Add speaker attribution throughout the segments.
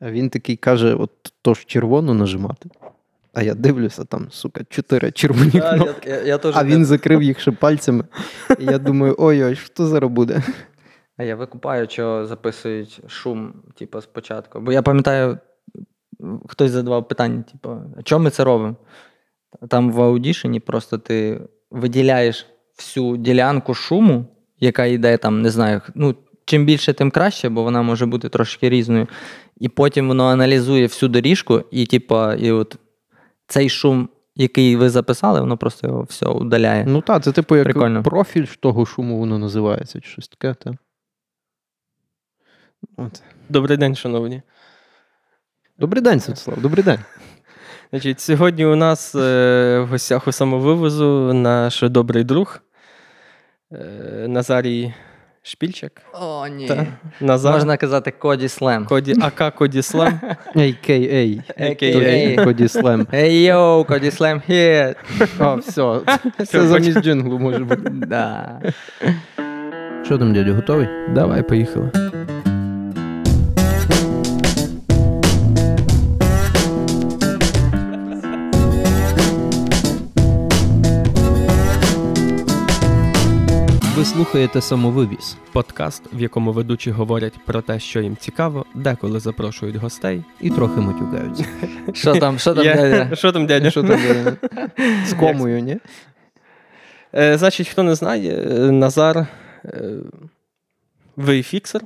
Speaker 1: А він такий каже: от то ж червону нажимати. А я дивлюся, там, сука, чотири червоні
Speaker 2: Да,
Speaker 1: кнопки.
Speaker 2: я, я, я теж
Speaker 1: А він закрив їх ще пальцями. І я думаю, ой-ой, що зараз буде?
Speaker 2: А я викупаю, що записують шум, типу, спочатку. Бо я пам'ятаю, хтось задавав питання, типу, а чому ми це робимо? Там в аудішені просто ти виділяєш всю ділянку шуму, яка йде там, не знаю, ну, чим більше, тим краще, бо вона може бути трошки різною. І потім воно аналізує всю доріжку, і, типу, і от цей шум, який ви записали, воно просто його все удаляє.
Speaker 1: Ну так, це типу як
Speaker 2: Прикольно.
Speaker 1: профіль того шуму воно називається, чи щось таке. Та. От.
Speaker 3: Добрий день, шановні.
Speaker 1: Добрий день, Святослав, добрий день.
Speaker 3: Значить, сьогодні у нас е, в гостях у самовивозу наш добрий друг е, Назарій Шпільчик.
Speaker 2: О, ні.
Speaker 3: Та, Назар.
Speaker 2: Можна казати Коді Слем.
Speaker 3: Коді, АК Коді Слем.
Speaker 1: AKA.
Speaker 2: AKA.
Speaker 1: Коді Слем.
Speaker 2: Ей йоу, Коді Слем хіт.
Speaker 1: О, все. Це замість джинглу може бути.
Speaker 2: Да.
Speaker 1: Що там, дядя, готовий?
Speaker 3: Давай, поїхали.
Speaker 1: Ви слухаєте самовивіз.
Speaker 3: Подкаст, в якому ведучі говорять про те, що їм цікаво, деколи запрошують гостей.
Speaker 1: І трохи матюкаються.
Speaker 2: Що там, що там, дядя?
Speaker 3: Що там, дядя?
Speaker 1: Що там дядя? з комою, ні?
Speaker 3: Е, значить, хто не знає, е, Назар вейфіксер.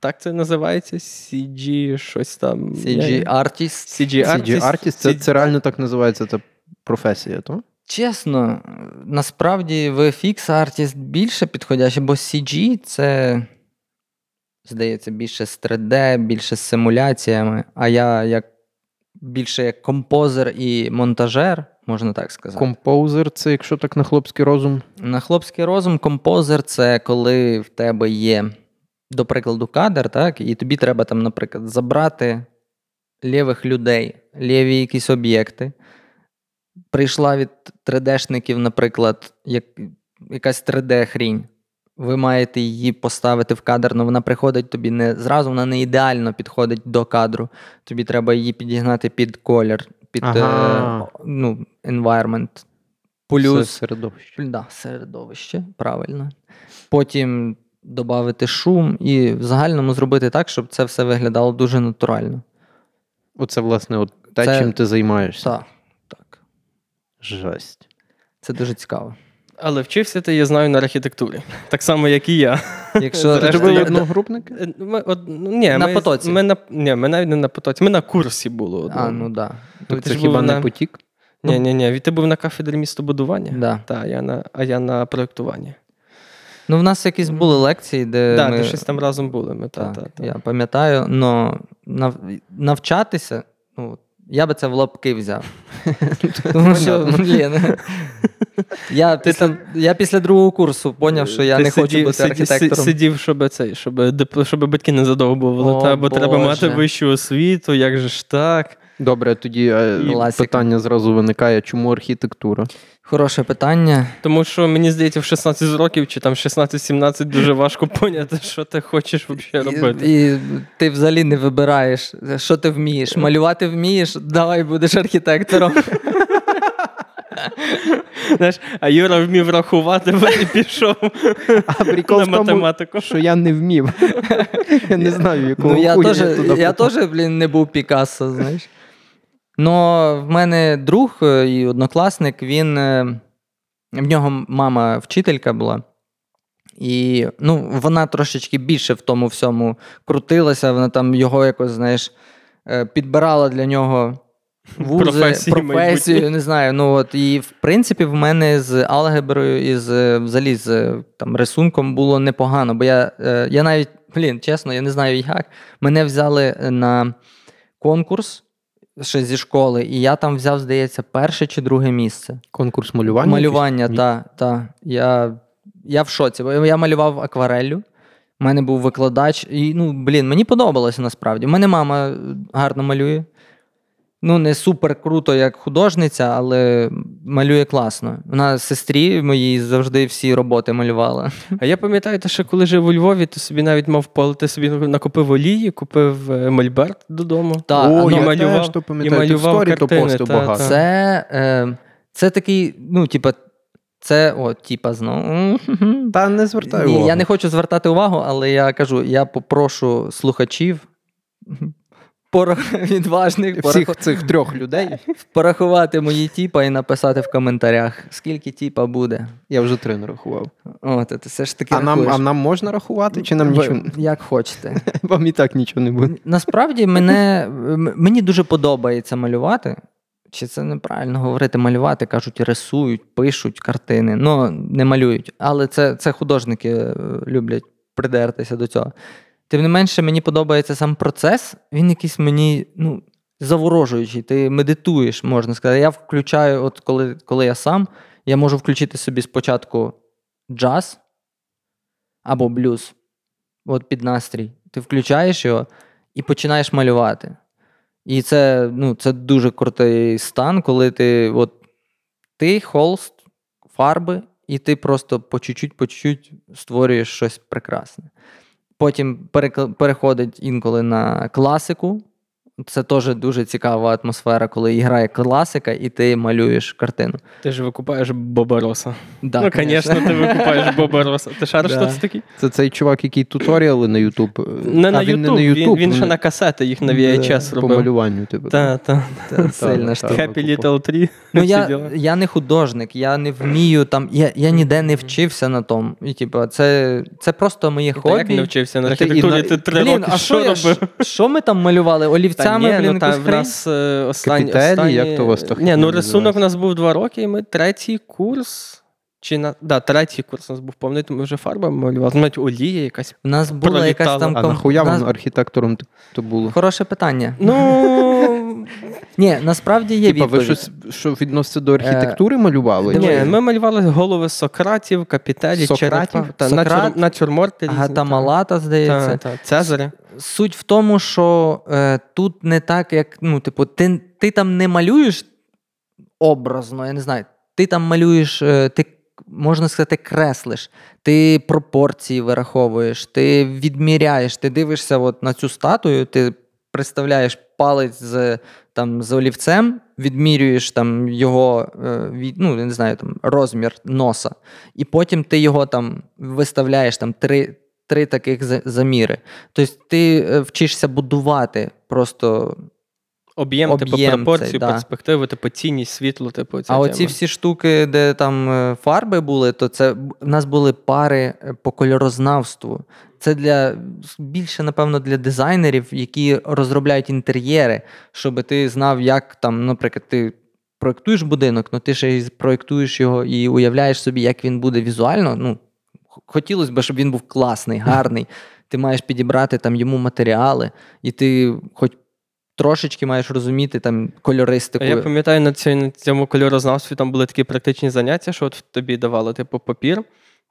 Speaker 3: Так це називається. CG, щось там.
Speaker 2: CG Artist.
Speaker 3: CG
Speaker 1: CG
Speaker 3: Artist.
Speaker 1: Artist, це, це реально так називається та професія, то?
Speaker 2: Чесно, насправді VFX Artist більше підходяще, бо CG це, здається, більше з 3D, більше з симуляціями, а я як більше як композер і монтажер, можна так сказати.
Speaker 1: Композер, це якщо так на хлопський розум.
Speaker 2: На хлопський розум композер це коли в тебе є, до прикладу, кадр, так, і тобі треба там, наприклад, забрати лівих людей, ліві якісь об'єкти. Прийшла від 3D-шників, наприклад, як, якась 3D-хрінь. Ви маєте її поставити в кадр, але вона приходить тобі не зразу, вона не ідеально підходить до кадру. Тобі треба її підігнати під колір, під
Speaker 1: Ага.
Speaker 2: е, ну, environment.
Speaker 1: Це
Speaker 2: Плюс
Speaker 1: середовище.
Speaker 2: Да, середовище, правильно. Потім додати шум і в загальному зробити так, щоб це все виглядало дуже натурально.
Speaker 1: Оце, власне, от те,
Speaker 2: Це-
Speaker 1: чим ти займаєшся.
Speaker 2: Так.
Speaker 1: Жесть.
Speaker 2: Це дуже цікаво.
Speaker 3: Але вчився ти, я знаю, на архітектурі. Так само, як і я.
Speaker 2: Якщо
Speaker 1: Це
Speaker 3: Зрештою,
Speaker 1: тебе одногрупники?
Speaker 3: Е, Ми, од, ну, ні,
Speaker 2: На
Speaker 3: ми,
Speaker 2: потоці.
Speaker 3: Ми на, ні, ми навіть не на потоці. Ми на курсі були.
Speaker 2: А,
Speaker 3: одному.
Speaker 2: ну да.
Speaker 3: Ну,
Speaker 1: Так
Speaker 3: ти
Speaker 1: це хіба
Speaker 3: був
Speaker 1: не
Speaker 3: на-
Speaker 1: потік?
Speaker 3: Ні, ні, ні. Ти був на кафедрі містобудування.
Speaker 2: Да.
Speaker 3: Та, я на, а я на проєктуванні.
Speaker 2: Ну, в нас якісь були лекції, де.
Speaker 3: Так,
Speaker 2: ми...
Speaker 3: де щось там разом були. Ми, та,
Speaker 2: Так,
Speaker 3: та, та.
Speaker 2: Я пам'ятаю, але нав... навчатися, ну, я би це в лапки взяв. Тому що, блін, я після, я після другого курсу зрозумів, що я
Speaker 3: Ти
Speaker 2: не хочу
Speaker 3: сидів-
Speaker 2: бути
Speaker 3: сидів-
Speaker 2: архітектором.
Speaker 3: Сидів, щоб цей, щоб, щоб батьки не задовбували.
Speaker 2: О,
Speaker 3: Та, бо треба
Speaker 2: Боже.
Speaker 3: мати вищу освіту, як же ж так.
Speaker 1: Добре, тоді е,
Speaker 2: Класика.
Speaker 1: питання зразу виникає, чому архітектура?
Speaker 2: Хороше питання.
Speaker 3: Тому що мені здається, в 16 років чи там 16-17 дуже важко поняти, що ти хочеш взагалі робити.
Speaker 2: І, і ти взагалі не вибираєш, що ти вмієш. Малювати вмієш, давай будеш архітектором.
Speaker 3: Знаєш, а Юра вмів рахувати, бо і пішов
Speaker 1: А прикол
Speaker 3: на
Speaker 1: в тому, що я не вмів. Я не знаю, якого
Speaker 2: Ну, я теж, я теж, блін, не був Пікассо, знаєш. Ну, в мене друг е, і однокласник, він. е, В нього мама вчителька була. І ну, вона трошечки більше в тому всьому крутилася, вона там його якось, знаєш, е, підбирала для нього вузи,
Speaker 3: Професії
Speaker 2: професію,
Speaker 3: майбутні.
Speaker 2: не знаю. Ну, от, і в принципі, в мене з алгеброю і з взагалі з там, рисунком було непогано, бо я, я навіть, блін, чесно, я не знаю як. Мене взяли на конкурс ще зі школи, і я там взяв, здається, перше чи друге місце.
Speaker 1: Конкурс малювання?
Speaker 2: Малювання, так. Та. Я, я в шоці. бо Я малював аквареллю. У мене був викладач, і ну, блін, мені подобалося насправді. У мене мама гарно малює. Ну, не супер круто, як художниця, але малює класно. Вона сестрі моїй завжди всі роботи малювала.
Speaker 3: А я пам'ятаю, те, що коли жив у Львові, ти собі навіть мав поле, ти собі накупив олії, купив е, мольберт додому.
Speaker 2: Та,
Speaker 1: О,
Speaker 2: ну,
Speaker 1: я
Speaker 3: малював-
Speaker 1: теж то
Speaker 3: і
Speaker 1: пам'ятаю. Ти в
Speaker 3: малював
Speaker 1: то
Speaker 3: картини,
Speaker 1: постив
Speaker 3: та,
Speaker 1: багато.
Speaker 3: та.
Speaker 2: Це, е, це такий, ну, типа, це, о, типа, знову.
Speaker 1: Та не звертай
Speaker 2: Ні,
Speaker 1: увагу.
Speaker 2: я не хочу звертати увагу, але я кажу, я попрошу слухачів порах- відважних порах-
Speaker 1: цих трьох людей.
Speaker 2: порахувати мої тіпа і написати в коментарях, скільки тіпа буде.
Speaker 1: Я вже три нарахував.
Speaker 2: От, це все ж таки
Speaker 1: А нам, а нам можна рахувати, чи нам
Speaker 2: Ви-
Speaker 1: нічого?
Speaker 2: Як хочете.
Speaker 1: Вам і так нічого не буде.
Speaker 2: Насправді мене, мені дуже подобається малювати. Чи це неправильно говорити малювати? Кажуть, рисують, пишуть картини, ну не малюють. Але це, це художники е, люблять придертися до цього. Тим не менше, мені подобається сам процес. Він якийсь мені ну, заворожуючий. Ти медитуєш, можна сказати. Я включаю, от коли, коли я сам, я можу включити собі спочатку джаз або блюз, от під настрій. Ти включаєш його і починаєш малювати. І це, ну, це дуже крутий стан, коли ти от, ти холст, фарби, і ти просто по чуть-чуть, по чуть-чуть створюєш щось прекрасне. Потім переходить інколи на класику. Це теж дуже цікава атмосфера, коли грає класика, і ти малюєш картину.
Speaker 3: Ти ж викупаєш Боба Роса.
Speaker 2: Да,
Speaker 3: ну, звісно, ти викупаєш Боба Роса. Ти шариш,
Speaker 2: Да.
Speaker 3: це такий?
Speaker 1: Це цей чувак, який туторіали на YouTube.
Speaker 3: Не
Speaker 1: а
Speaker 3: на
Speaker 1: він
Speaker 3: YouTube,
Speaker 1: не на YouTube,
Speaker 3: він, він ще на касети їх на VHS
Speaker 1: по
Speaker 3: робив.
Speaker 1: малюванню. Типу.
Speaker 3: Та, та.
Speaker 2: Це сильна
Speaker 1: та.
Speaker 2: штука.
Speaker 3: Happy Little Tree.
Speaker 2: Ну, я, я не художник, я не вмію там, я, я ніде не вчився на тому. І, типу, це, це просто моє
Speaker 3: Ти як не вчився на архітектурі, ти три
Speaker 2: Блін,
Speaker 3: роки
Speaker 2: а
Speaker 3: що
Speaker 2: що,
Speaker 3: робив?
Speaker 2: що, що ми там малювали?
Speaker 3: Та
Speaker 2: Олівцями,
Speaker 3: ні,
Speaker 2: блін,
Speaker 3: ну, та в нас е, останні,
Speaker 1: Капітелі,
Speaker 3: останні...
Speaker 1: як то у вас то
Speaker 3: Ні, ну рисунок
Speaker 1: називається?
Speaker 3: у нас був два роки, і ми третій курс. Чи на да, третій курс у нас був повний, то ми вже фарбами малювали. Навіть олія якась.
Speaker 2: У нас була якась
Speaker 3: Пролітало.
Speaker 2: там
Speaker 1: А нахуя
Speaker 2: нас-
Speaker 1: вам архітектором то було?
Speaker 2: Хороше питання.
Speaker 3: Ну
Speaker 2: Ні, насправді є
Speaker 1: Типа, ви щось, що відноситься до архітектури малювали?
Speaker 3: Ні, ми малювали голови Сократів, капітелі,
Speaker 1: Сократів?
Speaker 3: черепа,
Speaker 2: Сократ,
Speaker 3: натюр.
Speaker 2: Гатамалата, здається.
Speaker 3: та, Цезаря.
Speaker 2: Суть в тому, що е, тут не так, як ну, типу, ти, ти там не малюєш образно, я не знаю. Ти там малюєш, е, ти, можна сказати, креслиш, ти пропорції вираховуєш, ти відміряєш, ти дивишся от на цю статую, ти представляєш палець з, там, з олівцем, відмірюєш там його е, ну, не знаю, там, розмір носа, і потім ти його там виставляєш там три. Три таких заміри. Тобто ти е, вчишся будувати просто.
Speaker 3: Об'єм, типу,
Speaker 2: Об'єм
Speaker 3: пропорцію,
Speaker 2: цей, да.
Speaker 3: перспективу, типу, цінність, світло, типу, ця
Speaker 2: А
Speaker 3: тема.
Speaker 2: оці всі штуки, де там е, фарби були, то це в нас були пари е, по кольорознавству. Це для більше, напевно, для дизайнерів, які розробляють інтер'єри, щоб ти знав, як там, наприклад, ти проєктуєш будинок, але ти ще й проєктуєш його і уявляєш собі, як він буде візуально. Ну, хотілося б, щоб він був класний, гарний. Ти маєш підібрати там йому матеріали, і ти хоч трошечки маєш розуміти там кольористику.
Speaker 3: Я пам'ятаю, на цьому, на цьому кольорознавстві там були такі практичні заняття, що от тобі давали типу папір,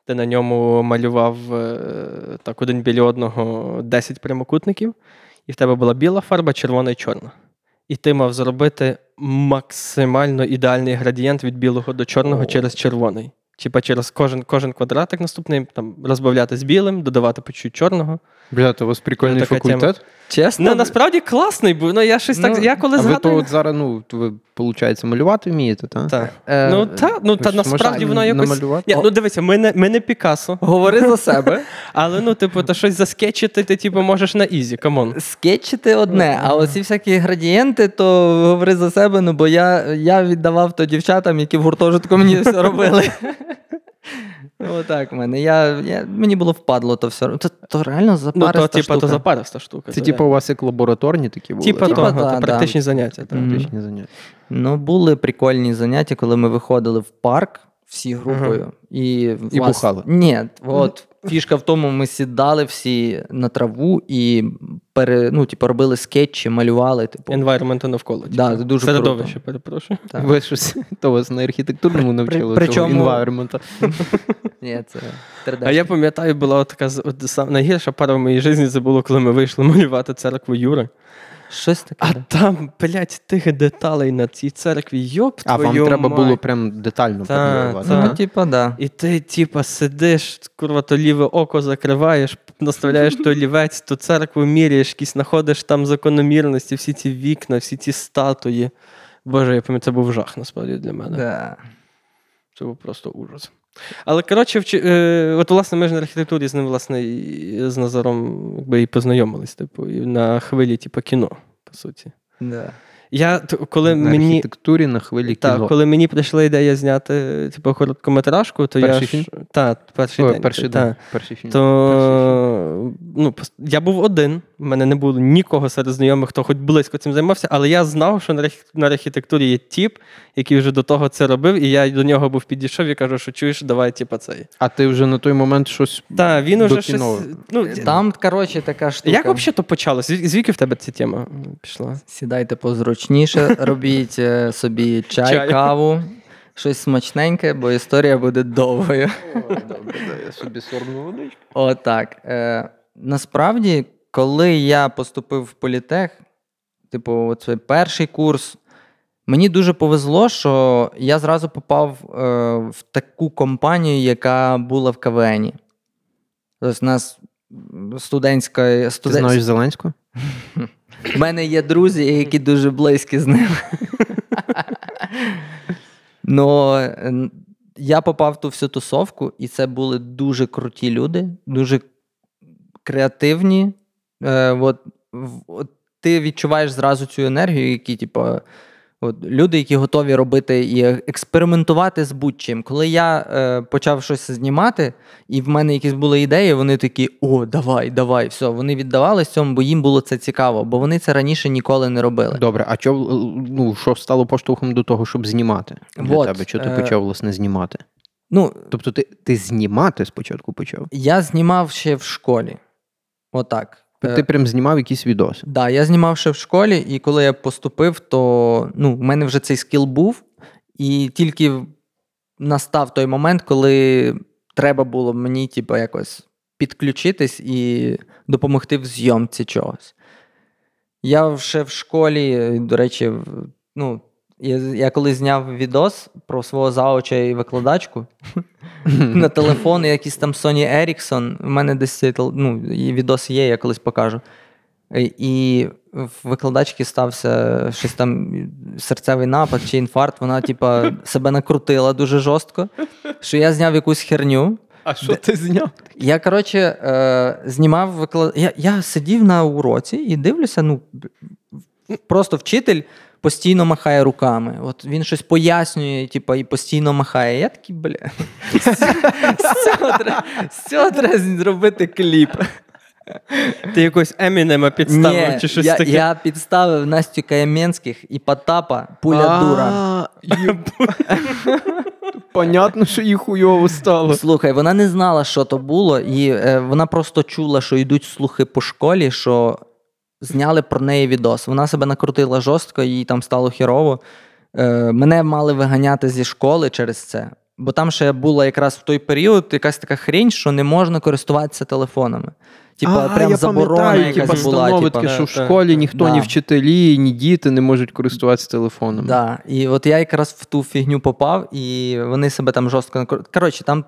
Speaker 3: ти на ньому малював е, так один біля одного 10 прямокутників, і в тебе була біла фарба, червона і чорна. І ти мав зробити максимально ідеальний градієнт від білого до чорного
Speaker 1: О.
Speaker 3: через червоний. Типа через кожен, кожен квадратик наступний там розбавляти з білим, додавати по чуть чорного.
Speaker 1: Бля, то у вас прикольний
Speaker 3: Така тема.
Speaker 1: факультет.
Speaker 2: Чесно?
Speaker 3: Ну насправді класний був. Ну я щось так.
Speaker 2: Ну,
Speaker 3: Я коли
Speaker 1: А ви то
Speaker 3: згадую.
Speaker 1: от зараз, ну, ви, виходить, малювати вмієте, так?
Speaker 3: Та.
Speaker 2: Е,
Speaker 3: Ну, та, ну, та насправді воно якось.
Speaker 1: намалювати?
Speaker 3: Ні, ну дивися, ми не, ми не Пікассо,
Speaker 2: Говори за себе.
Speaker 3: але ну, типу, то щось заскетчити, ти типу, можеш на easy, come on.
Speaker 2: Скетчити одне, а оці всякі градієнти, то говори за себе, ну бо я, я віддавав то дівчатам, які в гуртожитку мені все робили. Отак в мене. Я, я, мені було впадло то все. То, то реально
Speaker 3: Ну,
Speaker 2: запариста
Speaker 3: то, типу,
Speaker 2: штука.
Speaker 3: то запариста штука.
Speaker 1: Це типу у вас як лабораторні такі були?
Speaker 3: Типа?
Speaker 2: Типа,
Speaker 3: того,
Speaker 2: та,
Speaker 3: то
Speaker 2: практичні
Speaker 3: практичні заняття. Так.
Speaker 1: Практичні заняття.
Speaker 2: Ну, були прикольні заняття, коли ми виходили в парк всі групою. І,
Speaker 1: І
Speaker 2: вас...
Speaker 1: бухали.
Speaker 2: Ні, от фішка в тому, ми сідали всі на траву і пере, ну, типу, робили скетчі, малювали. Типу.
Speaker 3: Environment навколо. Типу.
Speaker 2: це дуже
Speaker 3: Середовище,
Speaker 2: круто.
Speaker 3: перепрошую.
Speaker 2: Так.
Speaker 1: Ви щось то вас на архітектурному навчили
Speaker 2: при
Speaker 1: цього
Speaker 2: чому- Ні, це 3D.
Speaker 3: А я пам'ятаю, була така найгірша пара в моїй житті це було, коли ми вийшли малювати церкву Юри.
Speaker 2: Щось таке.
Speaker 3: А
Speaker 2: да.
Speaker 3: там, блядь, тих деталей на цій церкві, йоп
Speaker 1: А вам треба
Speaker 3: мать.
Speaker 1: було прям детально
Speaker 3: Та, та.
Speaker 2: Ну, типа, да.
Speaker 3: І ти, типа, сидиш, курва, то ліве око закриваєш, наставляєш то олівець, то церкву міряєш, якісь знаходиш там закономірності, всі ці вікна, всі ці статуї. Боже, я пам'ятаю, це був жах насправді для мене.
Speaker 2: Да.
Speaker 3: Це був просто ужас. Але коротше, вчи- е, от власне ми ж на архітектурі з ним, власне, і з Назаром якби, і познайомились, типу, і на хвилі, типу, кіно, по суті.
Speaker 2: Да.
Speaker 3: Я, коли
Speaker 1: На
Speaker 3: мені,
Speaker 1: архітектурі на хвилі
Speaker 3: та,
Speaker 1: кіно.
Speaker 3: коли мені прийшла ідея зняти типу, короткометражку, то
Speaker 1: Перший
Speaker 3: я
Speaker 1: фільм?
Speaker 3: ж, та, перший
Speaker 1: О,
Speaker 3: день.
Speaker 1: перший
Speaker 3: та,
Speaker 1: день. Перший фільм.
Speaker 3: То ну, я був один, в мене не було нікого серед знайомих, хто хоч близько цим займався, але я знав, що на архітектурі є тіп, який вже до того це робив, і я до нього був підійшов і кажу, що чуєш, давай, типа, цей.
Speaker 1: А ти вже на той момент щось.
Speaker 3: Та, він уже щось. Ну,
Speaker 2: Там, коротше, така штука.
Speaker 3: як взагалі то почалося? Звідки в тебе ця тема пішла?
Speaker 2: Сідайте позручніше, робіть е, собі чай,
Speaker 3: Чай.
Speaker 2: каву, щось смачненьке, бо історія буде довгою.
Speaker 1: Добре, я собі сорну водичку.
Speaker 2: Отак. Е, насправді, коли я поступив в політех, типу, оцей перший курс, мені дуже повезло, що я зразу попав е, в таку компанію, яка була в КВНі. Тобто, у нас студентська.
Speaker 1: Ти
Speaker 2: Студен...
Speaker 1: знаєш Зеленського?
Speaker 2: У мене є друзі, які дуже близькі з ним. Е, я попав в ту всю тусовку, і це були дуже круті люди, дуже креативні. Е, от, от ти відчуваєш зразу цю енергію, які, типу, от, люди, які готові робити і експериментувати з будь-чим. Коли я е, почав щось знімати, і в мене якісь були ідеї, вони такі: о, давай, давай, все. Вони віддавались цьому, бо їм було це цікаво, бо вони це раніше ніколи не робили.
Speaker 1: Добре, а чо, ну, що стало поштовхом до того, щоб знімати для
Speaker 2: Вот,
Speaker 1: тебе? Що ти
Speaker 2: е,
Speaker 1: почав, власне, знімати?
Speaker 2: Ну,
Speaker 1: Тобто ти, ти знімати спочатку почав?
Speaker 2: я знімав ще в школі. Отак. Е,
Speaker 1: Ти прям знімав якісь відоси.
Speaker 2: Да, я знімав ще в школі, і коли я поступив, то ну, в мене вже цей скіл був, і тільки настав той момент, коли треба було мені, типу, якось підключитись і допомогти в зйомці чогось. Я ще в школі, до речі, ну, я, я коли зняв відос про свого заоча і викладачку на телефон, якийсь там Sony Ericsson, в мене десь ну, відос є, я колись покажу. І в викладачки стався щось там серцевий напад чи інфаркт. Вона, типа, себе накрутила дуже жорстко, що я зняв якусь херню.
Speaker 3: А що ти зняв?
Speaker 2: Я, коротше, е, знімав виклад... я, я сидів на уроці і дивлюся, ну, просто вчитель постійно махає руками. От він щось пояснює, типу, і постійно махає. Я такий, бля. З цього треба- зробити кліп.
Speaker 3: Ти якось Емінема підставив
Speaker 2: Ні,
Speaker 3: чи щось
Speaker 2: я,
Speaker 3: таке?
Speaker 2: я підставив Настю Каєменських і Потапа пуля дура.
Speaker 1: Понятно, що їй хуйово стало.
Speaker 2: Слухай, вона не знала, що то було, і е, вона просто чула, що йдуть слухи по школі, що зняли про неї відос. Вона себе накрутила жорстко, їй там стало хірово. Е, мене мали виганяти зі школи через це. Бо там ще була якраз в той період якась така хрінь, що не можна користуватися телефонами. Типа, прям
Speaker 1: я
Speaker 2: заборона
Speaker 1: пам'ятаю, ті
Speaker 2: якась була. Типа,
Speaker 1: що в школі ніхто,
Speaker 2: Да.
Speaker 1: ні вчителі, ні діти не можуть користуватися телефонами.
Speaker 2: Да. І от я якраз в ту фігню попав, і вони себе там жорстко Коротше, там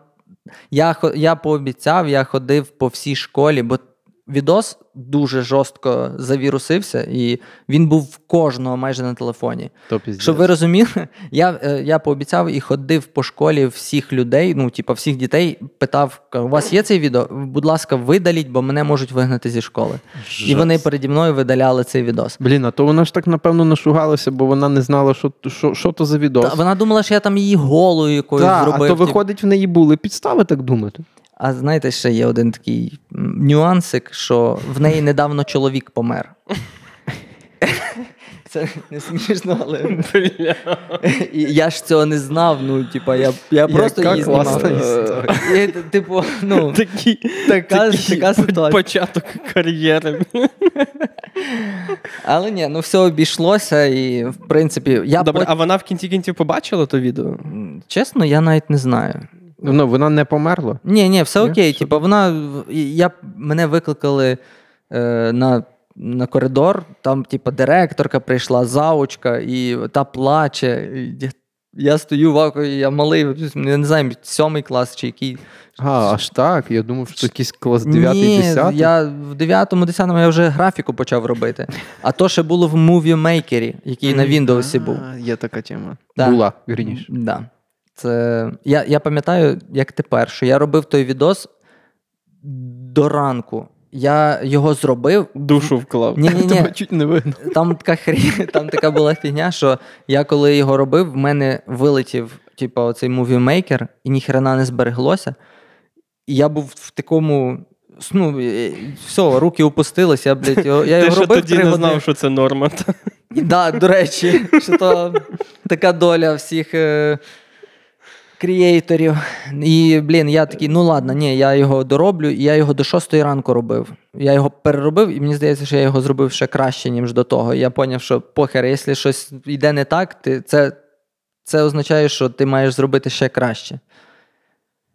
Speaker 2: я, я пообіцяв, я ходив по всій школі, бо відос дуже жорстко завірусився, і він був в кожного майже на телефоні.
Speaker 1: То.
Speaker 2: Щоб ви розуміли, я, е, я пообіцяв і ходив по школі всіх людей, ну, типа, всіх дітей, питав: у вас є цей відео? Будь ласка, видаліть, бо мене можуть вигнати зі школи. І вони переді мною видаляли цей відос.
Speaker 1: Блін, а то вона ж так напевно нашугалася, бо вона не знала, що, що, що то за відос.
Speaker 2: Та, вона думала, що я там її голою якоюсь зробив.
Speaker 1: а то виходить, в неї були підстави так думати.
Speaker 2: А знаєте, ще є один такий нюансик, що в неї недавно чоловік помер. Це не смішно, але
Speaker 3: Бля.
Speaker 2: І я ж цього не знав. Ну, типа, я, я просто
Speaker 1: Яка
Speaker 2: її
Speaker 1: класна
Speaker 2: знімав. І, Типу, ну,
Speaker 3: Такий,
Speaker 2: така,
Speaker 3: такий
Speaker 2: така ситуація.
Speaker 3: початок кар'єри.
Speaker 2: Але ні, ну все обійшлося, і в принципі, я
Speaker 3: Добре,
Speaker 2: пот-
Speaker 3: а вона в кінці кінців побачила то відео?
Speaker 2: Чесно, я навіть не знаю.
Speaker 1: Ну, вона не померла.
Speaker 2: Ні, ні, все
Speaker 1: Ні?
Speaker 2: окей. Типу, вона я, мене викликали е, на на коридор, там, типу, директорка прийшла, заучка, і та плаче. І я- стою в око, я малий, я не знаю, сьомий клас чи який.
Speaker 1: А, аж так. Я думав, що якийсь клас 9
Speaker 2: Ні,
Speaker 1: 10
Speaker 2: я в 9-му, 10-му я вже графіку почав робити. А то ще було в Movie Maker, який на Windows був.
Speaker 1: Є така тема. Була, вірніше.
Speaker 2: Да. Це... Я, я пам'ятаю, як тепер, що я робив той відос до ранку. Я його зробив.
Speaker 3: Душу вклав.
Speaker 2: Ні, ні, ні.
Speaker 1: Тебе чуть не видно.
Speaker 2: Там така хрі... там така була фігня, що я коли його робив, в мене вилетів, типу, оцей Movie Maker, і ніхрена не збереглося. І я був в такому. Ну, е, все, руки опустились, я, блядь, його- я
Speaker 3: Ти
Speaker 2: його робив
Speaker 3: тоді не
Speaker 2: години.
Speaker 3: знав, що це норма. та?
Speaker 2: І, да, до речі, що то така доля всіх е, крієйторів. І, блін, я такий, ну ладно, ні, я його дороблю, і я його до 6 ранку робив. Я його переробив, і мені здається, що я його зробив ще краще, ніж до того. Я зрозумів, що похер, якщо щось йде не так, ти, це, це означає, що ти маєш зробити ще краще.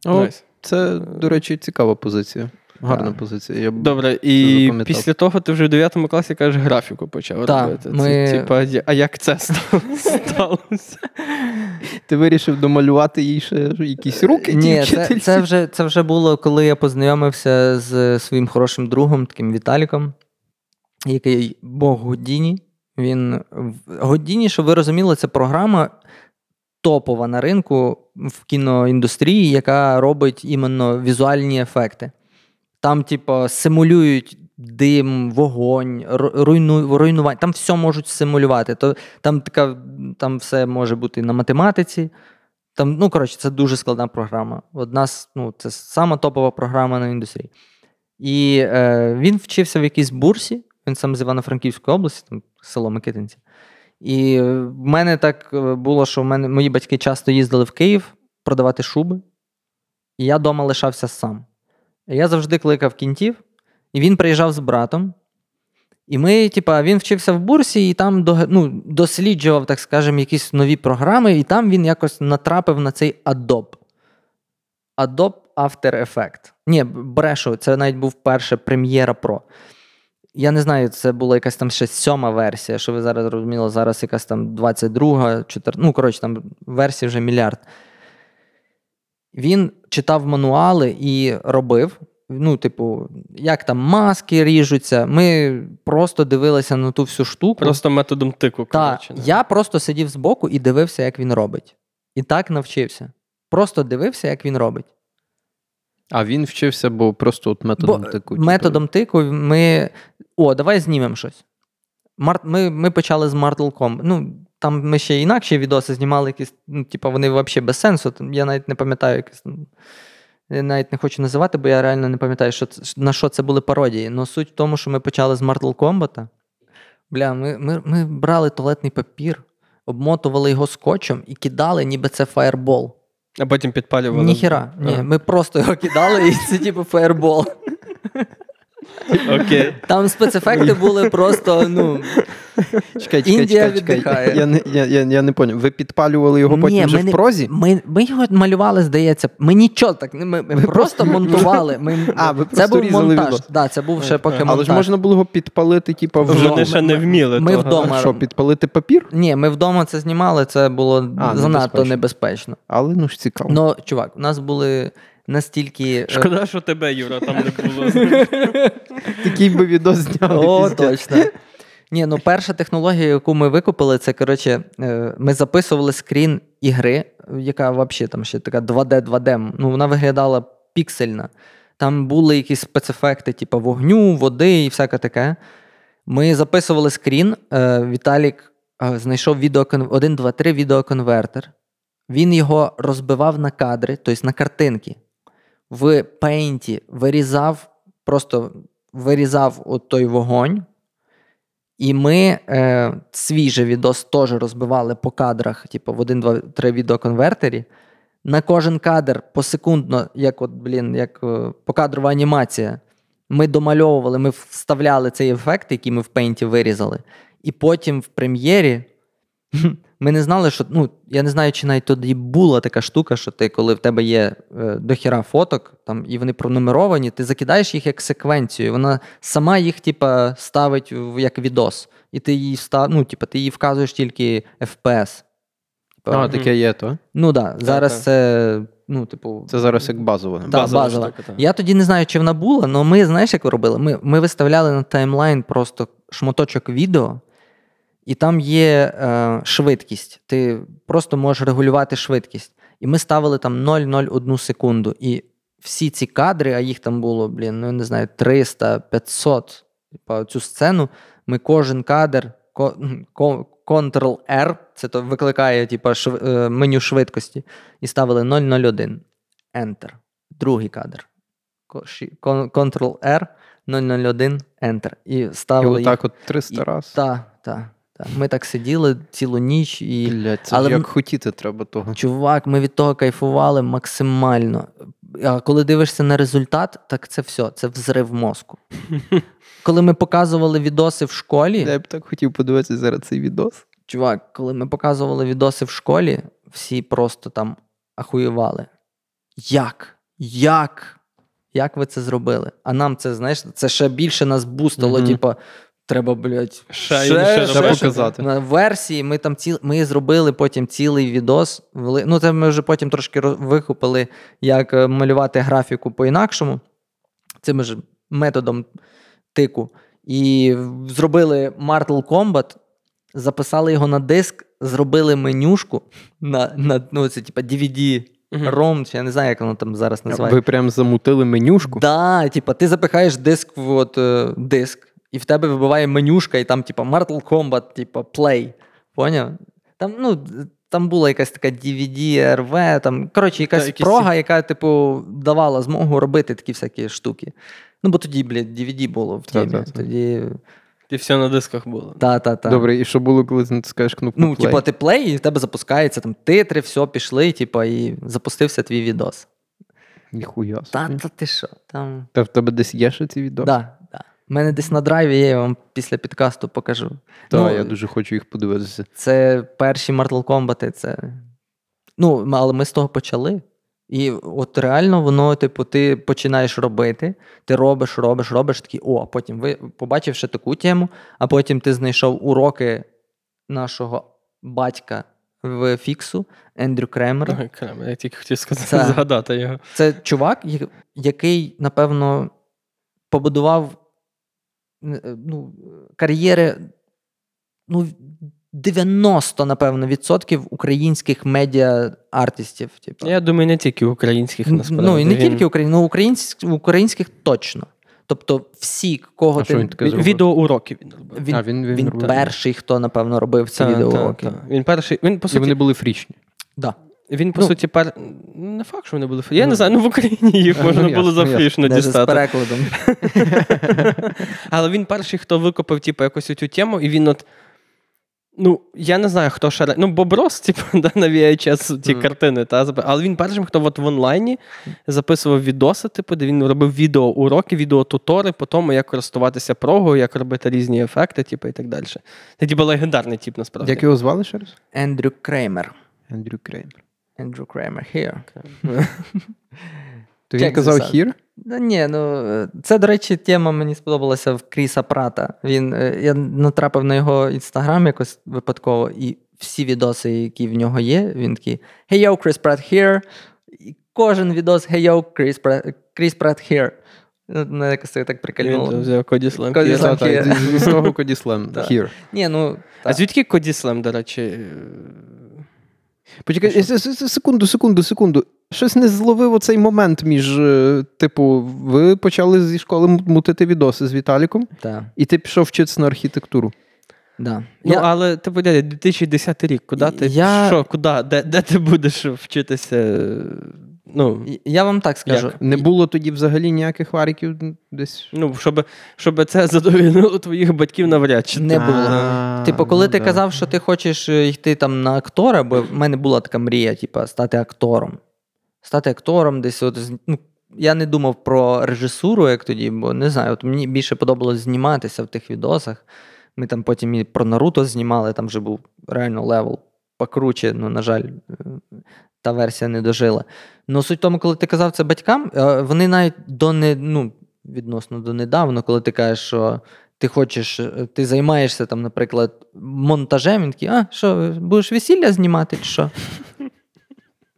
Speaker 1: О,
Speaker 3: nice.
Speaker 1: Це, до речі, цікава позиція. Гарна позиція. Я
Speaker 3: Добре, і після того ти вже в 9 класі кажеш, графіку почав
Speaker 2: Так,
Speaker 3: робити. Це,
Speaker 2: ми-
Speaker 3: типа, а як це сталося?
Speaker 1: Ти вирішив домалювати їй ще якісь руки?
Speaker 2: Ні, це, це, вже, це вже було, коли я познайомився з своїм хорошим другом, таким Віталіком, який Бог Годіні. Він Годіні, щоб ви розуміли, це програма топова на ринку в кіноіндустрії, яка робить іменно візуальні ефекти. Там, типу, симулюють дим, вогонь, руйну, руйнування. Там все можуть симулювати. То, там, така, там все може бути на математиці. Там, ну, коротше, це дуже складна програма. Одна ну, це сама топова програма на індустрії. І е, він вчився в якійсь бурсі, він сам з Івано-Франківської області, там село Микитинці. І е, в мене так е, було, що в мене мої батьки часто їздили в Київ продавати шуби, і я вдома лишався сам. Я завжди кликав кінтів, і він приїжджав з братом. І ми, типа, він вчився в бурсі і там ну, досліджував, так скажемо, якісь нові програми, і там він якось натрапив на цей Adobe. Adobe After Effects. Ні, брешу, це навіть був перше Premiere Pro. Я не знаю, це була якась там ще сьома версія, що ви зараз розуміли, зараз якась там 22, 4, ну, коротше, там версій вже мільярд. Він читав мануали і робив. Ну, типу, як там маски ріжуться. Ми просто дивилися на ту всю штуку.
Speaker 3: Просто методом тику.
Speaker 2: Та,
Speaker 3: коротше,
Speaker 2: я просто сидів збоку і дивився, як він робить. І так навчився. Просто дивився, як він робить.
Speaker 1: А він вчився, бо просто от методом
Speaker 2: Бо
Speaker 1: тику. типу.
Speaker 2: методом тику ми. О, давай знімемо щось. Мар... Ми, ми почали з Mortal Kombat. Ну, там ми ще інакші відоси знімали, якісь, ну, типу, вони взагалі без сенсу. Я навіть не пам'ятаю, якісь. ну, Я навіть не хочу називати, бо я реально не пам'ятаю, що на що це були пародії. Но суть в тому, що ми почали з Mortal Kombat. Бля, ми, ми, ми брали туалетний папір, обмотували його скотчем і кидали, ніби це фаєрбол.
Speaker 3: А потім підпалювали.
Speaker 2: Ніхіра. Ні, ми просто його кидали, і це типу фаєрбол.
Speaker 3: Окей.
Speaker 2: Там спецефекти були просто, ну.
Speaker 1: Чекай, чекай,
Speaker 2: Індія
Speaker 1: чекай, чекай. Я не, я, я, я не поняв. Ви підпалювали його потім
Speaker 2: Ні,
Speaker 1: вже
Speaker 2: ми
Speaker 1: в прозі?
Speaker 2: Ми, ми його малювали, здається. Ми нічого так. не- Ми, ми просто
Speaker 1: просто
Speaker 2: монтували. Ми,
Speaker 1: А, ви
Speaker 2: це
Speaker 1: просто
Speaker 2: був
Speaker 1: різали
Speaker 2: монтаж.
Speaker 1: відос.
Speaker 2: Да, це був ще поки
Speaker 1: Але
Speaker 2: монтаж.
Speaker 1: ж можна було його підпалити, типу,
Speaker 3: Вже
Speaker 1: вдома.
Speaker 3: Вони ще не вміли.
Speaker 2: ми
Speaker 3: того.
Speaker 2: вдома.
Speaker 1: Що, підпалити папір?
Speaker 2: Ні, ми вдома це знімали, це було занадто
Speaker 1: небезпечно.
Speaker 2: небезпечно.
Speaker 1: Але ну ж цікаво.
Speaker 2: Ну, чувак, у нас були настільки. е,
Speaker 3: Шкода, що тебе, Юра, там не було.
Speaker 1: Такий би відос зняли.
Speaker 2: О, точно. Ні, ну перша технологія, яку ми викупили, це коротше, е, ми записували скрін ігри, яка взагалі там ще така 2D, 2D. Ну, вона виглядала піксельна. Там були якісь спецефекти, типу вогню, води і всяке таке. Ми записували скрін. е, Віталік знайшов відеокон... 1, 2, 3 відеоконвертер. Він його розбивав на кадри, тобто на картинки. В пейнті вирізав, просто вирізав от той вогонь. І ми е, свій відос теж розбивали по кадрах, типу в 1, 2, 3 відеоконвертері. На кожен кадр посекундно, як от, блін, як е, покадрова анімація. Ми домальовували, ми вставляли цей ефект, який ми в пейнті вирізали. І потім в прем'єрі ми не знали, що ну, я не знаю, чи навіть тоді була така штука, що ти, коли в тебе є е, дохіра фоток, там, і вони пронумеровані, ти закидаєш їх як секвенцію. Вона сама їх, типа, ставить в як відос. І ти її став, ну, типа, ти її вказуєш тільки FPS. Типа,
Speaker 1: А, таке є, то?
Speaker 2: Ну так, зараз
Speaker 3: так.
Speaker 2: це, ну, типу,
Speaker 1: Це зараз як базове.
Speaker 2: Так,
Speaker 3: Базова
Speaker 2: базова.
Speaker 3: штука, так.
Speaker 2: Я тоді не знаю, чи вона була, але ми, знаєш, як робили? Ми, ми виставляли на таймлайн просто шматочок відео, і там є е, швидкість. Ти просто можеш регулювати швидкість. І ми ставили там 0,01 секунду. І всі ці кадри, а їх там було, блін, ну я не знаю, 300, 500. Типа цю сцену, ми кожен кадр, Ctrl-R, це то викликає типа, шв, е, меню швидкості, і ставили 001. Enter. Другий кадр. Ctrl-R, 001, Enter. І
Speaker 1: І
Speaker 2: ставили
Speaker 1: отак от 300 раз.
Speaker 2: Так, так, так. Ми так сиділи цілу ніч і.
Speaker 1: Блядь, це
Speaker 2: Але
Speaker 1: як хотіти треба того.
Speaker 2: Чувак, ми від того кайфували максимально. А коли дивишся на результат, так це все, це взрив мозку. Коли ми показували відоси в школі,
Speaker 1: Я б так хотів подивитися зараз цей відос.
Speaker 2: чувак, коли ми показували відоси в школі, всі просто там ахуєвали. Як? Як? Як ви це зробили? А нам це, знаєш, це ще більше нас бустило, типа, треба, блядь,
Speaker 3: Ще ще
Speaker 1: Треба показати.
Speaker 2: на версії ми там ціл... ми зробили потім цілий відос. Ну, це ми вже потім трошки викупили, як е, малювати графіку по-інакшому. Цим ж методом тику. І зробили Mortal Kombat, записали його на диск, зробили менюшку на, на ну, це типа DVD
Speaker 3: Мгм.
Speaker 2: ROM, чи я не знаю, як воно там зараз називається.
Speaker 1: Ви прям замутили менюшку.
Speaker 2: Да, типа, ти запихаєш диск в от, е, диск, і в тебе вибиває менюшка, і там, типа, Mortal Kombat, типа, Play. Поняв? Там, ну, там була якась така DVD, RV, там, коротше, якась
Speaker 3: якісь
Speaker 2: прога, яка, типу, давала змогу робити такі всякі штуки. Ну, бо тоді, блядь, DVD було в.
Speaker 1: Та-та-та.
Speaker 2: Тоді.
Speaker 3: І все на дисках було.
Speaker 2: Та-та-та.
Speaker 1: Добре, і що було, коли ти натискаєш кнопку
Speaker 2: Ну, типа, ти плей, і в тебе запускається там титри, все, пішли, типа, і запустився твій відос.
Speaker 1: Ніхуя собі.
Speaker 2: Та, та ти що? Там.
Speaker 1: Та в тебе десь є ще ці відео?
Speaker 2: Да, да. У мене десь на драйві є, я вам після підкасту покажу.
Speaker 1: Та,
Speaker 2: Ну,
Speaker 1: я дуже хочу їх подивитися.
Speaker 2: Це перші Mortal Kombat, це. Ну, але ми з того почали. І от реально воно, типу, ти починаєш робити, ти робиш, робиш, робиш такий, о, а потім ви побачивши таку тему, а потім ти знайшов уроки нашого батька в фіксу Ендрю Кремера.
Speaker 3: Ой, Крем, я тільки хотів сказати,
Speaker 2: Це-
Speaker 3: згадати його.
Speaker 2: Це чувак, який, напевно, побудував ну, кар'єри ну, 90, напевно, відсотків українських медіа-артистів. Типу.
Speaker 3: Я думаю, не тільки українських насправді.
Speaker 2: ну, і не
Speaker 3: Він-
Speaker 2: тільки українських, ну, українських, українських точно. Тобто, всі, кого
Speaker 1: А
Speaker 2: ти.
Speaker 1: він таке
Speaker 3: Відеоуроки він робив.
Speaker 2: Він,
Speaker 1: А, він- він
Speaker 2: він перший, хто, напевно, робив ці
Speaker 3: Та,
Speaker 2: відеоуроки.
Speaker 3: та, та. Він перший. Він по
Speaker 1: І вони були фрічні.
Speaker 2: Да.
Speaker 3: Він по
Speaker 2: ну.
Speaker 3: суті пер... не факт, що вони були. Я
Speaker 2: Ну.
Speaker 3: не знаю, ну в Україні їх можна
Speaker 1: ну,
Speaker 3: було
Speaker 1: ясно,
Speaker 3: за
Speaker 1: ясно.
Speaker 3: фрішно
Speaker 2: Даже з перекладом.
Speaker 3: Але він перший, хто викопав типу, якось цю тему, і він от. Ну, я не знаю, хто ще. Ну, Боброс, типу, да, на VHS ті
Speaker 2: Мгм.
Speaker 3: картини, та, але він першим, хто от в онлайні записував відоси, типу, де він робив відеоуроки, відеотутори по тому, як користуватися прогою, як робити різні ефекти, типу, і так далі. Це типу легендарний тип, насправді.
Speaker 1: Як його звали ще раз?
Speaker 2: Ендрю Креймер.
Speaker 1: Андрю Креймер.
Speaker 2: Ендрю Креймер here.
Speaker 1: То він казав
Speaker 2: out. ні, ну це, до речі, тема мені сподобалася в Кріса Прата. Він, е, я натрапив на його інстаграм якось випадково, і всі відоси, які в нього є, він такий Hey yo, Chris Pratt here. І кожен відос Hey yo, Chris Pratt, Chris Pratt here. Ну, Мене якось це так
Speaker 3: Він взяв Коді Слем.
Speaker 2: Коді
Speaker 3: here.
Speaker 2: Слем.
Speaker 1: Так,
Speaker 2: here.
Speaker 1: так, зі свого Коді Слем.
Speaker 2: Так. Ні, ну,
Speaker 3: А звідки Коді Слем, до речі?
Speaker 1: Почекай, секунду, секунду, секунду. Щось не зловив оцей момент між, е, типу, ви почали зі школи мутити відоси з Віталіком,
Speaker 2: да.
Speaker 1: і ти пішов вчитися на архітектуру.
Speaker 2: да.
Speaker 3: Ну,
Speaker 2: Я-
Speaker 3: але ти дядя, 2010 рік, куди ти?
Speaker 2: Я-
Speaker 3: Що, куди? Де, де ти будеш вчитися? Ну,
Speaker 2: Я вам так скажу.
Speaker 3: Як?
Speaker 1: Не було тоді взагалі ніяких варіків десь.
Speaker 3: ну щоб, щоб це задовольнило твоїх батьків навряд чи.
Speaker 2: Не було. Типу, коли
Speaker 1: ну
Speaker 2: ти
Speaker 1: да.
Speaker 2: казав, що ти хочеш е, йти там на актора, бо в мене була така мрія, типу, стати актором. Стати актором десь. От, ну, я не думав про режисуру, як тоді, бо не знаю, от мені більше подобалось зніматися в тих відосах. Ми там потім і про Наруто знімали, там вже був реально level покруче, ну, на жаль, е, та версія не дожила. Ну, суть в тому, коли ти казав це батькам, е, вони навіть до не, ну, відносно до недавно, коли ти кажеш, що ти хочеш, е, ти займаєшся там, наприклад, монтажем, він такий, а що, будеш весілля знімати, чи що?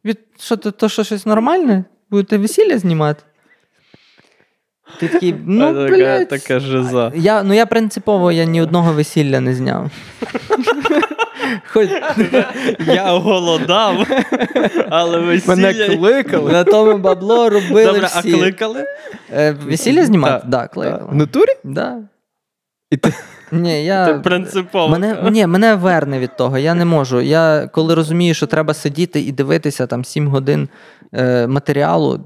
Speaker 2: Від, що то, то що щось нормальне? Будете весілля знімати? Ти такий, ну,
Speaker 3: така,
Speaker 2: блядь.
Speaker 3: така жиза.
Speaker 2: Я, ну я принципово я ні одного весілля не зняв. Хоч
Speaker 3: Я голодав, але весілля...
Speaker 1: Мене кликали.
Speaker 2: на тому бабло робили
Speaker 3: Добре, а кликали?
Speaker 2: Е, весілля знімати?
Speaker 3: Так,
Speaker 2: да, да,
Speaker 1: В
Speaker 2: кликали.
Speaker 1: натурі?
Speaker 2: Да.
Speaker 1: І ти
Speaker 2: Ні, я...
Speaker 3: принципово.
Speaker 2: Мене, ні, мене верне від того. Я не можу. Я коли розумію, що треба сидіти і дивитися там 7 годин е, матеріалу,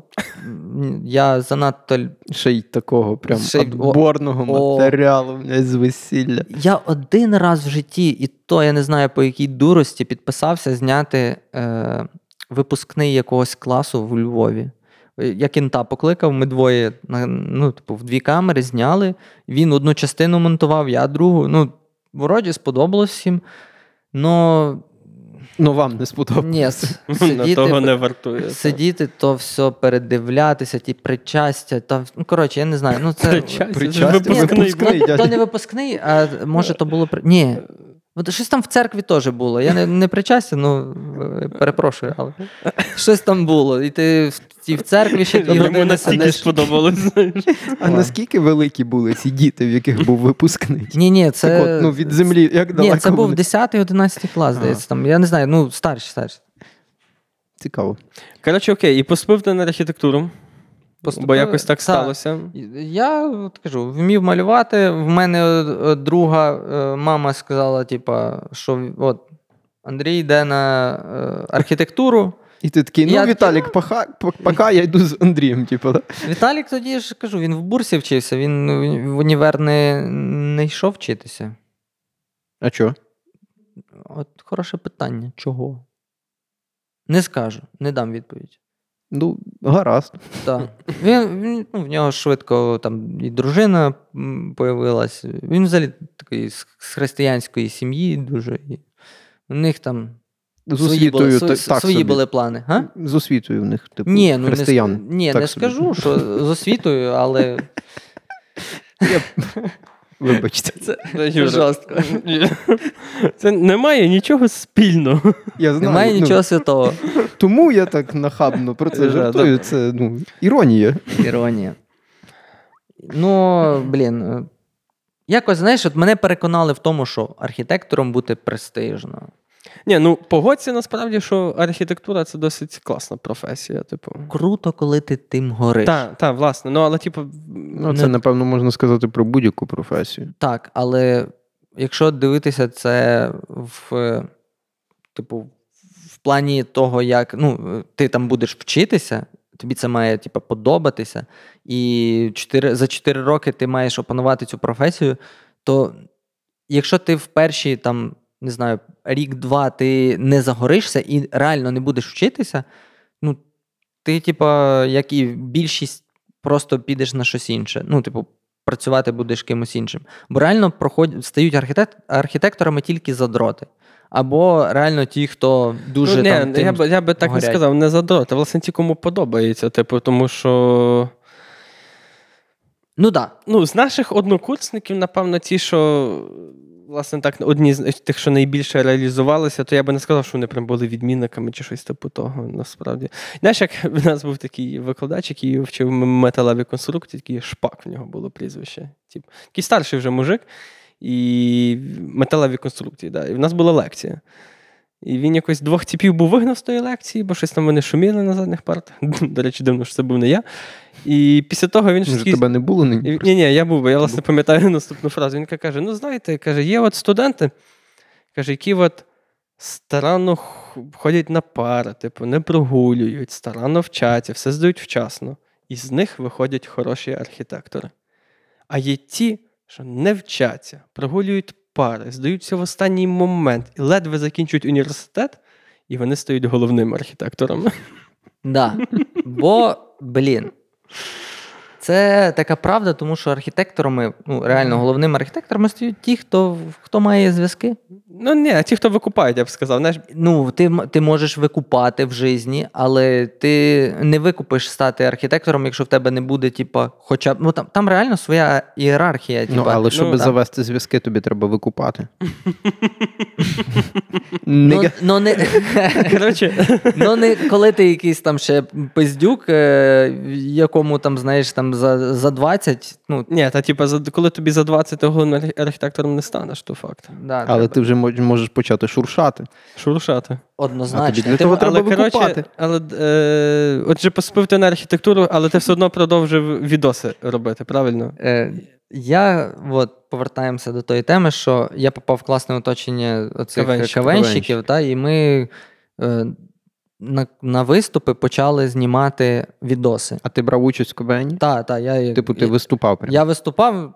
Speaker 2: я занадто.
Speaker 1: ще й такого прям
Speaker 2: Ще й- о-
Speaker 1: отборного
Speaker 2: о.
Speaker 1: матеріалу блядь, з весілля.
Speaker 2: Я один раз в житті, і то я не знаю по якій дурості, підписався зняти е, випускний якогось класу в Львові. Е, Я кінта покликав, ми двоє ну, типу, в дві камери зняли. Він одну частину монтував, я другу. Ну, вроді сподобалось всім. Но
Speaker 1: Ну вам не сподобалося.
Speaker 2: ні, сидіти,
Speaker 3: того не вартує.
Speaker 2: сидіти, то все передивлятися, ті причастя. То, ну, коротше, я не знаю. Ну, це,
Speaker 3: Причастя,
Speaker 1: Причастя,
Speaker 3: це випускний
Speaker 1: випускний,
Speaker 2: то, то не випускний, а може то було. Ні. От щось там в церкві теж було. Я не, не причастя, ну е, перепрошую, але щось там було. І ти в, і в церкві ще дві
Speaker 3: Йому
Speaker 2: години
Speaker 3: настільки
Speaker 2: сидиш.
Speaker 3: сподобалось, знаєш.
Speaker 1: А наскільки великі були ці діти, в яких був випускний?
Speaker 2: Ні, ні, це.
Speaker 1: Так от, ну, від землі, як
Speaker 2: Ні, це був 10-11 клас, здається. Там, я не знаю, ну, старший, старший.
Speaker 1: Цікаво.
Speaker 3: Коротше, окей, і поступив ти на архітектуру, бо якось так
Speaker 2: Так.
Speaker 3: сталося.
Speaker 2: Я от кажу, вмів малювати. В мене е, друга е, мама сказала, типа, що от Андрій йде на е, архітектуру.
Speaker 1: І ти такий, ну,
Speaker 2: Я
Speaker 1: Віталік, поха, по- пока я йду з Андрієм, типу, да?
Speaker 2: Віталік тоді ж кажу, він в бурсі вчився, він в універ не, не йшов вчитися.
Speaker 1: А що?
Speaker 2: От хороше питання. Чого? Не скажу, не дам відповідь.
Speaker 1: Ну, гаразд.
Speaker 2: Так. Він, він, ну, в нього швидко там і дружина появилась. Він взагалі такий з, з християнської сім'ї дуже. І у них там
Speaker 1: З
Speaker 2: свої, були,
Speaker 1: так
Speaker 2: свої
Speaker 1: собі.
Speaker 2: були плани. Га?
Speaker 1: З освітою в них, типу,
Speaker 2: Ні, ну,
Speaker 1: християн.
Speaker 2: Не, ні,
Speaker 1: так
Speaker 2: не
Speaker 1: собі.
Speaker 2: скажу, що з освітою, але
Speaker 1: Вибачте.
Speaker 3: Це,
Speaker 2: жорстко.
Speaker 3: Це немає нічого спільного.
Speaker 1: Я знаю,
Speaker 2: немає
Speaker 1: ну,
Speaker 2: нічого святого.
Speaker 1: Тому я так нахабно про це
Speaker 2: Да,
Speaker 1: жартую. Це ну, іронія.
Speaker 2: Іронія. Ну, блін. е, Якось, знаєш, от мене переконали в тому, що архітектором бути престижно.
Speaker 3: Ні, ну погодься насправді, що архітектура це досить класна професія. Типу.
Speaker 2: Круто, коли ти тим гориш.
Speaker 3: Так, так, власне. Ну, але, типу,
Speaker 1: Ну, це, напевно, можна сказати про будь-яку професію.
Speaker 2: Так, але якщо дивитися це в, типу, в плані того, як ну, ти там будеш вчитися, тобі це має типу, подобатися, і 4, за 4 роки ти маєш опанувати цю професію, то якщо ти в перші там, не знаю, рік-два ти не загоришся і реально не будеш вчитися, ну, ти, типа, як і більшість, просто підеш на щось інше. Ну, типу, працювати будеш кимось іншим. Бо реально проходять, стають архітект, архітекторами тільки задроти. Або реально ті, хто дуже
Speaker 3: ну, ні,
Speaker 2: там. Тим...
Speaker 3: я, би, я би так
Speaker 2: горять.
Speaker 3: не сказав, не задрот, а власне ті, кому подобається. Типу, тому що.
Speaker 2: Ну. Да.
Speaker 3: Ну, з наших однокурсників, напевно, ті, що. Власне, так, одні з тих, що найбільше реалізувалися, то я би не сказав, що вони прям були відмінниками чи щось типу того, насправді. Знаєш, як в нас був такий викладач, який вчив металеві конструкції, такий шпак в нього було прізвище. Тип, такий старший вже мужик, і металеві конструкції. Да. І в нас була лекція. І він якось двох типів був вигнав з тої лекції, бо щось там вони шуміли на задніх партах. До речі, дивно, що це був не я. І після того він
Speaker 1: Може, тебе не було
Speaker 3: і- Ні, ні, я був, бо я власне пам'ятаю наступну фразу. Він каже: ну, знаєте, каже, є от студенти, каже, які от старанно ходять на пари, типу, не прогулюють, старанно вчаться, все здають вчасно. І з них виходять хороші архітектори. А є ті, що не вчаться, прогулюють пари, здаються в останній момент і ледве закінчують університет, і вони стають головним архітектором.
Speaker 2: Да. Бо, блін. Це така правда, тому що архітекторами, ну реально головними архітекторами стають ті, хто, хто має зв'язки.
Speaker 3: Ну, ні, ті, хто викупають, я б сказав. Знаєш,
Speaker 2: Ну, ти, ти можеш викупати в житті, але ти не викупиш стати архітектором, якщо в тебе не буде, типа, хоча б. Ну там, там реально своя ієрархія.
Speaker 1: Ну, але щоб
Speaker 3: ну,
Speaker 1: завести зв'язки, тобі треба викупати.
Speaker 2: ну, ну, не,
Speaker 3: коротше,
Speaker 2: ну, не коли ти якийсь там ще пиздюк, е, якому там, знаєш, там за, за 20, ну,
Speaker 3: ні, та типа, коли тобі за 20 ти архітектором не станеш, то факт.
Speaker 2: да,
Speaker 1: Але ти вже можеш почати шуршати.
Speaker 3: Шуршати.
Speaker 2: однозначно.
Speaker 1: Для
Speaker 2: Ти-
Speaker 1: того треба
Speaker 3: але, коротше, але е, отже, поступив ти на архітектуру, але ти все одно продовжив відоси робити, правильно?
Speaker 2: Е, я от повертаємося до тої теми, що я попав в класне оточення оцих
Speaker 3: Кавенщиків.
Speaker 2: кавенщиків, та, і ми е, на, на виступи почали знімати відоси.
Speaker 1: А ти брав участь в КВН?
Speaker 2: Та, та, я,
Speaker 1: Типу, ти
Speaker 2: я,
Speaker 1: виступав прямо.
Speaker 2: я виступав,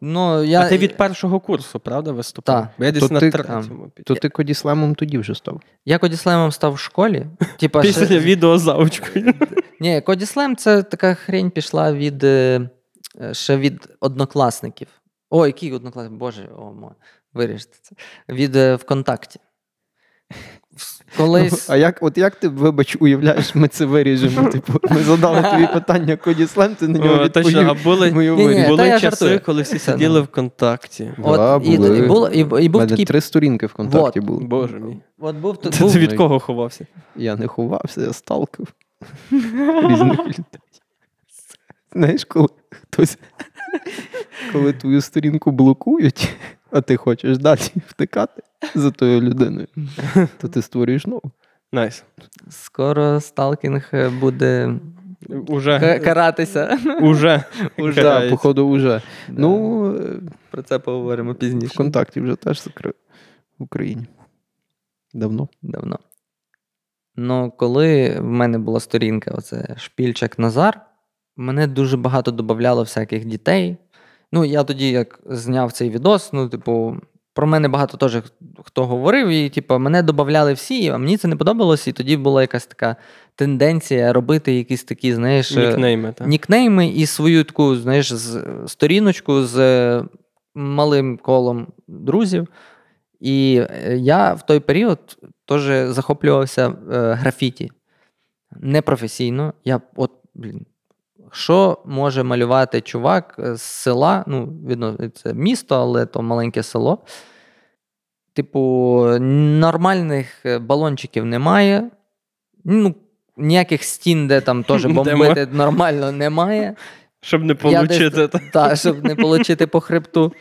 Speaker 2: ну, я,
Speaker 3: а ти від першого курсу, правда, виступав?
Speaker 2: Так.
Speaker 3: Я десь
Speaker 1: То
Speaker 3: на
Speaker 1: ти-
Speaker 3: третьому.
Speaker 1: То ти Кодіслемом тоді вже став.
Speaker 2: я Кодіслемом став в школі. Типа,
Speaker 3: Після
Speaker 2: ще-
Speaker 3: відео з аучкою.
Speaker 2: Ні, Кодіслем це така хрень пішла від е, е, ще від однокласників. О, який однокласник? Боже, о, мо, виріште це. Від е, ВКонтакті. Колись.
Speaker 1: А як, от як ти, вибач, уявляєш, ми це виріжемо? Типу, ми задали тобі питання Кодіслем, ти на нього
Speaker 3: О, Точно, а були, були часи,
Speaker 2: жартую.
Speaker 3: коли всі сиділи
Speaker 2: ну.
Speaker 3: ВКонтакті.
Speaker 2: От,
Speaker 1: Да,
Speaker 2: і,
Speaker 1: були.
Speaker 2: і, було, і, і був такий.
Speaker 1: три сторінки ВКонтакті
Speaker 2: Вот.
Speaker 1: були.
Speaker 3: Боже мій.
Speaker 2: От був,
Speaker 3: Ти,
Speaker 2: був,
Speaker 3: ти від кого ховався?
Speaker 1: Я не ховався, я сталкив різних людей. Знаєш, коли хтось, коли твою сторінку блокують, а ти хочеш далі втикати за тою людиною, то ти створюєш нову.
Speaker 3: Nice.
Speaker 2: скоро stalking е, буде
Speaker 3: Уже.
Speaker 2: ка- каратися.
Speaker 3: Уже.
Speaker 2: Уже,
Speaker 1: Да, походу, вже. Ну, е,
Speaker 2: Про це поговоримо пізніше.
Speaker 1: ВКонтакті вже теж закрив в Україні. Давно.
Speaker 2: Давно. Ну, коли в мене була сторінка, оце Шпільчак Назар, мене дуже багато додавало всяких дітей. Ну, я тоді, як зняв цей відос, ну, типу, про мене багато теж хто говорив, і типу, мене додавали всі, а мені це не подобалось, і тоді була якась така тенденція робити якісь такі, знаєш, е,
Speaker 3: Нікнейми, так.
Speaker 2: нікнейми і свою таку, знаєш, з, сторіночку з малим колом друзів. І е, я в той період теж захоплювався е, графіті. Непрофесійно. Я от, блін, що може малювати чувак з села? Ну, видно, це місто, але то маленьке село. Типу, нормальних е, балончиків немає. Ну, ніяких стін, де там теж бомбити нормально немає.
Speaker 3: Щоб не отримати.
Speaker 2: Та, щоб не отримати по хребту.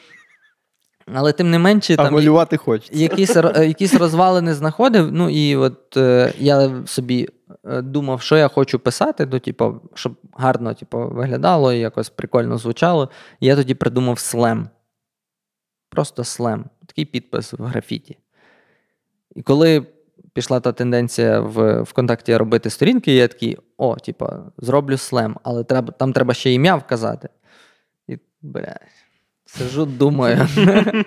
Speaker 2: Але тим не менше,
Speaker 1: А
Speaker 2: там
Speaker 1: малювати хочеться.
Speaker 2: якісь, е, якісь розвалини знаходив. Ну і от е, я собі думав, що я хочу писати, ну, типу, щоб гарно типу, виглядало і якось прикольно звучало. І я тоді придумав слем. Просто слем. Такий підпис в графіті. І коли пішла та тенденція в ВКонтакті робити сторінки, я такий, о, типа, зроблю слем, але треба, там треба ще ім'я вказати. І, блядь, сижу, думаю.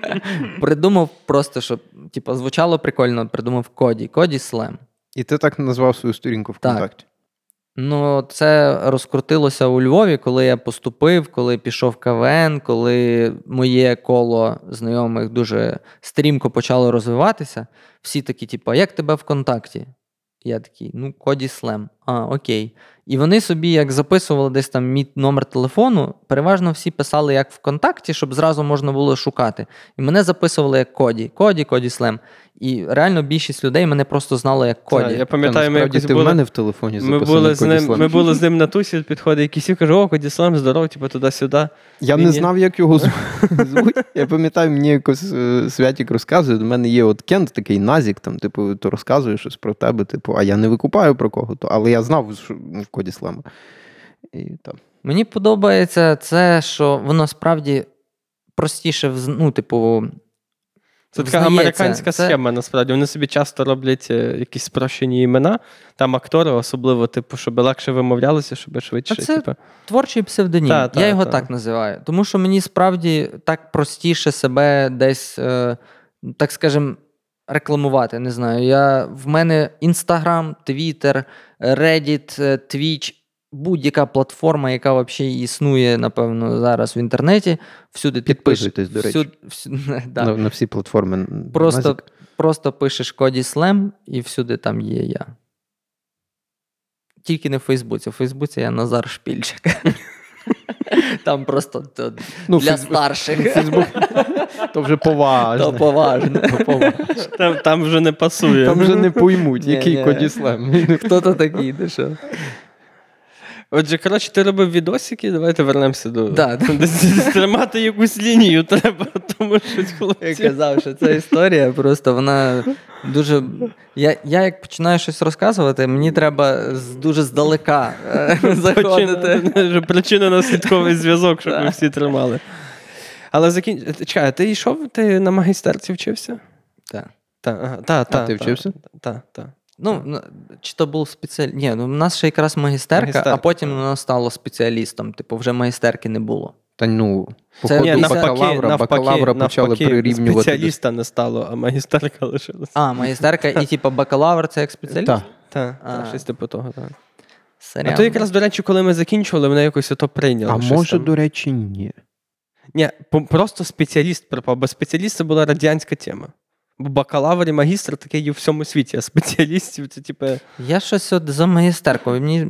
Speaker 2: Придумав просто, щоб типа, звучало прикольно, придумав коді. Коді слем.
Speaker 1: І ти так назвав свою сторінку ВКонтакті.
Speaker 2: Ну, це розкрутилося у Львові, коли я поступив, коли пішов КВН, коли моє коло знайомих дуже стрімко почало розвиватися. Всі такі, типу, як тебе ВКонтакті? Я такий, ну, коді слем. А, окей. І вони собі, як записували десь там мій номер телефону, переважно всі писали як ВКонтакті, щоб зразу можна було шукати. І мене записували як коді, коді, коді слем. І реально більшість людей мене просто знали як коді.
Speaker 3: Так, я
Speaker 1: Та,
Speaker 3: пам'ятаю, ми якось
Speaker 1: ти в
Speaker 3: були.
Speaker 1: мене в телефоні
Speaker 3: Ми були, з ним, ми були з ним на тусі, підходить якийсь і каже, о, Кодіслам, здоров, типу туди-сюди.
Speaker 1: Я
Speaker 3: Ні,
Speaker 1: не
Speaker 3: ні.
Speaker 1: знав, як його зв- звуть. Я пам'ятаю, мені якось е, Святік розказує. У мене є от Кент, такий Назік, там, типу, то розказує щось про тебе, типу, а я не викупаю про кого то, але я знав, що в коді слама. І там.
Speaker 2: Мені подобається це, що воно справді простіше, ну, типу.
Speaker 3: Це така американська
Speaker 2: Це-
Speaker 3: схема, насправді. Вони собі часто роблять е, якісь спрощені імена, там актори, особливо, типу, щоб легше вимовлялося, щоб швидше.
Speaker 2: А це
Speaker 3: типу.
Speaker 2: Творчий псевдонім.
Speaker 3: Та, та,
Speaker 2: Я його
Speaker 3: та.
Speaker 2: так називаю. Тому що мені справді так простіше себе десь, е, так скажем, рекламувати. Не знаю. Я, в мене Інстаграм, Твіттер, Reddit, е, Twitch. Будь-яка платформа, яка взагалі існує, напевно, зараз в інтернеті, всюди ти пишеш.
Speaker 1: До речі.
Speaker 2: всюди, всю- да.
Speaker 1: На, на всі платформи.
Speaker 2: просто, просто пишеш коді слем, і всюди там є я. Тільки не в Фейсбуці. В Фейсбуці я Назар Шпільчик. Там просто то,
Speaker 1: Ну,
Speaker 2: для
Speaker 1: Фейсбук-
Speaker 2: старших.
Speaker 1: Фейсбук то вже поважно.
Speaker 2: То поважно.
Speaker 3: Там, там вже не пасує.
Speaker 1: Там вже не поймуть,
Speaker 2: Ні,
Speaker 1: який кодіслем.
Speaker 2: Хто то такий, ти що?
Speaker 3: Отже, коротше, ти робив відосики, давайте вернемося до.
Speaker 2: Да,
Speaker 3: Тримати якусь лінію треба, тому що
Speaker 2: Я казав, що ця історія просто вона дуже. Я, я як починаю щось розказувати, мені треба з, дуже здалека е, заходити.
Speaker 3: Причина, причина наслідковий зв'язок, щоб ми всі тримали. Але закінч... Чекай, а ти йшов, ти на магістерці вчився?
Speaker 2: Так.
Speaker 3: Так, ага, та, та,
Speaker 1: ти
Speaker 3: та,
Speaker 1: вчився?
Speaker 3: Так, так.
Speaker 2: Ну, чи то був спеціаліст. Ні, ну, у нас ще якраз магістерка,
Speaker 3: Магістерка,
Speaker 2: а потім воно стало спеціалістом. Типу, вже магістерки не було.
Speaker 1: Та ну,
Speaker 2: Це
Speaker 1: походу,
Speaker 2: Ні,
Speaker 3: Ні,
Speaker 2: навпаки,
Speaker 1: бакалавра, бакалавра почали
Speaker 3: навпаки,
Speaker 1: прирівнювати.
Speaker 3: Спеціаліста не стало, а магістерка лишилася.
Speaker 2: А, магістерка і типу бакалавр це як спеціаліст?
Speaker 1: Так.
Speaker 3: Так, та, щось типу того, так.
Speaker 2: Сорян.
Speaker 3: А то якраз, до речі, коли ми закінчували, вони якось ото прийняли.
Speaker 1: А може,
Speaker 3: там.
Speaker 1: до речі, ні.
Speaker 3: Ні, просто спеціаліст припав, бо спеціаліст це була радянська тема. Бо бакалавр і магістр таке є в всьому світі, а спеціалістів це типу.
Speaker 2: Я щось от за магістерку. Мені,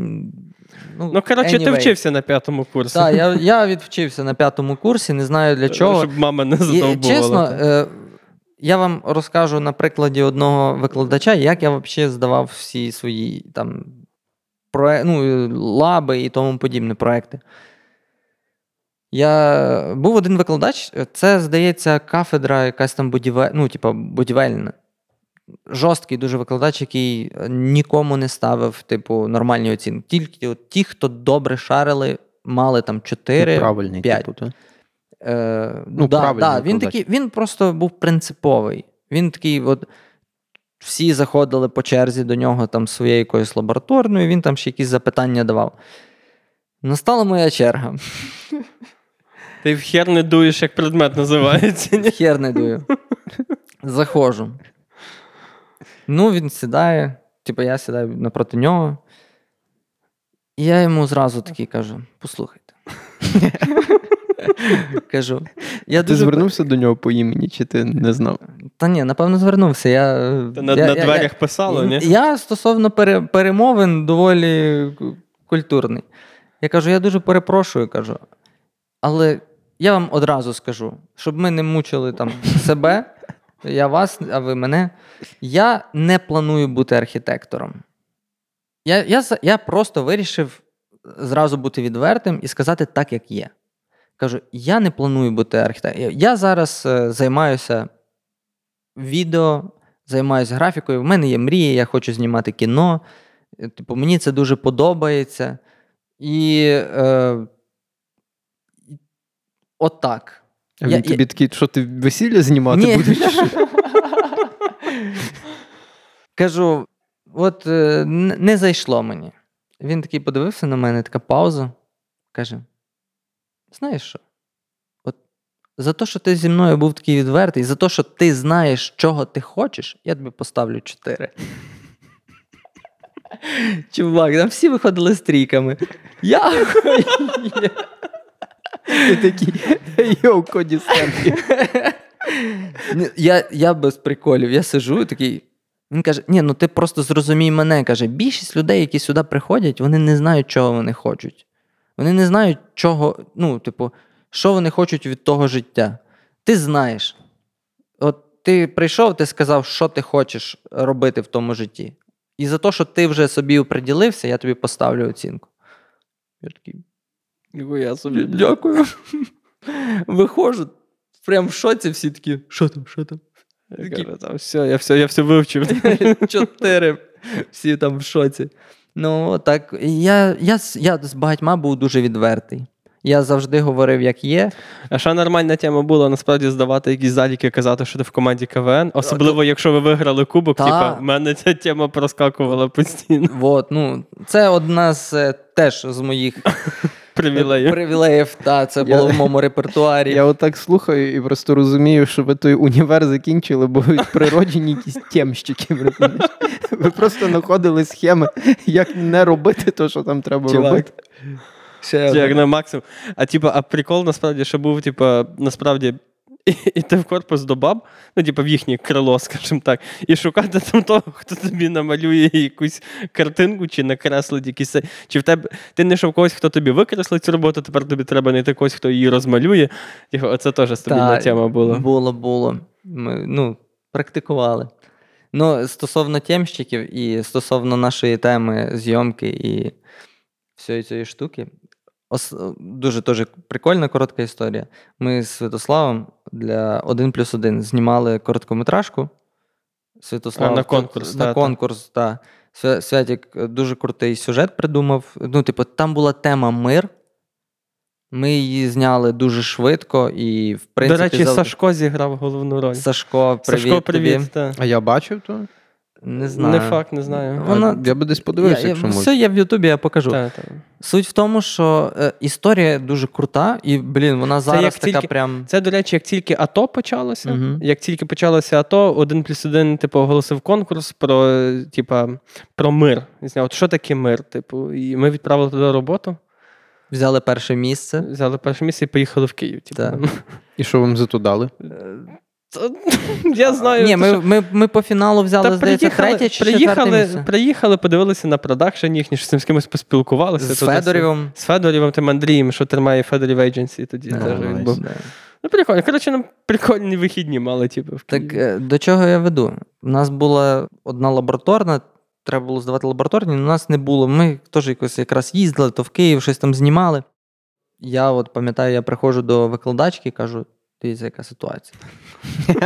Speaker 2: ну,
Speaker 3: Ну, коротше, ти вчився на п'ятому курсі.
Speaker 2: Так, я, я відвчився на п'ятому курсі, не знаю для чого.
Speaker 3: Щоб мама не
Speaker 2: І,
Speaker 3: задовбувала.
Speaker 2: чесно, е, я вам розкажу на прикладі одного викладача, як я взагалі здавав всі свої там проє... ну, лаби і тому подібне проекти. Я... Був один викладач, це, здається, кафедра якась там будівель... ну, типа, будівельна. Жорсткий дуже викладач, який нікому не ставив, типу, нормальні оцінки. Тільки от ті, хто добре шарили, мали там 4,
Speaker 1: Правильний,
Speaker 2: 5.
Speaker 1: типу, так?
Speaker 2: Е,
Speaker 1: Ну,
Speaker 2: да, да, він, такий, він просто був принциповий. Він такий, от всі заходили по черзі до нього там своєю якоюсь лабораторною, він там ще якісь запитання давав. Настала моя черга.
Speaker 3: Ти в хер не дуєш, як предмет називається. Ні?
Speaker 2: Хер не дую. Заходжу. Ну, він сідає, типу, я сідаю напроти нього. І я йому зразу такий кажу: послухайте. Кажу, я
Speaker 1: Ти
Speaker 2: дуже
Speaker 1: звернувся до нього по імені, чи ти не знав?
Speaker 2: Та ні, напевно, звернувся. Я,
Speaker 3: Та на,
Speaker 2: я,
Speaker 3: на
Speaker 2: я-
Speaker 3: дверях писало, ні?
Speaker 2: Я стосовно пере, перемовин доволі культурний. Я кажу, я дуже перепрошую, кажу. Але я вам одразу скажу, щоб ми не мучили там себе, я вас, а ви мене. Я не планую бути архітектором. Я, я, я просто вирішив зразу бути відвертим і сказати так, як є. Кажу, я не планую бути архітектором. Я зараз е, займаюся відео, займаюся графікою. В мене є мрія, я хочу знімати кіно. Е, Типу, мені це дуже подобається. І е, отак.
Speaker 1: А він
Speaker 2: Я-
Speaker 1: тобі такий, що ти весілля знімати
Speaker 2: Ні.
Speaker 1: будеш?
Speaker 2: Кажу, от е, не зайшло мені. Він такий подивився на мене, така пауза. Каже: Знаєш що? От за те, що ти зі мною був такий відвертий, за те, що ти знаєш, чого ти хочеш, я тобі поставлю 4. Чувак, там всі виходили з трійками. Я.
Speaker 1: Ти такий, йоу, кодіслем.
Speaker 2: Ні, Я, я без приколів, я сижу і такий. Він каже: ні, ну ти просто зрозумій мене. Каже, більшість людей, які сюди приходять, вони не знають, чого вони хочуть. Вони не знають, чого, ну, типу, що вони хочуть від того життя. Ти знаєш. От ти прийшов, ти сказав, що ти хочеш робити в тому житті. І за те, що ти вже собі оприділився, я тобі поставлю оцінку. Я такий,
Speaker 3: Ніхуя собі.
Speaker 2: Дякую. Виходжу, прям в шоці всі такі, що там, що там?
Speaker 3: Я кажу, там, все, я все, я все вивчив.
Speaker 2: Чотири. Всі там в шоці. Ну, так. Я, я, я з багатьма був дуже відвертий. Я завжди говорив, як є.
Speaker 3: А ще нормальна тема була насправді здавати якісь заліки, казати, що ти в команді КВН. Особливо, якщо ви виграли кубок,
Speaker 2: Та.
Speaker 3: типа, в мене ця тема проскакувала постійно.
Speaker 2: Вот, ну, це одна з е, теж з моїх
Speaker 3: Привілею.
Speaker 2: Привілеїв, так, це було в моєму репертуарі.
Speaker 1: Я отак слухаю і просто розумію, що ви той універ закінчили, бо ви природжені якісь темщики. Ви просто знаходили схеми, як не робити те, що там треба
Speaker 2: Чувак.
Speaker 1: робити.
Speaker 2: Ще
Speaker 3: Як на максимум. А типа, а прикол насправді, що був, типа, насправді. Іти в корпус до баб, ну, типу, в їхнє крило, скажімо так, і шукати там того, хто тобі намалює якусь картинку чи накреслить якісь. Чи в тебе ти не йшов когось, хто тобі викреслить цю роботу, тепер тобі треба знайти когось, хто її розмалює. Типу, оце теж стабільна
Speaker 2: Та,
Speaker 3: тема була.
Speaker 2: Було, було. Ми, ну, практикували. Ну, стосовно темщиків і стосовно нашої теми зйомки і всієї цієї штуки. Ос... Дуже теж прикольна коротка історія. Ми з Святославом для 1 плюс 1 знімали короткометражку. Святослав
Speaker 3: А, на конкурс,
Speaker 2: На
Speaker 3: та, та.
Speaker 2: конкурс, так. Свя- Святік е, дуже крутий сюжет придумав. Ну, типу, там була тема мир. Ми її зняли дуже швидко і, в принципі,
Speaker 3: До речі,
Speaker 2: зав-
Speaker 3: Сашко зіграв головну роль.
Speaker 2: Сашко, привіт.
Speaker 3: Сашко, привіт.
Speaker 2: Тобі.
Speaker 3: та.
Speaker 1: А я бачив то?
Speaker 2: Не знаю.
Speaker 3: Не факт, не знаю.
Speaker 2: Вона-
Speaker 1: Я би десь подивився,
Speaker 2: я,
Speaker 1: якщо
Speaker 2: я,
Speaker 1: можна.
Speaker 2: Все є в Ютубі, я покажу.
Speaker 3: Та, та.
Speaker 2: Суть в тому, що е, історія дуже крута, і, блін, вона зараз
Speaker 3: як
Speaker 2: така
Speaker 3: тільки-
Speaker 2: прям.
Speaker 3: Це, до речі, як тільки АТО почалося,
Speaker 2: Мгм.
Speaker 3: як тільки почалося АТО, один плюс один, типу, оголосив конкурс про, е, типа, про мир. От що таке мир? Типу, і ми відправили туди роботу,
Speaker 2: Взяли перше місце.
Speaker 3: взяли перше місце і поїхали в Київ. Типу.
Speaker 2: Так.
Speaker 1: І що вам за то дали?
Speaker 3: Я знаю.
Speaker 2: Ні, ми, ми, ми по фіналу взяли,
Speaker 3: Та
Speaker 2: здається,
Speaker 3: приїхали,
Speaker 2: третє чи
Speaker 3: приїхали,
Speaker 2: місце.
Speaker 3: приїхали, подивилися на продакшн їхній, що з кимось поспілкувалися.
Speaker 2: З. Федорівом.
Speaker 3: З Федорівим, тим Андрієм, що тримає Федорів Agency тоді теж. він був. Ну, прикольно. Коротше, нам прикольні вихідні мали, типу, в
Speaker 2: Так е, до чого я веду? У нас була одна лабораторна, треба було здавати лабораторні, але у нас не було. Ми теж якось якраз їздили, то в Київ щось там знімали. Я от пам'ятаю, я приходжу до викладачки і кажу: дивіться, яка ситуація.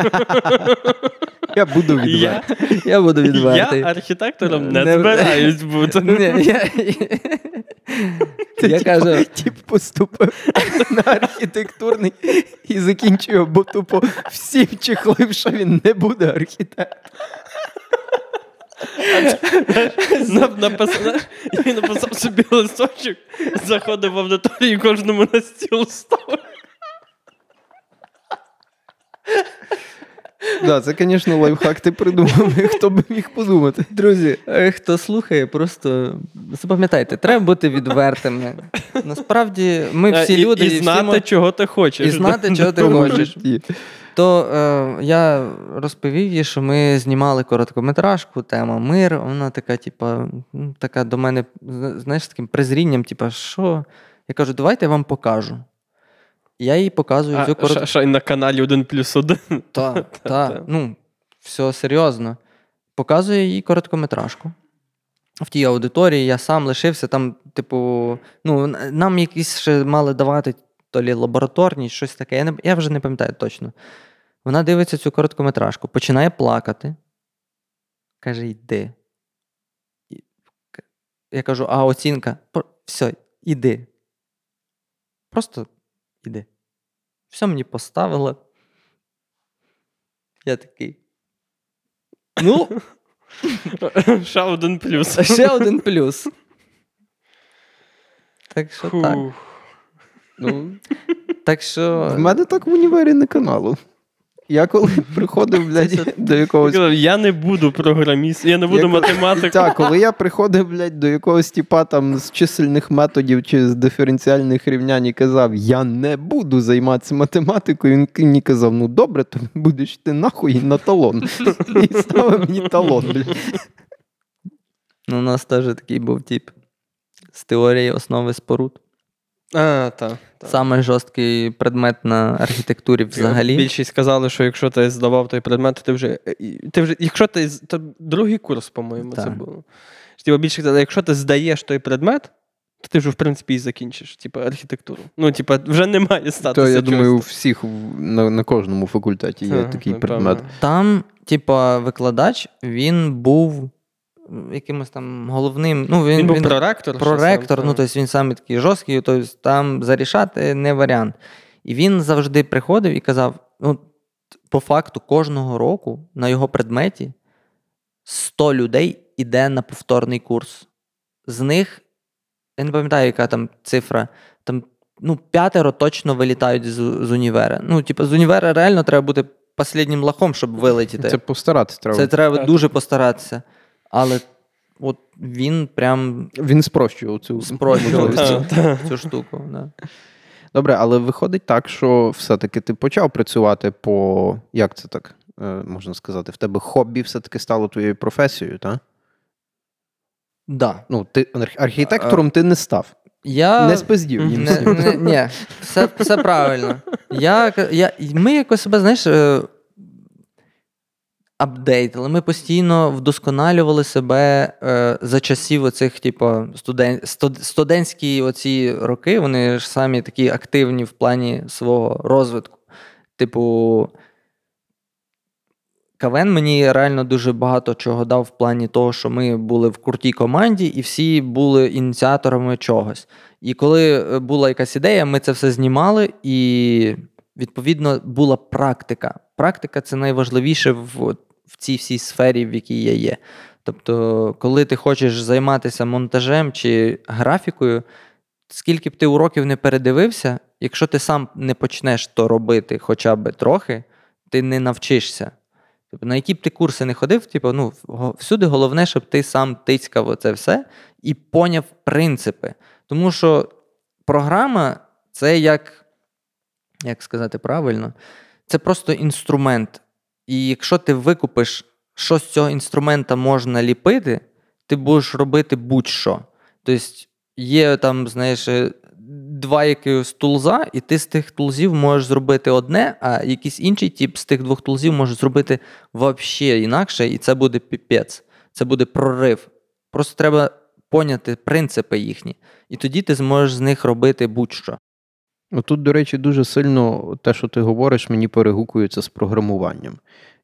Speaker 1: Я буду
Speaker 3: Я,
Speaker 1: відвертий.
Speaker 2: Я буду
Speaker 3: я архітектором не,
Speaker 2: Не-
Speaker 3: збираюсь бути.
Speaker 2: Ні, я, я кажу,
Speaker 1: Тіп поступив на архітектурний і закінчив, бо тупо всім чехлив, що він не буде архітектором.
Speaker 3: Нап- написав, він написав собі листочок, заходив в аудиторію і кожному на стіл ставив.
Speaker 1: Да, це, звісно, лайфхак ти придумав. Хто б міг подумати?
Speaker 2: друзі, е, хто слухає, просто запам'ятайте, треба бути відвертими. Насправді, ми всі
Speaker 3: Е, і,
Speaker 2: люди
Speaker 3: і знати,
Speaker 2: мо-
Speaker 3: чого ти хочеш.
Speaker 2: і знати, чого ти хочеш.
Speaker 1: житті.
Speaker 2: То е, я розповів їй, що ми знімали короткометражку, тема мир. Вона така, типа, ну, така до мене, зна- знаєш, з таким презрінням, типа, що? Я кажу, давайте я вам покажу. Я їй показую цю коротку.
Speaker 3: ще на каналі 1 плюс 1.
Speaker 2: Та,
Speaker 3: та.
Speaker 2: та, ну, все серйозно. Показує їй короткометражку. В тій аудиторії я сам лишився там, типу, ну, нам якісь ще мали давати то лі лабораторні, щось таке. Я, не, я вже не пам'ятаю точно. Вона дивиться цю короткометражку, починає плакати. Каже: йди. Я кажу, а оцінка? Все, іди. Просто іди. Все мені поставила. Я такий. Ну,
Speaker 3: Ще один плюс.
Speaker 2: а ще один плюс. Так що так.
Speaker 1: Ну,
Speaker 2: Так що.
Speaker 1: в мене так в універі не каналу. Я коли приходив, блядь, до якогось
Speaker 3: Я не буду програмістом, я не буду
Speaker 1: Я-
Speaker 3: математиком.
Speaker 1: Так, коли я приходив, блядь, до якогось типа там з чисельних методів чи з диференціальних рівнянь і казав, я не буду займатися математикою, він мені казав, ну добре, то будеш ти нахуй на талон. І ставив мені талон, блядь.
Speaker 2: Ну, у нас теж такий був тип з теорії основи споруд.
Speaker 3: А, так.
Speaker 2: Саме жорсткий предмет на архітектурі взагалі.
Speaker 3: Більшість сказали, що якщо ти здавав той предмет, ти вже. Ти вже якщо ти з- то другий курс, по-моєму, це було. Що, Типу, більше казали, якщо ти здаєш той предмет, то ти вже, в принципі, і закінчиш, типу, архітектуру. Ну, типу, вже немає статусу.
Speaker 1: То я думаю, у всіх на, на кожному факультеті є такий
Speaker 3: напевно.
Speaker 1: предмет.
Speaker 2: Там, типа, викладач, він був якимось там головним. Ну, він,
Speaker 3: Він, був проректор.
Speaker 2: проректор,
Speaker 3: сам,
Speaker 2: ну, тобто він саме такий жорсткий, тобто там зарішати не варіант. І він завжди приходив і казав: ну, по факту, кожного року на його предметі 100 людей іде на повторний курс. З них, я не пам'ятаю, яка там цифра, там ну, п'ятеро точно вилітають з, з універа. Ну, типу, з універа реально треба бути останнім лахом, щоб вилетіти.
Speaker 1: Це постаратися треба.
Speaker 2: Це треба дуже постаратися. Але от він прям
Speaker 1: Він спрощував цю
Speaker 2: спрощував цю, цю штуку. Да.
Speaker 1: Добре, але виходить так, що все-таки ти почав працювати по як це так е, можна сказати, в тебе хобі все-таки стало твоєю професією, так?
Speaker 2: Да.
Speaker 1: Ну, ти арх- архітектором ти не став.
Speaker 2: Я...
Speaker 1: Не спиздів
Speaker 2: Не, не, ні, все, все правильно. Я, я, ми якось себе, знаєш, е, апдейтили. Ми постійно вдосконалювали себе е, за часів оцих, типу, студен, студентські оці роки, вони ж самі такі активні в плані свого розвитку. Типу, КВН мені реально дуже багато чого дав в плані того, що ми були в крутій команді і всі були ініціаторами чогось. І коли е, була якась ідея, ми це все знімали, і відповідно була практика. Практика це найважливіше в, в цій всій сфері, в якій я є. Тобто, коли ти хочеш займатися монтажем чи графікою, скільки б ти уроків не передивився, якщо ти сам не почнеш то робити хоча б трохи, ти не навчишся. Тобто, на які б ти курси не ходив, типу, ну, всюди головне, щоб ти сам тицькав оце все і поняв принципи. Тому що програма це як, як сказати правильно, це просто інструмент. І якщо ти викупиш, що з цього інструмента можна ліпити, ти будеш робити будь-що. Тобто є там, знаєш, е, два якихось тулза, і ти з тих тулзів можеш зробити одне, а якийсь інший тип з тих двох тулзів може зробити взагалі інакше, і це буде піпець. Це буде прорив. Просто треба поняти принципи їхні. І тоді ти зможеш з них робити будь-що.
Speaker 1: Ну, Тут, до речі, дуже сильно те, що ти говориш, мені перегукується з програмуванням.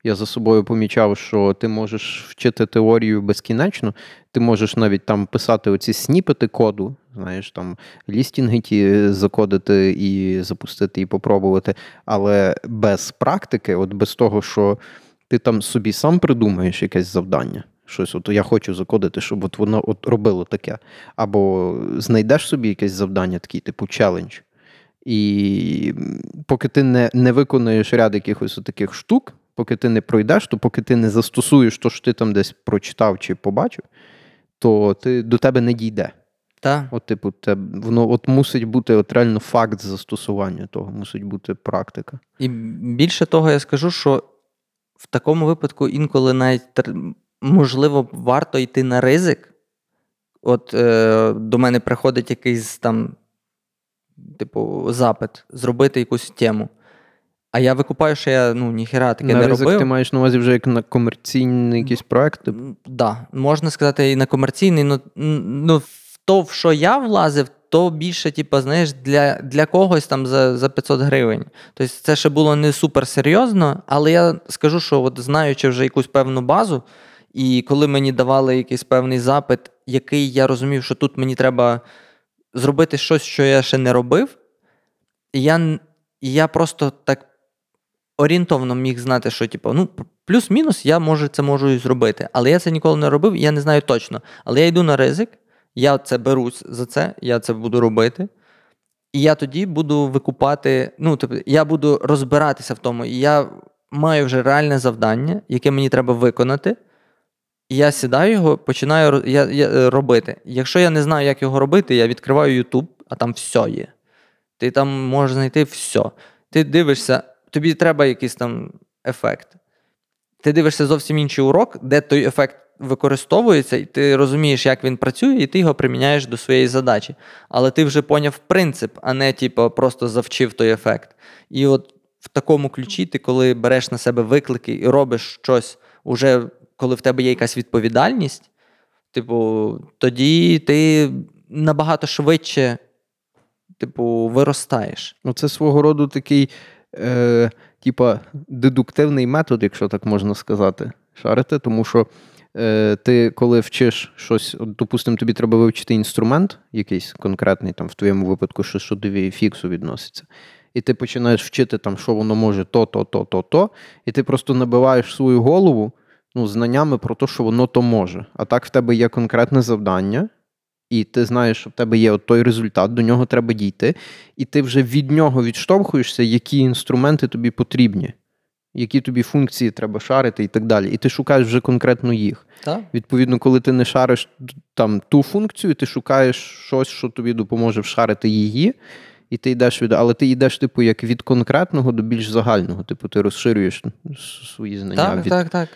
Speaker 1: Я за собою помічав, що ти можеш вчити теорію безкінечно, ти можеш навіть там писати оці сніпети коду, знаєш, там лістінги ті закодити і запустити, і попробувати. Але без практики, от без того, що ти там собі сам придумаєш якесь завдання. Щось, от я хочу закодити, щоб от воно от робило таке. Або знайдеш собі якесь завдання, такий, типу челендж. І поки ти не, не виконуєш ряд якихось таких штук, поки ти не пройдеш, то поки ти не застосуєш то, що ти там десь прочитав чи побачив, то ти до тебе не дійде.
Speaker 2: Та?
Speaker 1: От, типу, те, воно от мусить бути от реально факт застосування того, мусить бути практика.
Speaker 2: І більше того, я скажу, що в такому випадку інколи навіть можливо варто йти на ризик. От е, до мене приходить якийсь там, типу, запит, зробити якусь тему. А я викупаю, що я ну, ніхера таке
Speaker 1: на
Speaker 2: не
Speaker 1: ризик
Speaker 2: робив.
Speaker 1: ти маєш на увазі вже як на комерційний якийсь проект.
Speaker 2: Так, да, можна сказати, і на комерційний, ну, ну в то, в що я влазив, то більше, типу, знаєш, для, для когось там за, за 500 гривень. Тобто це ще було не супер серйозно, але я скажу, що от знаючи вже якусь певну базу, і коли мені давали якийсь певний запит, який я розумів, що тут мені треба зробити щось, що я ще не робив, я, я просто так орієнтовно міг знати, що типу, ну, плюс-мінус, я може це можу і зробити. Але я це ніколи не робив, я не знаю точно. Але я йду на ризик, я це берусь за це, я це буду робити. І я тоді буду викупати, ну, тобто, я буду розбиратися в тому. І я маю вже реальне завдання, яке мені треба виконати. Я сідаю його, починаю я, я, е, робити. Якщо я не знаю, як його робити, я відкриваю YouTube, а там все є. Ти там можеш знайти все. Ти дивишся, тобі треба якийсь там ефект. Ти дивишся зовсім інший урок, де той ефект використовується, і ти розумієш, як він працює, і ти його приміняєш до своєї задачі. Але ти вже поняв принцип, а не типу, просто завчив той ефект. І от в такому ключі, ти, коли береш на себе виклики і робиш щось, уже коли в тебе є якась відповідальність, типу, тоді ти набагато швидше, типу, виростаєш.
Speaker 1: Ну, це свого роду такий, е, типа, дедуктивний метод, якщо так можна сказати, шарити, тому що е, ти, коли вчиш щось, допустимо, тобі треба вивчити інструмент, якийсь конкретний, там, в твоєму випадку, що, що до VFX відноситься. І ти починаєш вчити, там, що воно може то, то, то, то, то, і ти просто набиваєш свою голову ну, знаннями про те, що воно то може. А так в тебе є конкретне завдання, і ти знаєш, що в тебе є от той результат, до нього треба дійти, і ти вже від нього відштовхуєшся, які інструменти тобі потрібні, які тобі функції треба шарити і так далі. І ти шукаєш вже конкретно їх.
Speaker 2: Так?
Speaker 1: Відповідно, коли ти не шариш там ту функцію, ти шукаєш щось, що тобі допоможе вшарити її, і ти йдеш від. Але ти йдеш, типу, як від конкретного до більш загального. Типу, ти розширюєш свої знання.
Speaker 2: Так,
Speaker 1: від...
Speaker 2: так, так.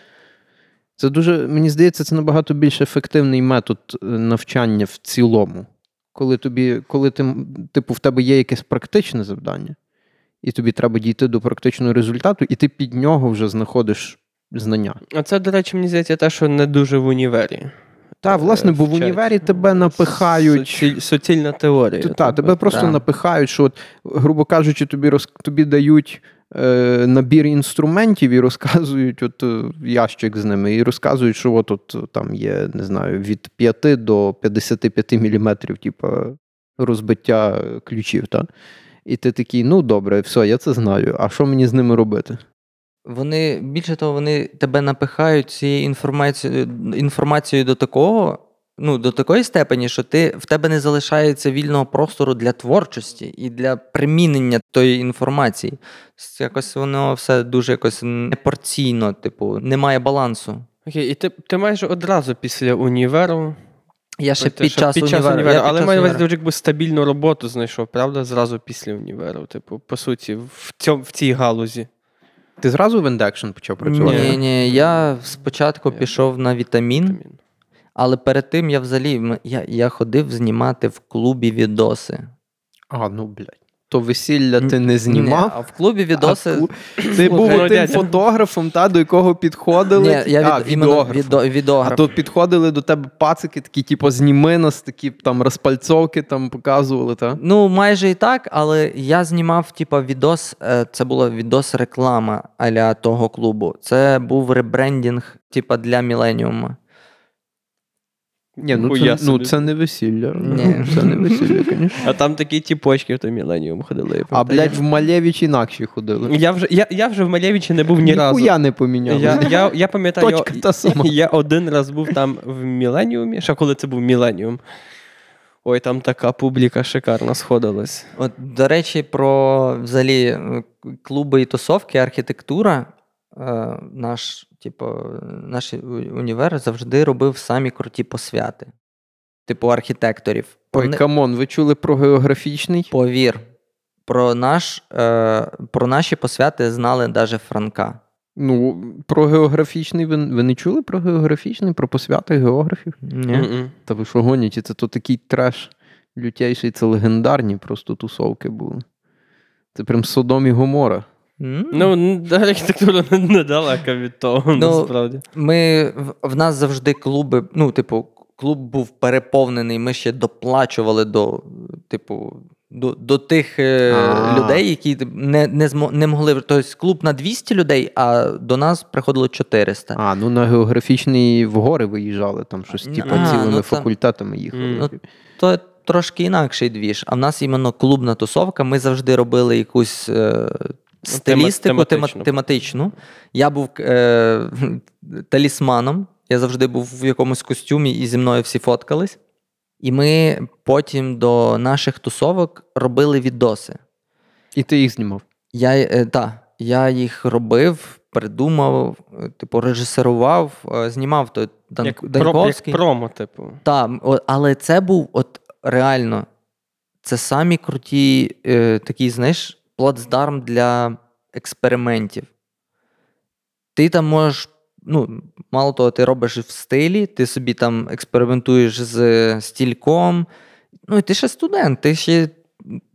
Speaker 1: Це дуже, мені здається, це набагато більш ефективний метод е, навчання в цілому. Коли тобі, коли ти, типу, в тебе є якесь практичне завдання, і тобі треба дійти до практичного результату, і ти під нього вже знаходиш знання.
Speaker 3: А це, до речі, мені здається, те, що не дуже в універі.
Speaker 1: Так, власне, бо в універі тебе напихають.
Speaker 3: Суціль, суцільна теорія.
Speaker 1: Так, тебе просто
Speaker 2: Так.
Speaker 1: напихають, що, от, грубо кажучи, тобі роз, тобі дають е, набір інструментів і розказують, от е, ящик з ними, і розказують, що от, от там є, не знаю, від 5 до 55 міліметрів, типу, розбиття ключів. Та? І ти такий, ну добре, все, я це знаю. А що мені з ними робити?
Speaker 2: Вони більше того, вони тебе напихають цією інформацією, інформацією до такого, ну, до такої степені, що ти, в тебе не залишається вільного простору для творчості і для примінення тої інформації. Якось воно все дуже якось непропорційно, типу, немає балансу.
Speaker 3: Окей, і ти, ти майже одразу після універу.
Speaker 2: Я ще під
Speaker 3: що,
Speaker 2: час
Speaker 3: під час
Speaker 2: універу, я
Speaker 3: але маю на увазі, вже якби стабільну роботу знайшов, правда? Зразу після універу. Типу, по суті, в, цьому, в цій галузі.
Speaker 1: Ти зразу в ендекшн почав працювати?
Speaker 2: Ні, ні, я спочатку пішов на вітамін,
Speaker 3: Вітамін.
Speaker 2: Але перед тим я взагалі я, я ходив знімати в клубі відоси.
Speaker 1: А, ну блядь. То весілля ти не знімав?
Speaker 2: Ні, а в клубі відоси.
Speaker 1: А Ти був тим
Speaker 3: дядя.
Speaker 1: фотографом, та, до якого підходили.
Speaker 2: Ні, я від, іменно
Speaker 1: відеографом.
Speaker 2: відо, відеограф.
Speaker 1: А то підходили до тебе пацики, такі, типу, зніми нас, такі там розпальцовки там показували, та?
Speaker 2: Ну, майже і так, але я знімав, типа, відос, е, це була відос реклама аля того клубу. Це був ребрендінг, типа, для Міленіума.
Speaker 1: Ні, ну
Speaker 3: Хуя
Speaker 1: це, ну
Speaker 3: собі.
Speaker 1: це не весілля.
Speaker 2: Ні.
Speaker 1: Це не весілля, звісно.
Speaker 3: А там такі тіпочки в той Міленіум ходили. я
Speaker 1: А,
Speaker 3: пам'ятаю.
Speaker 1: блядь, в Малєвич інакші ходили.
Speaker 3: Я вже, я, я вже в Малєвичі не був ні разу.
Speaker 1: Ніхуя не поміняли.
Speaker 3: Я, я, я пам'ятаю,
Speaker 1: Точка та сама.
Speaker 3: я один раз був там в Міленіумі, ще коли це був Міленіум. Ой, там така публіка шикарно сходилась.
Speaker 2: От, до речі, про взагалі е, клуби і тусовки, архітектура. Е, наш, типу, наш універ завжди робив самі круті посвяти. Типу архітекторів.
Speaker 1: Ой,
Speaker 2: Вони-
Speaker 1: come on, ви чули про географічний?
Speaker 2: Повір, про, наш, е, про наші посвяти знали навіть Франка.
Speaker 1: Ну, про географічний ви, ви не чули про географічний, про посвяти географів?
Speaker 2: Ні?
Speaker 3: Мгм.
Speaker 1: Та ви що гоніте? Це то такий треш лютейший, це легендарні просто тусовки були. Це прям Содом і Гомора.
Speaker 2: М?
Speaker 3: Ну, архітектура не- недалека від того,
Speaker 2: Ну,
Speaker 3: насправді.
Speaker 2: Ми, в, в нас завжди клуби, ну, типу, клуб був переповнений, ми ще доплачували до, типу, до, до тих е,
Speaker 1: А.
Speaker 2: людей, які не, не, змо, не могли. Тобто клуб на 200 людей, а до нас приходило 400.
Speaker 1: А, ну на географічний в гори виїжджали, там щось, типу,
Speaker 2: ну,
Speaker 1: цілими
Speaker 2: там-
Speaker 1: факультетами їхали.
Speaker 2: Ну, То трошки інакший двіж. А в нас іменно клубна тусовка. Ми завжди робили якусь е, стилістику
Speaker 3: тематичну.
Speaker 2: тема- тематичну. Я був е, талісманом. Я завжди був в якомусь костюмі і зі мною всі фоткались. І ми потім до наших тусовок робили відоси.
Speaker 1: І ти їх знімав.
Speaker 2: Я, е, та, я їх робив, придумав, е, типу, режисерував, е, знімав той Дан,
Speaker 3: Як, про, як промо, типу.
Speaker 2: Так, але це був от реально це самі круті е, такий, знаєш, плацдарм для експериментів. Ти там можеш, ну, мало того, ти робиш в стилі, ти собі там експериментуєш з стільком. Ну, і ти ще студент, ти ще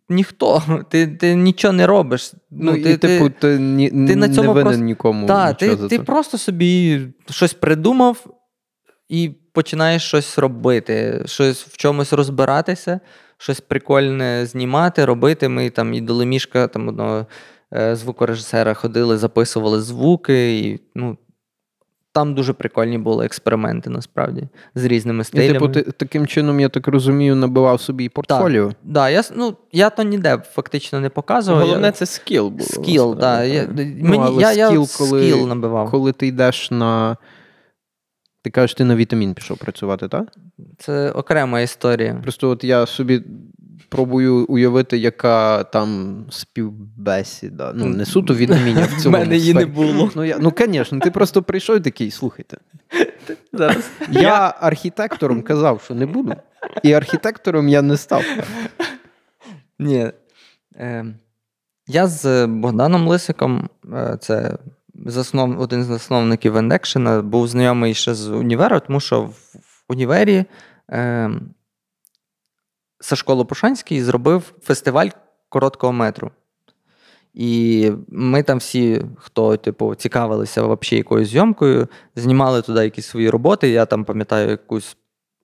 Speaker 2: ніхто, ти, ти нічого не робиш.
Speaker 1: Ну,
Speaker 2: Ну,
Speaker 1: і,
Speaker 2: ти,
Speaker 1: типу,
Speaker 2: ти,
Speaker 1: ти, ні,
Speaker 2: ти на
Speaker 1: не
Speaker 2: цьому
Speaker 1: винен
Speaker 2: просто-
Speaker 1: нікому.
Speaker 2: та, ти, ти просто собі щось придумав і починаєш щось робити, щось в чомусь розбиратися, щось прикольне знімати, робити. Ми там і до Лемішка, там одного е, звукорежисера ходили, записували звуки. І, ну, там дуже прикольні були експерименти, насправді, з різними стилями.
Speaker 1: І, типу, ти таким чином, я так розумію, набивав собі і портфоліо.
Speaker 2: Да, я, ну, я то ніде фактично не показував.
Speaker 3: Головне,
Speaker 2: я...
Speaker 3: це скіл було.
Speaker 2: скіл, так.
Speaker 3: насправді,
Speaker 2: Я,
Speaker 3: так.
Speaker 2: мені, я, я
Speaker 1: скіл, коли-
Speaker 2: скіл набивав.
Speaker 1: Коли ти йдеш на. Ти кажеш, ти на вітамін пішов працювати, так?
Speaker 2: Це окрема історія.
Speaker 1: Просто от я собі пробую уявити, яка там співбесіда. Ну, не суто вітамінів в цьому.
Speaker 2: мене її не було.
Speaker 1: Ну, я, ну, звісно, ти просто прийшов і такий, слухайте.
Speaker 2: Зараз.
Speaker 1: Я архітектором казав, що не буду. І архітектором я не став.
Speaker 2: Ні. Е, я з Богданом Лисиком, е, це заснов, один з засновників Ендекшена, був знайомий ще з універу, тому що в, універі е, Сашко Лопушанський зробив фестиваль короткого метру. І ми там всі, хто типу, цікавилися взагалі якоюсь зйомкою, знімали туди якісь свої роботи. Я там пам'ятаю якусь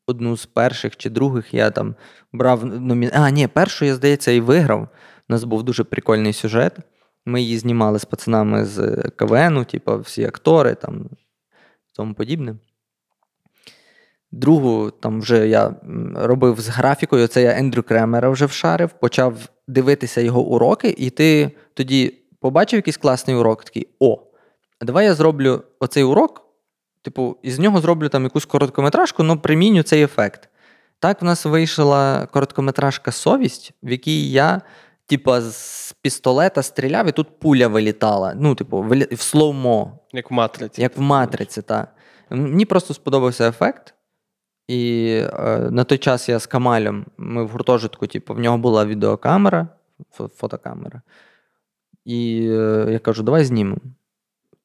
Speaker 2: одну з перших чи других, я там брав номі... А, ні, першу, я, здається, і виграв. У нас був дуже прикольний сюжет. Ми її знімали з пацанами з КВНу, типу, всі актори там тому подібне. Другу там вже я робив з графікою. Це я Ендрю Кремера вже вшарив, почав дивитися його уроки, і ти тоді побачив якийсь класний урок, такий: о, давай я зроблю оцей урок, типу, із нього зроблю там якусь короткометражку, але приміню цей ефект. Так в нас вийшла короткометражка Совість, в якій я, типу, з пістолета стріляв, і тут пуля вилітала. Ну, типу, в слоумо,
Speaker 3: Як в матриці.
Speaker 2: як в матриці, так. Мені просто сподобався ефект. І е, на той час я з Камалем, ми в гуртожитку, типу, в нього була відеокамера, фотокамера. І е, я кажу, давай знімемо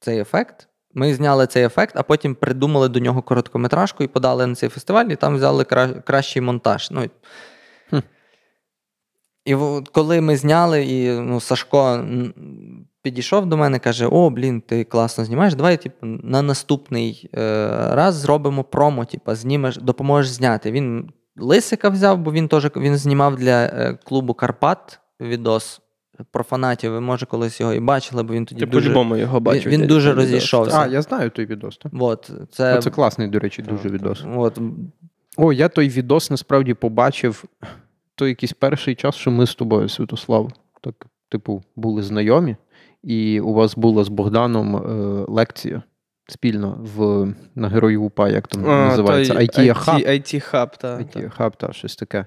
Speaker 2: цей ефект. Ми зняли цей ефект, а потім придумали до нього короткометражку і подали на цей фестиваль, і там взяли кра- кращий монтаж. Ну, і- от коли ми зняли, і ну, Сашко підійшов до мене, каже: О, блін, ти класно знімаєш. Давай, типу, на наступний е, раз зробимо промо, типу, знімеш, допоможеш зняти. Він Лисика взяв, бо він теж він знімав для е, клубу Карпат відос про фанатів. Ви може колись його і бачили, бо він тоді
Speaker 3: Ти
Speaker 2: дуже.
Speaker 3: по-любому його бачив.
Speaker 2: він
Speaker 3: дядь,
Speaker 2: дуже
Speaker 3: відос.
Speaker 2: розійшовся.
Speaker 1: А, я знаю той відос. так.
Speaker 2: От, це,
Speaker 1: Це класний, до речі, дуже відос.
Speaker 2: От,
Speaker 1: О, я той відос насправді побачив той якийсь перший час, що ми з тобою, Святослав, так, типу, були знайомі, і у вас була з Богданом е, лекція спільно в, на Герою УПА, як там
Speaker 3: А,
Speaker 1: називається?
Speaker 3: той
Speaker 1: IT Hub.
Speaker 3: IT Hub, так.
Speaker 1: IT Hub, та, щось таке.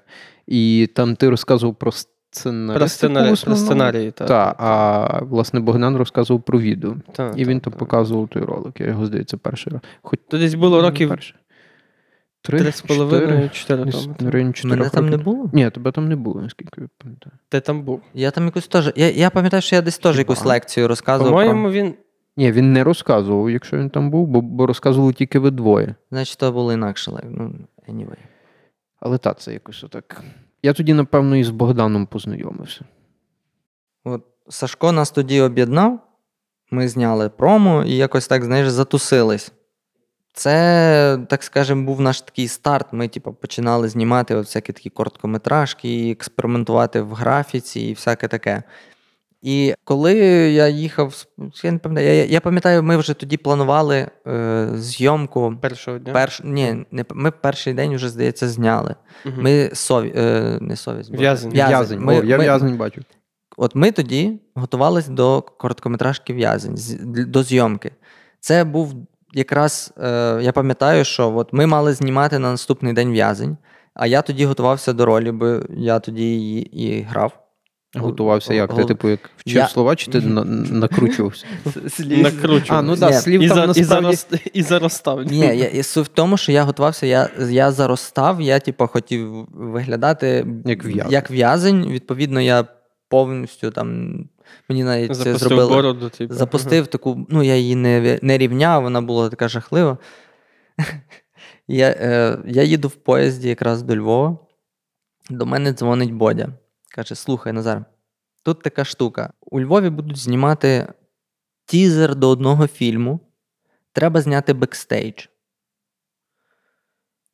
Speaker 1: І там ти розказував про сценарій.
Speaker 3: Про сценарій, про сценарії, так.
Speaker 1: Так, а власне Богдан розказував про відео.
Speaker 3: Та,
Speaker 1: І він
Speaker 3: та,
Speaker 1: там
Speaker 3: та.
Speaker 1: показував той ролик. Я його, здається, перший раз. Хоч
Speaker 3: То десь було років
Speaker 1: перший. Три,
Speaker 3: три з половиною, чотири
Speaker 1: чотирьох
Speaker 2: мене там не було?
Speaker 1: Ні, тебе там не було, наскільки я пам'ятаю.
Speaker 3: Ти там був.
Speaker 2: Я там якусь теж. Я, я пам'ятаю, що я десь теж якусь лекцію розказував.
Speaker 3: По-моєму,
Speaker 2: Про...
Speaker 3: він.
Speaker 1: Ні, він не розказував, якщо він там був, бо, бо розказували тільки ви двоє.
Speaker 2: Значить, то було інакше. лек- Ну, anyway.
Speaker 1: Але так, це якось отак. Я тоді, напевно, і з Богданом познайомився.
Speaker 2: От Сашко нас тоді об'єднав, ми зняли промо і якось так, знаєш, затусились. Це, так скажемо, був наш такий старт. Ми, типу, починали знімати от всякі такі короткометражки, експериментувати в графіці і всяке таке. І коли я їхав, я не пам'ятаю, я, я пам'ятаю, ми вже тоді планували е, зйомку.
Speaker 3: Першого дня.
Speaker 2: Перш, ні, не, ми перший день вже, здається, зняли.
Speaker 3: Мгм.
Speaker 2: Ми сові, е, не совість.
Speaker 3: В'язень.
Speaker 1: В'язень.
Speaker 2: Ми,
Speaker 1: О, я
Speaker 2: ми-
Speaker 1: в'язень бачу.
Speaker 2: От ми тоді готувалися до короткометражки в'язень, з- до зйомки. Це був якраз, е, я пам'ятаю, що от ми мали знімати на наступний день в'язень, а я тоді готувався до ролі, бо я тоді її і грав.
Speaker 1: Готувався як? Ти, типу, як вчив
Speaker 2: Я-
Speaker 1: слова, чи ти на- накручувався?
Speaker 3: Накручував.
Speaker 1: А, ну так,
Speaker 2: Ні.
Speaker 1: слів
Speaker 3: і,
Speaker 1: там насправді...
Speaker 3: зарос- і заростав.
Speaker 2: Ні, я, в тому, що я готувався, я, я заростав, я типу, хотів виглядати
Speaker 1: Як в'язень.
Speaker 2: як в'язень. Відповідно, я повністю там. Мені навіть це
Speaker 3: Запустив
Speaker 2: зробили.
Speaker 3: бороду, типу.
Speaker 2: Запустив таку, ну я її не, не рівняв, вона була така жахлива. я, е, я їду в поїзді якраз до Львова. До мене дзвонить Бодя. Каже: слухай, Назар, тут така штука. У Львові будуть знімати тізер до одного фільму. Треба зняти бекстейдж.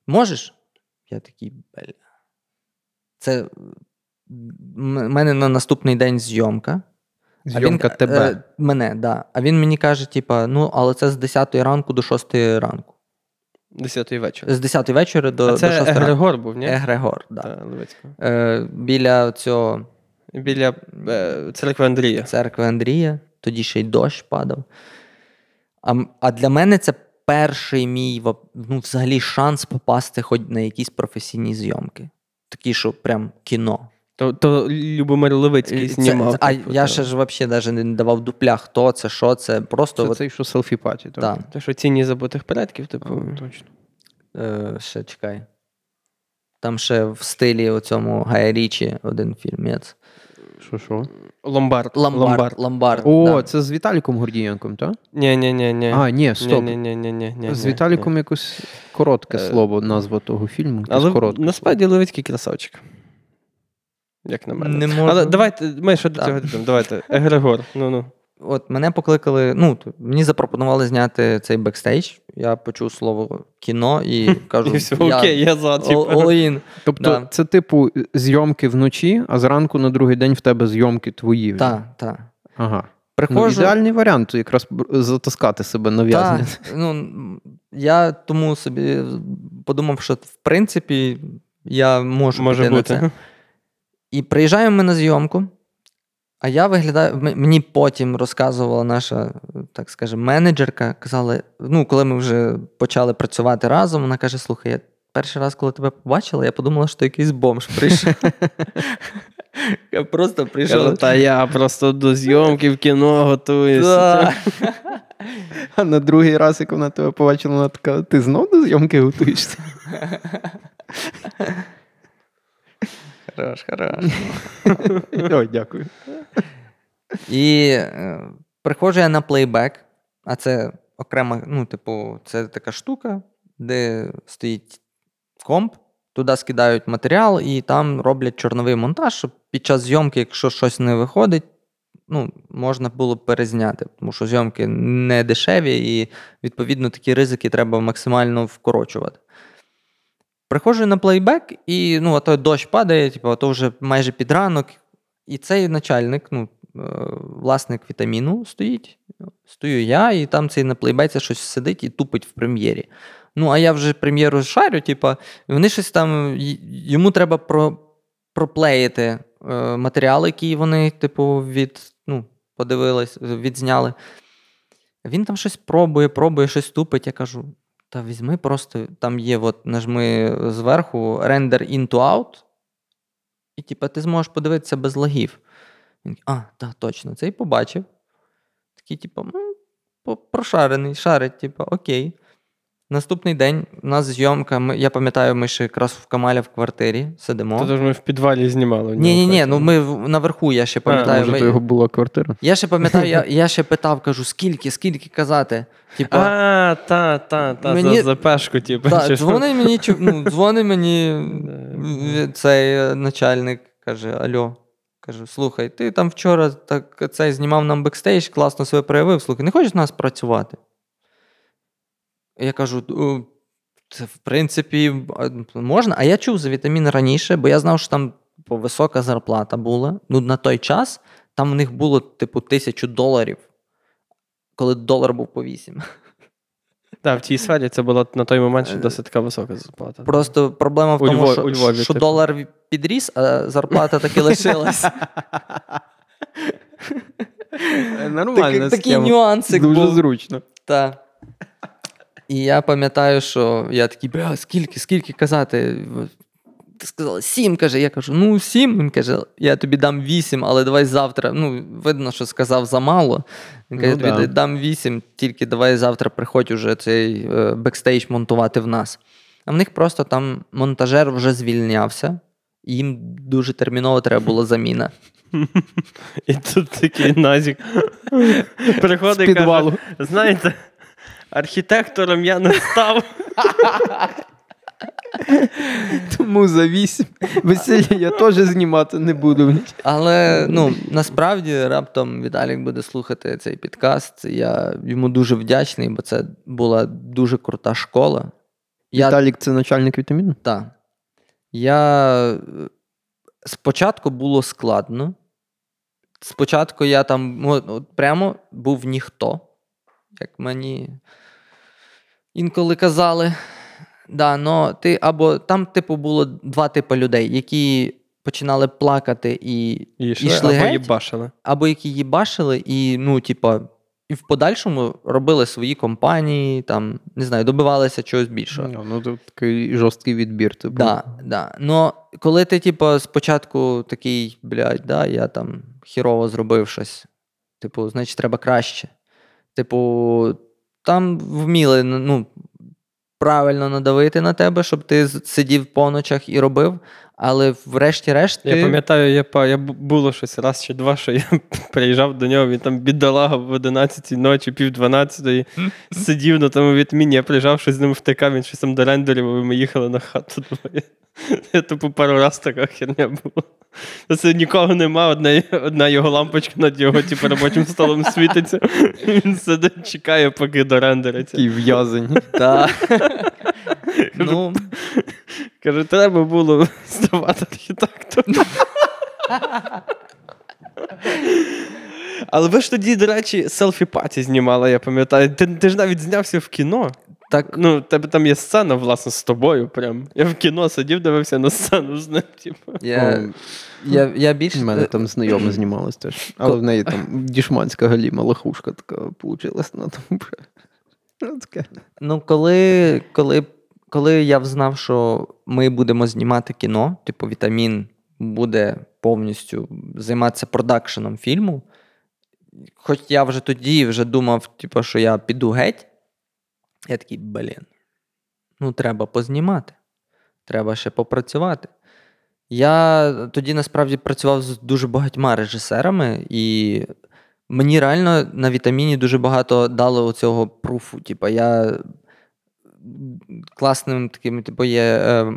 Speaker 2: Можеш? Я такий, бля. Це в мене на наступний день зйомка. А він,
Speaker 1: тебе.
Speaker 2: Е, мене, да. А він мені каже: типа, ну, але це з 10 ранку до 6 ранку.
Speaker 3: Десятий вечір.
Speaker 2: З 10 вечора до,
Speaker 3: А
Speaker 2: до 6
Speaker 3: це
Speaker 2: ранку.
Speaker 3: Егрегор був, ні?
Speaker 2: Егрегор, да.
Speaker 3: Так,
Speaker 2: Е, біля цього
Speaker 3: Біля е, церкви Андрія.
Speaker 2: церкви Андрія, тоді ще й дощ падав. А, а для мене це перший мій ну, взагалі шанс попасти хоч на якісь професійні зйомки. Такі, що прям кіно.
Speaker 3: То, то Любомир Левицький знімав.
Speaker 2: це- а
Speaker 3: типу,
Speaker 2: я ще ж взагалі навіть не давав дупля, хто це, що це. Просто
Speaker 1: Це
Speaker 2: от,
Speaker 1: цей, що селфі паті.
Speaker 2: та,
Speaker 3: Те, що цінні забутих предків, типу.
Speaker 1: Точно.
Speaker 2: е, ще чекай. Там ще в стилі оцьому Гая Річі один фільмець.
Speaker 1: Що, що?
Speaker 3: Ломбард.
Speaker 2: Ломбард. Ломбард.
Speaker 1: О,
Speaker 2: да.
Speaker 1: це з Віталіком Гордієнком, так?
Speaker 3: Ні, ні, ні, ні.
Speaker 1: А, ні, стоп.
Speaker 3: Ні, ні, ні, ні, ні,
Speaker 1: З Віталіком
Speaker 3: ні.
Speaker 1: якось коротке
Speaker 3: Е,
Speaker 1: слово, назва того фільму.
Speaker 3: Але
Speaker 1: коротке.
Speaker 3: насправді Левицький красавчик. Як на мене.
Speaker 2: Не можу.
Speaker 3: Але давайте, ми ще до цього дійдемо. Давайте. Егрегор. Ну ну.
Speaker 2: От мене покликали, ну, мені запропонували зняти цей бекстейдж. Я почув слово кіно і кажу,
Speaker 3: І все, окей, я за. Типу.
Speaker 1: Тобто
Speaker 2: Да.
Speaker 1: це типу зйомки вночі, а зранку на другий день в тебе зйомки твої.
Speaker 2: Так, так.
Speaker 1: Ага. Ну, ідеальний варіант якраз затаскати себе на
Speaker 2: Так, ну, я тому собі подумав, що в принципі я можу
Speaker 3: Може
Speaker 2: піти на це. І приїжджаємо ми на зйомку, а я виглядаю. Мені потім розказувала наша, так скажемо, менеджерка. Казали, ну, коли ми вже почали працювати разом, вона каже: слухай, я перший раз, коли тебе побачила, я подумала, що ти якийсь бомж прийшов. Я просто прийшов.
Speaker 3: та я просто до зйомки в кіно готуюся.
Speaker 1: А на другий раз, як вона тебе побачила, вона така: ти знов до зйомки готуєшся?
Speaker 2: Хорош, хорош.
Speaker 1: Ой, дякую.
Speaker 2: І е, приходжу я на плейбек, а це окрема, ну, типу, це така штука, де стоїть комп, туди скидають матеріал, і там роблять чорновий монтаж, щоб під час зйомки, якщо щось не виходить, ну, можна було б перезняти, тому що зйомки не дешеві, і відповідно такі ризики треба максимально вкорочувати. Приходжу на плейбек, і ну, а то дощ падає, типу, а то вже майже під ранок. І цей начальник, ну, е, власник вітаміну стоїть. Стою я, і там цей на плейбеці щось сидить і тупить в прем'єрі. Ну, а я вже прем'єру шарю, типа, вони щось там. Йому треба про, проплеїти е, матеріали, які вони, типу, від, ну, подивились, відзняли. Він там щось пробує, пробує, щось тупить. Я кажу: та візьми просто, там є, от, нажми зверху render into out, і типу, ти зможеш подивитися без лагів. Він, а, так, точно, цей побачив. Такий, типу, прошарений, шарить, типу, окей. Наступний день у нас зйомка. Ми, я пам'ятаю, ми ще якраз в Камаля в квартирі сидимо.
Speaker 3: То ж ми в підвалі знімали.
Speaker 2: Ні, ні, ні, ну ми наверху, я ще
Speaker 3: А,
Speaker 2: пам'ятаю.
Speaker 1: Може,
Speaker 2: ми-
Speaker 1: то його була квартира.
Speaker 2: Я ще пам'ятаю, я, я ще питав, кажу, скільки, скільки казати. Типа,
Speaker 3: А, та, та, та,
Speaker 2: Мені-
Speaker 3: за запешку, типу.
Speaker 2: та, дзвони мені, ну, дзвони мені цей е, начальник, каже: Альо. Кажу, слухай, ти там вчора так цей знімав нам бекстейдж, класно себе проявив. Слухай, не хочеш нас працювати? Я кажу, в принципі можна. А я чув за вітамін раніше, бо я знав, що там висока зарплата була. Ну, на той час там в них було, типу, тисячу доларів, коли долар був по 8.
Speaker 3: Так, в тій сфері це була на той момент
Speaker 2: Е,
Speaker 3: ще досить така висока зарплата.
Speaker 2: Просто проблема в
Speaker 3: У
Speaker 2: тому,
Speaker 3: Львові-
Speaker 2: що,
Speaker 3: у Львові,
Speaker 2: що
Speaker 3: типу.
Speaker 2: долар підріс, а зарплата таки лишилась.
Speaker 1: Нормальна
Speaker 2: Так- Такий
Speaker 1: схема. Дуже зручно.
Speaker 2: Та. І я пам'ятаю, що я такий, бля, скільки, скільки казати? Ти сказав, сім, каже. Я кажу, ну сім. Він каже, я тобі дам вісім, але давай завтра. Ну, видно, що сказав замало. Він каже,
Speaker 1: Ну,
Speaker 2: я тобі
Speaker 1: да.
Speaker 2: дам вісім, тільки давай завтра приходь уже цей е, бекстейдж монтувати в нас. А в них просто там монтажер вже звільнявся, і їм дуже терміново треба була заміна.
Speaker 3: І тут такий назік приходить знаєте, архітектором я не став.
Speaker 1: Тому за вісім весілля я теж знімати не буду.
Speaker 2: Але ну насправді раптом Віталік буде слухати цей підкаст. Я йому дуже вдячний, бо це була дуже крута школа. Я,
Speaker 1: Віталік це начальник вітаміну?
Speaker 2: та, я е, спочатку було складно. Спочатку я там от прямо був ніхто, як мені інколи казали. Да, но ти або там, типу, було два типи людей, які починали плакати і
Speaker 3: І йшли,
Speaker 2: йшли
Speaker 3: або
Speaker 2: геть,
Speaker 3: їбашили.
Speaker 2: або які їбашили, і, ну, типа, і в подальшому робили свої компанії, там, не знаю, добивалися чогось більшого.
Speaker 1: Ну, ну тут такий жорсткий відбір. Типу.
Speaker 2: Да, да. Но коли ти, типу, спочатку такий, блядь, да, я там хірово зробив щось, типу, значить, треба краще. Типу, там вміли ну, правильно надавити на тебе, щоб ти сидів по ночах і робив, але врешті-решт ти...
Speaker 3: Я пам'ятаю, я, па- я було щось раз чи два, що я приїжджав до нього, він там бідолага в 11 ночі, пів 12 сидів на тому відміні, я приїжджав щось з ним втикав, він щось там дорендерів, і ми їхали на хату двоє. Я тупо пару раз така херня була. Це нікого нема, одна, одна його лампочка над його типу, робочим столом світиться. Він сидить, чекає, поки дорендериться.
Speaker 1: Такий в'язень.
Speaker 2: Та. ну,
Speaker 3: Каже, треба було ставати архітектором. Але ви ж тоді, до речі, селфі-паті знімали, я пам'ятаю. Ти, ти ж навіть знявся в кіно.
Speaker 2: Так,
Speaker 3: Ну, в тебе там є сцена, власне, з тобою. Прям. Я в кіно сидів, дивився на сцену з ним. Типу.
Speaker 2: я, я, я більш...
Speaker 1: У мене там знайома знімалась теж. Але в неї там дішманська галіма лохушка така получилась. Ну, там, таке.
Speaker 2: Ну, коли, коли, коли я взнав, що ми будемо знімати кіно, типу Вітамін буде повністю займатися продакшеном фільму. Хоч я вже тоді вже думав, типу, що я піду геть, я такий, блін, ну треба познімати, треба ще попрацювати. Я тоді насправді працював з дуже багатьма режисерами, і мені реально на вітаміні дуже багато дало цього пруфу. Типу, я класним таким, типу, є е,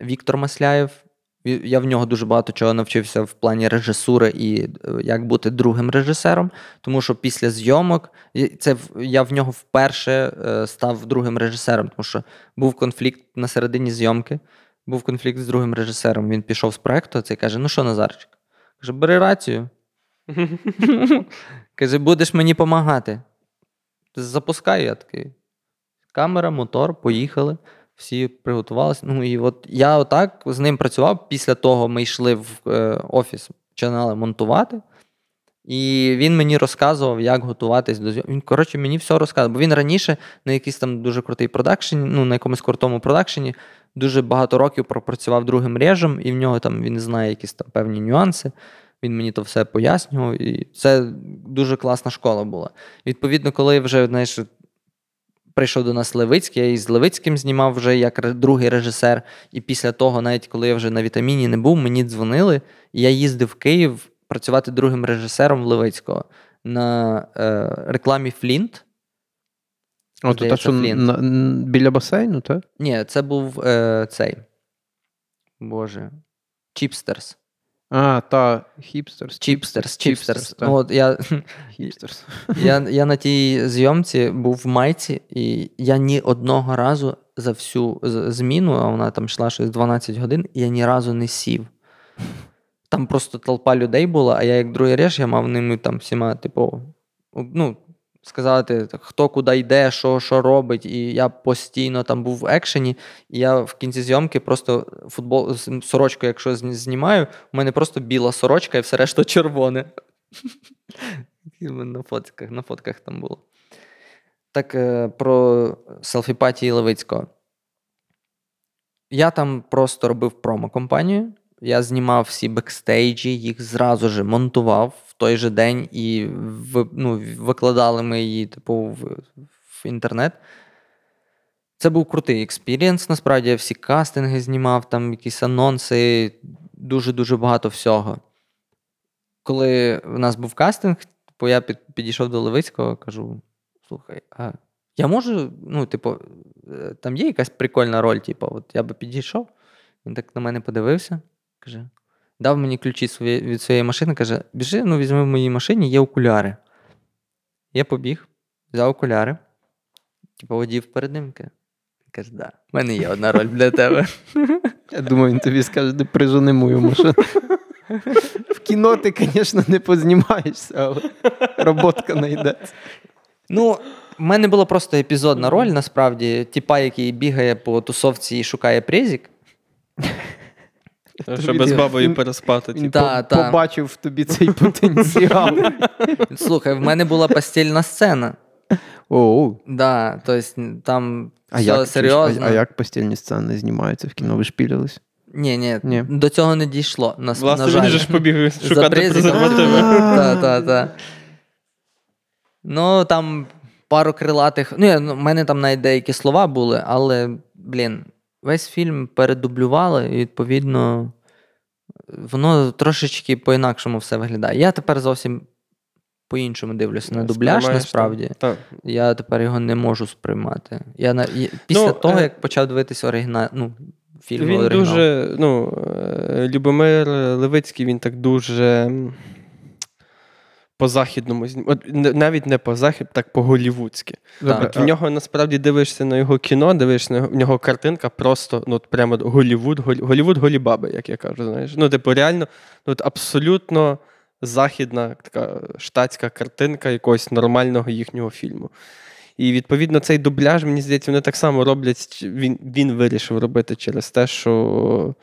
Speaker 2: Віктор Масляєв. Я в нього дуже багато чого навчився в плані режисури і е, як бути другим режисером. Тому що після зйомок це я в нього вперше е, став другим режисером, тому що був конфлікт на середині зйомки, був конфлікт з другим режисером. Він пішов з проекту, цей каже: Ну що, Назарчик? Каже, бери рацію. Каже, будеш мені допомагати. Запускай, я такий. Камера, мотор, поїхали. Всі приготувалися. Ну і от я отак з ним працював. Після того ми йшли в е, офіс, починали монтувати. І він мені розказував, як готуватись до зйомки. Він, коротше, мені все розказував. Бо він раніше на якийсь там дуже крутий продакшені, ну, на якомусь крутому продакшені, дуже багато років пропрацював другим режем, і в нього там він знає якісь там певні нюанси. Він мені то все пояснював, і це дуже класна школа була. Відповідно, коли вже знаєш, прийшов до нас Левицький, я і з Левицьким знімав вже як другий режисер. І після того, навіть коли я вже на вітаміні не був, мені дзвонили, і я їздив в Київ працювати другим режисером Левицького на е, рекламі Флінт.
Speaker 1: О, то та, що
Speaker 2: Флінт.
Speaker 1: на, біля басейну, так?
Speaker 2: Ні, це був е, цей. Боже. Чіпстерс.
Speaker 1: А, та хіпстерс.
Speaker 2: Чіпстерс, Чіпстерс. Ну, от я,
Speaker 1: Хіпстерс.
Speaker 2: я, я на тій зйомці був в майці, і я ні одного разу за всю зміну, а вона там йшла щось 12 годин, я ні разу не сів. Там просто толпа людей була, а я як другий реж, я мав ними там всіма, типу, ну, сказати, хто куди йде, що, що робить. І я постійно там був в екшені, і я в кінці зйомки просто футбол, сорочку, якщо знімаю, у мене просто біла сорочка і все решта червоне. На фотках, на фотках там було. Так, е, про селфіпатії Левицького. Я там просто робив промо-компанію. Я знімав всі бекстейджі, їх зразу ж монтував той же день і ну, викладали ми її, типу, в, в інтернет. Це був крутий experience. Насправді я всі кастинги знімав, там якісь анонси, дуже-дуже багато всього. Коли в нас був кастинг, типу, я під, підійшов до Левицького, кажу: слухай, а я можу, ну, типу, е, там є якась прикольна роль, типу, от я би підійшов. Він так на мене подивився, каже: дав мені ключі свої, від своєї машини, каже: біжи, ну візьми в моїй машині, є окуляри. Я побіг, взяв окуляри, типу, одів перед ним. каже, да, в мене є одна роль для тебе.
Speaker 1: Я думаю, він тобі скаже, де прижени мою машину. В кіно ти, звісно, не познімаєшся, але роботка знайдеться.
Speaker 2: Ну, в мене була просто епізодна роль, насправді, типа, який бігає по тусовці і шукає презік.
Speaker 3: Щоб з бабою переспати.
Speaker 1: Він
Speaker 3: типу.
Speaker 2: Та,
Speaker 1: по-
Speaker 2: та.
Speaker 1: побачив в тобі цей потенціал.
Speaker 2: Слухай, в мене була постільна сцена.
Speaker 1: Оу.
Speaker 2: Да, тобто там
Speaker 1: А
Speaker 2: все
Speaker 1: як,
Speaker 2: серйозно.
Speaker 1: А, а як постільні сцени знімаються в кіно? Ви шпілились?
Speaker 2: Ні, ні,
Speaker 1: Ні.
Speaker 2: до цього не дійшло. На, на жаль.
Speaker 3: він же ж побіг шукати презервативи.
Speaker 2: Так, так, так. Ну, там пару крилатих. Ну, ну, в мене там навіть деякі слова були, але, блін, весь фільм передублювали, і відповідно, воно трошечки по-інакшому все виглядає. Я тепер зовсім по-іншому дивлюся на дубляж,
Speaker 3: Сприймаєш,
Speaker 2: насправді.
Speaker 3: Так.
Speaker 2: Я тепер його не можу сприймати. Я, на- після
Speaker 3: Ну,
Speaker 2: того,
Speaker 3: е,
Speaker 2: як почав дивитися оригінал, ну, фільм
Speaker 3: Він
Speaker 2: оригінал.
Speaker 3: дуже, ну, е, Любомир Левицький, він так дуже м, по-західному знім- навіть не по-захід, так по-голівудськи. От в нього насправді дивишся на його кіно, дивишся на його, в нього картинка просто ну, от прямо Голівуд, Голі- Голівуд голібаби, як я кажу. Знаєш. Ну, типу, реально, ну, от абсолютно західна така штатська картинка якогось нормального їхнього фільму. І відповідно цей дубляж, мені здається, вони так само роблять. Він, він вирішив робити через те, що.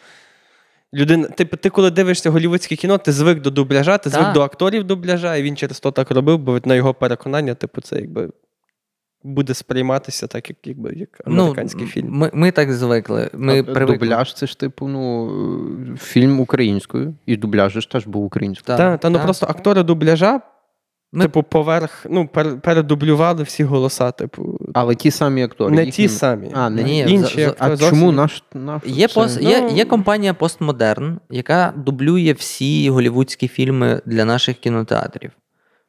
Speaker 3: Людина, ти, ти коли дивишся голівудське кіно, ти звик до дубляжа, ти звик до акторів дубляжа, і він через то так робив, бо на його переконання, типу, це якби буде сприйматися так, як, якби, як американський
Speaker 2: ну,
Speaker 3: фільм.
Speaker 2: Ми, ми так звикли. Ми
Speaker 1: А,
Speaker 2: привикли.
Speaker 1: Дубляж це ж типу, ну, фільм українською. І дубляж ж теж був українською.
Speaker 2: Так,
Speaker 3: Та, та, ну
Speaker 2: так.
Speaker 3: просто актори дубляжа,
Speaker 2: Ми-
Speaker 3: типу, поверх, ну, пер, передублювали всі голоса, типу.
Speaker 1: Але ті самі актори.
Speaker 3: не
Speaker 1: їх
Speaker 3: ті самі.
Speaker 1: А, не
Speaker 2: Ні,
Speaker 3: інші.
Speaker 2: за- за-
Speaker 3: актори
Speaker 1: А
Speaker 3: зовсім-
Speaker 1: чому наш, наш
Speaker 2: Є,
Speaker 1: це?
Speaker 2: пост, є,
Speaker 3: Ну-
Speaker 2: є компанія Постмодерн, яка дублює всі голівудські фільми для наших кінотеатрів.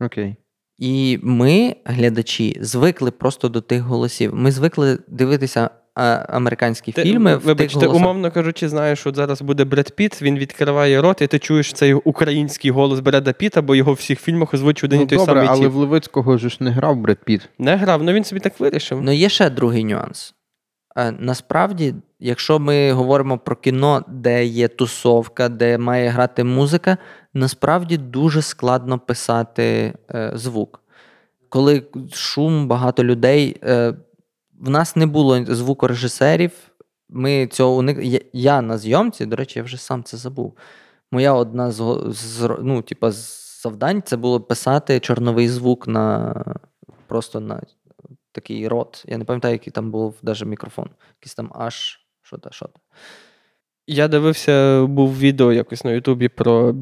Speaker 1: Окей.
Speaker 2: І ми, глядачі, звикли просто до тих голосів. Ми звикли дивитися американські
Speaker 3: Ти,
Speaker 2: фільми в
Speaker 3: вибач,
Speaker 2: тих
Speaker 3: ти, умовно кажучи, знаєш, що зараз буде Бред Піт, він відкриває рот, і ти чуєш цей український голос Бреда Піта, бо його в всіх фільмах озвучує один
Speaker 1: Ну,
Speaker 3: і той
Speaker 1: добре,
Speaker 3: самий
Speaker 1: але
Speaker 3: тіп.
Speaker 1: в Левицького ж не грав Бред Піт.
Speaker 3: Не грав, ну він собі так вирішив.
Speaker 2: Ну, є ще другий нюанс. Е, Насправді, якщо ми говоримо про кіно, де є тусовка, де має грати музика, насправді дуже складно писати е, звук. Коли шум, багато людей, е, в нас не було звукорежисерів. Ми цього уник... я, на зйомці, до речі, я вже сам це забув. Моя одна з, з ну, типа, завдань це було писати чорновий звук на просто на такий рот. Я не пам'ятаю, який там був навіть мікрофон. Якийсь там аж що то, що то.
Speaker 3: Я дивився, був відео якось на Ютубі про,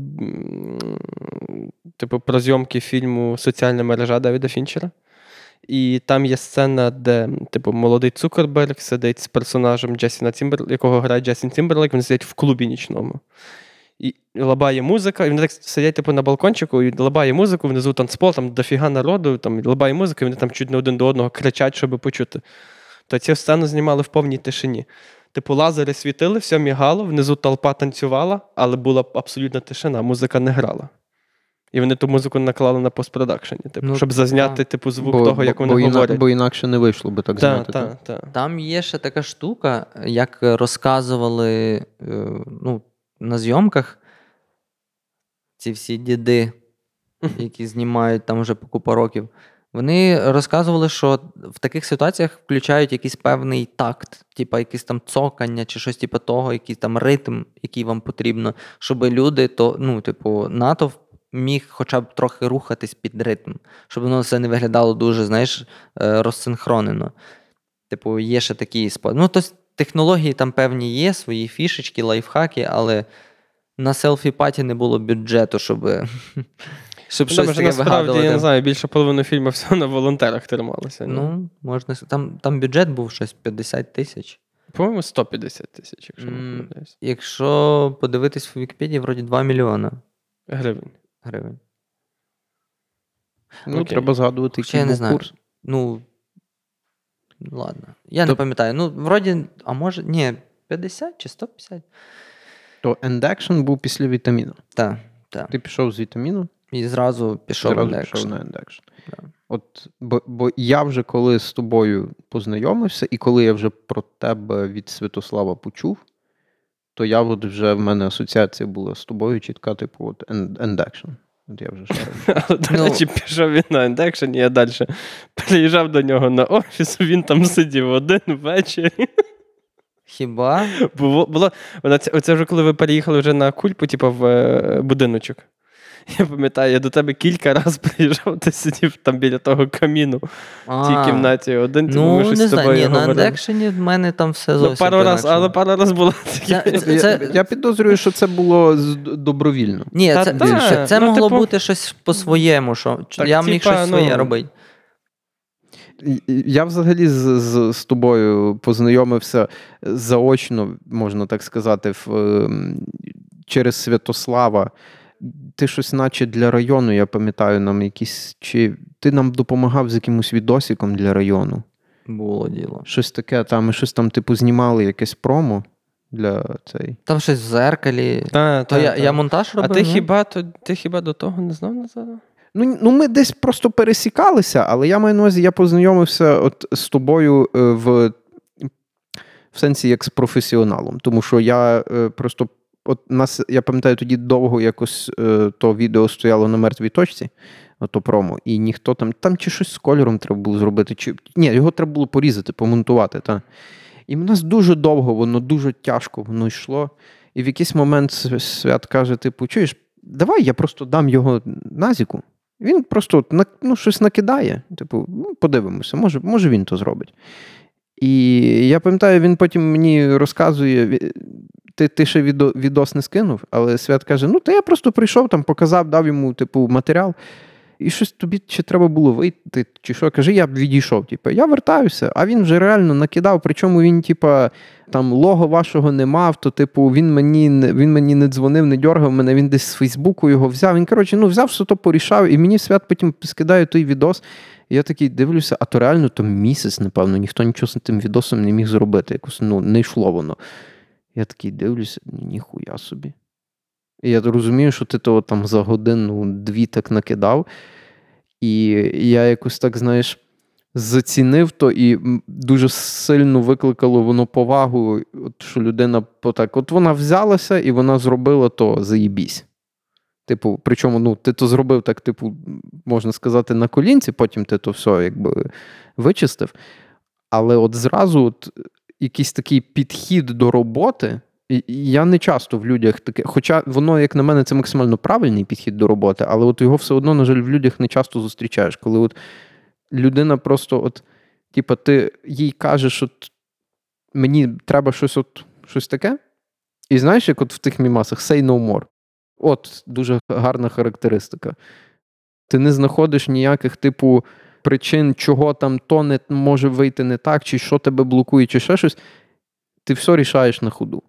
Speaker 3: типу, про зйомки фільму Соціальна мережа Девіда Фінчера. І там є сцена, де, типу, молодий Цукерберг сидить з персонажем Джастін Тімбер, якого грає Джастін Тімберлейк, вони сидять в клубі нічному. І лабає музика, і вони так сидять типу, на балкончику, і лабає музику, внизу танцпол, там дофіга народу, там лабає музика, і вони там чуть не один до одного кричать, щоб почути. То цю сцену знімали в повній тишині. Типу, лазери світили, все мігало, внизу толпа танцювала, але була абсолютна тишина, музика не грала. І вони ту музику наклали на постпродакшені, типу,
Speaker 2: Ну,
Speaker 3: щоб зазняти
Speaker 2: так.
Speaker 3: типу, звук того, як вони
Speaker 1: бо, іна-
Speaker 3: говорять.
Speaker 1: бо інакше не вийшло би так
Speaker 3: Так,
Speaker 1: зняти.
Speaker 3: так, так.
Speaker 2: Там є ще така штука, як розказували е, ну, на зйомках ці всі діди, які знімають там вже по купа років. Вони розказували, що в таких ситуаціях включають якийсь певний такт, типу якесь там цокання чи щось типу того, якийсь там ритм, який вам потрібно, щоб люди, то, ну, типу, натовп міг хоча б трохи рухатись під ритм, щоб воно все не виглядало дуже, знаєш, е, розсинхронено. Типу, є ще такі способи. Ну, тобто технології там певні є, свої фішечки, лайфхаки, але на селфі-паті не було бюджету, щоб, щоб
Speaker 3: Ну,
Speaker 2: щось таке
Speaker 3: насправді,
Speaker 2: вигадувати.
Speaker 3: я не знаю, більше половини фільму все на волонтерах трималося.
Speaker 2: Ну, можна там, там бюджет був щось 50 тисяч.
Speaker 3: По-моєму, 150 тисяч, якщо не
Speaker 2: М,
Speaker 3: помиляюсь.
Speaker 2: Якщо подивитись в Вікіпедії, вроді 2 мільйона
Speaker 3: Гривень.
Speaker 2: Гривень.
Speaker 1: Ну,
Speaker 3: Okay.
Speaker 1: треба згадувати,
Speaker 2: Хоча я не знаю.
Speaker 1: курс.
Speaker 2: Ну, ладно. Я не пам'ятаю. Ну, вроді, а може, ні, 50 чи 150?
Speaker 1: То ND Action був після вітаміну.
Speaker 2: Так, так.
Speaker 1: Ти пішов з вітаміну,
Speaker 2: І зразу пішов
Speaker 1: зразу пішов на ND Action.
Speaker 2: Да.
Speaker 1: От, бо, бо я вже коли з тобою познайомився, і коли я вже про тебе від Святослава почув, то я от вже в мене асоціація була з тобою чітка, типу, от Endaction. От я вже шарив.
Speaker 3: До
Speaker 2: Ну.
Speaker 3: речі, пішов він на Endaction, і я далі приїжджав до нього на офіс, він там сидів один ввечері.
Speaker 2: Хіба?
Speaker 3: Було, було, це, оце вже коли ви переїхали вже на кульпу, типу, в е, будиночок. Я пам'ятаю, я до тебе кілька разів приїжджав, ти сидів там біля того каміну в тій кімнаті. Один типу,
Speaker 2: Ну,
Speaker 3: ми щось
Speaker 2: не
Speaker 3: з
Speaker 2: знаю,
Speaker 3: тобою
Speaker 2: ні, на
Speaker 3: говорили.
Speaker 2: індекшені в мене там все
Speaker 3: Ну,
Speaker 2: зовсім
Speaker 3: пару раз, але пару раз було таке.
Speaker 2: це-
Speaker 1: Я, я підозрюю, що це було добровільно.
Speaker 2: Ні,
Speaker 3: Та
Speaker 2: це,
Speaker 3: та,
Speaker 2: це, це
Speaker 3: ну,
Speaker 2: могло
Speaker 3: типу-
Speaker 2: бути щось по-своєму, що
Speaker 3: Так,
Speaker 2: я міг
Speaker 3: типа,
Speaker 2: щось своє
Speaker 3: ну,
Speaker 2: робити.
Speaker 1: Я взагалі з, з, з тобою познайомився заочно, можна так сказати, в, ем, через Святослава. Ти щось, наче для району, я пам'ятаю, нам якісь. Чи ти нам допомагав з якимось відосиком для району?
Speaker 2: Було діло.
Speaker 1: Щось таке, там, ми щось там, типу, знімали якесь промо для цей.
Speaker 2: Там щось в зеркалі.
Speaker 3: Та,
Speaker 2: То
Speaker 3: та,
Speaker 2: я,
Speaker 3: та.
Speaker 2: я монтаж
Speaker 3: А ти
Speaker 2: ні?
Speaker 3: хіба, то, ти хіба до того не знав назад?
Speaker 1: Ну, ну, ми десь просто пересікалися, але я маю на увазі, я познайомився от з тобою е, в, в сенсі як з професіоналом. Тому що я е, просто от нас, я пам'ятаю, тоді довго якось е, то відео стояло на мертвій точці, ото промо, і ніхто там, там чи щось з кольором треба було зробити, чи ні, його треба було порізати, помонтувати. Та. І в нас дуже довго, воно дуже тяжко воно йшло. І в якийсь момент свят каже: типу, чуєш, давай я просто дам його назіку. Він просто ну, щось накидає. Типу, ну, подивимося, може, може він то зробить. І я пам'ятаю, він потім мені розказує. Ти, ти ще відо, відос не скинув, але свят каже: ну, та я просто прийшов, там показав, дав йому типу, матеріал. І щось тобі чи треба було вийти, чи що, каже, я б відійшов. Типу, я вертаюся, а він вже реально накидав. Причому він, типа, там лого вашого не мав, то, типу, він мені він мені не дзвонив, не дьоргав мене, він десь з Фейсбуку його взяв. Він, коротше, ну, взяв, все то порішав, і мені свят потім скидає той відос. Я такий дивлюся, а то реально то місяць, напевно, ніхто нічого з тим відосом не міг зробити. Якось ну, не йшло воно. Я такий дивлюся, ніхуя собі. І я розумію, що ти того там за годину дві так накидав. І я якось так, знаєш, зацінив то і дуже сильно викликало воно повагу, от, що людина отак, от вона взялася і вона зробила то заїбісь. Типу, причому, ну, ти то зробив так, типу, можна сказати, на колінці, потім ти то все якби вичистив. Але от зразу от, якийсь такий підхід до роботи. Я не часто в людях таке, хоча воно, як на мене, це максимально правильний підхід до роботи, але от його все одно, на жаль, в людях не часто зустрічаєш. Коли от людина просто, от, типа, ти їй кажеш, от мені треба щось, от, щось таке. І знаєш, як от в тих мімасах say no more. От дуже гарна характеристика. Ти не знаходиш ніяких, типу, причин, чого там то не може вийти не так, чи що тебе блокує, чи ще щось. Ти все рішаєш на ходу.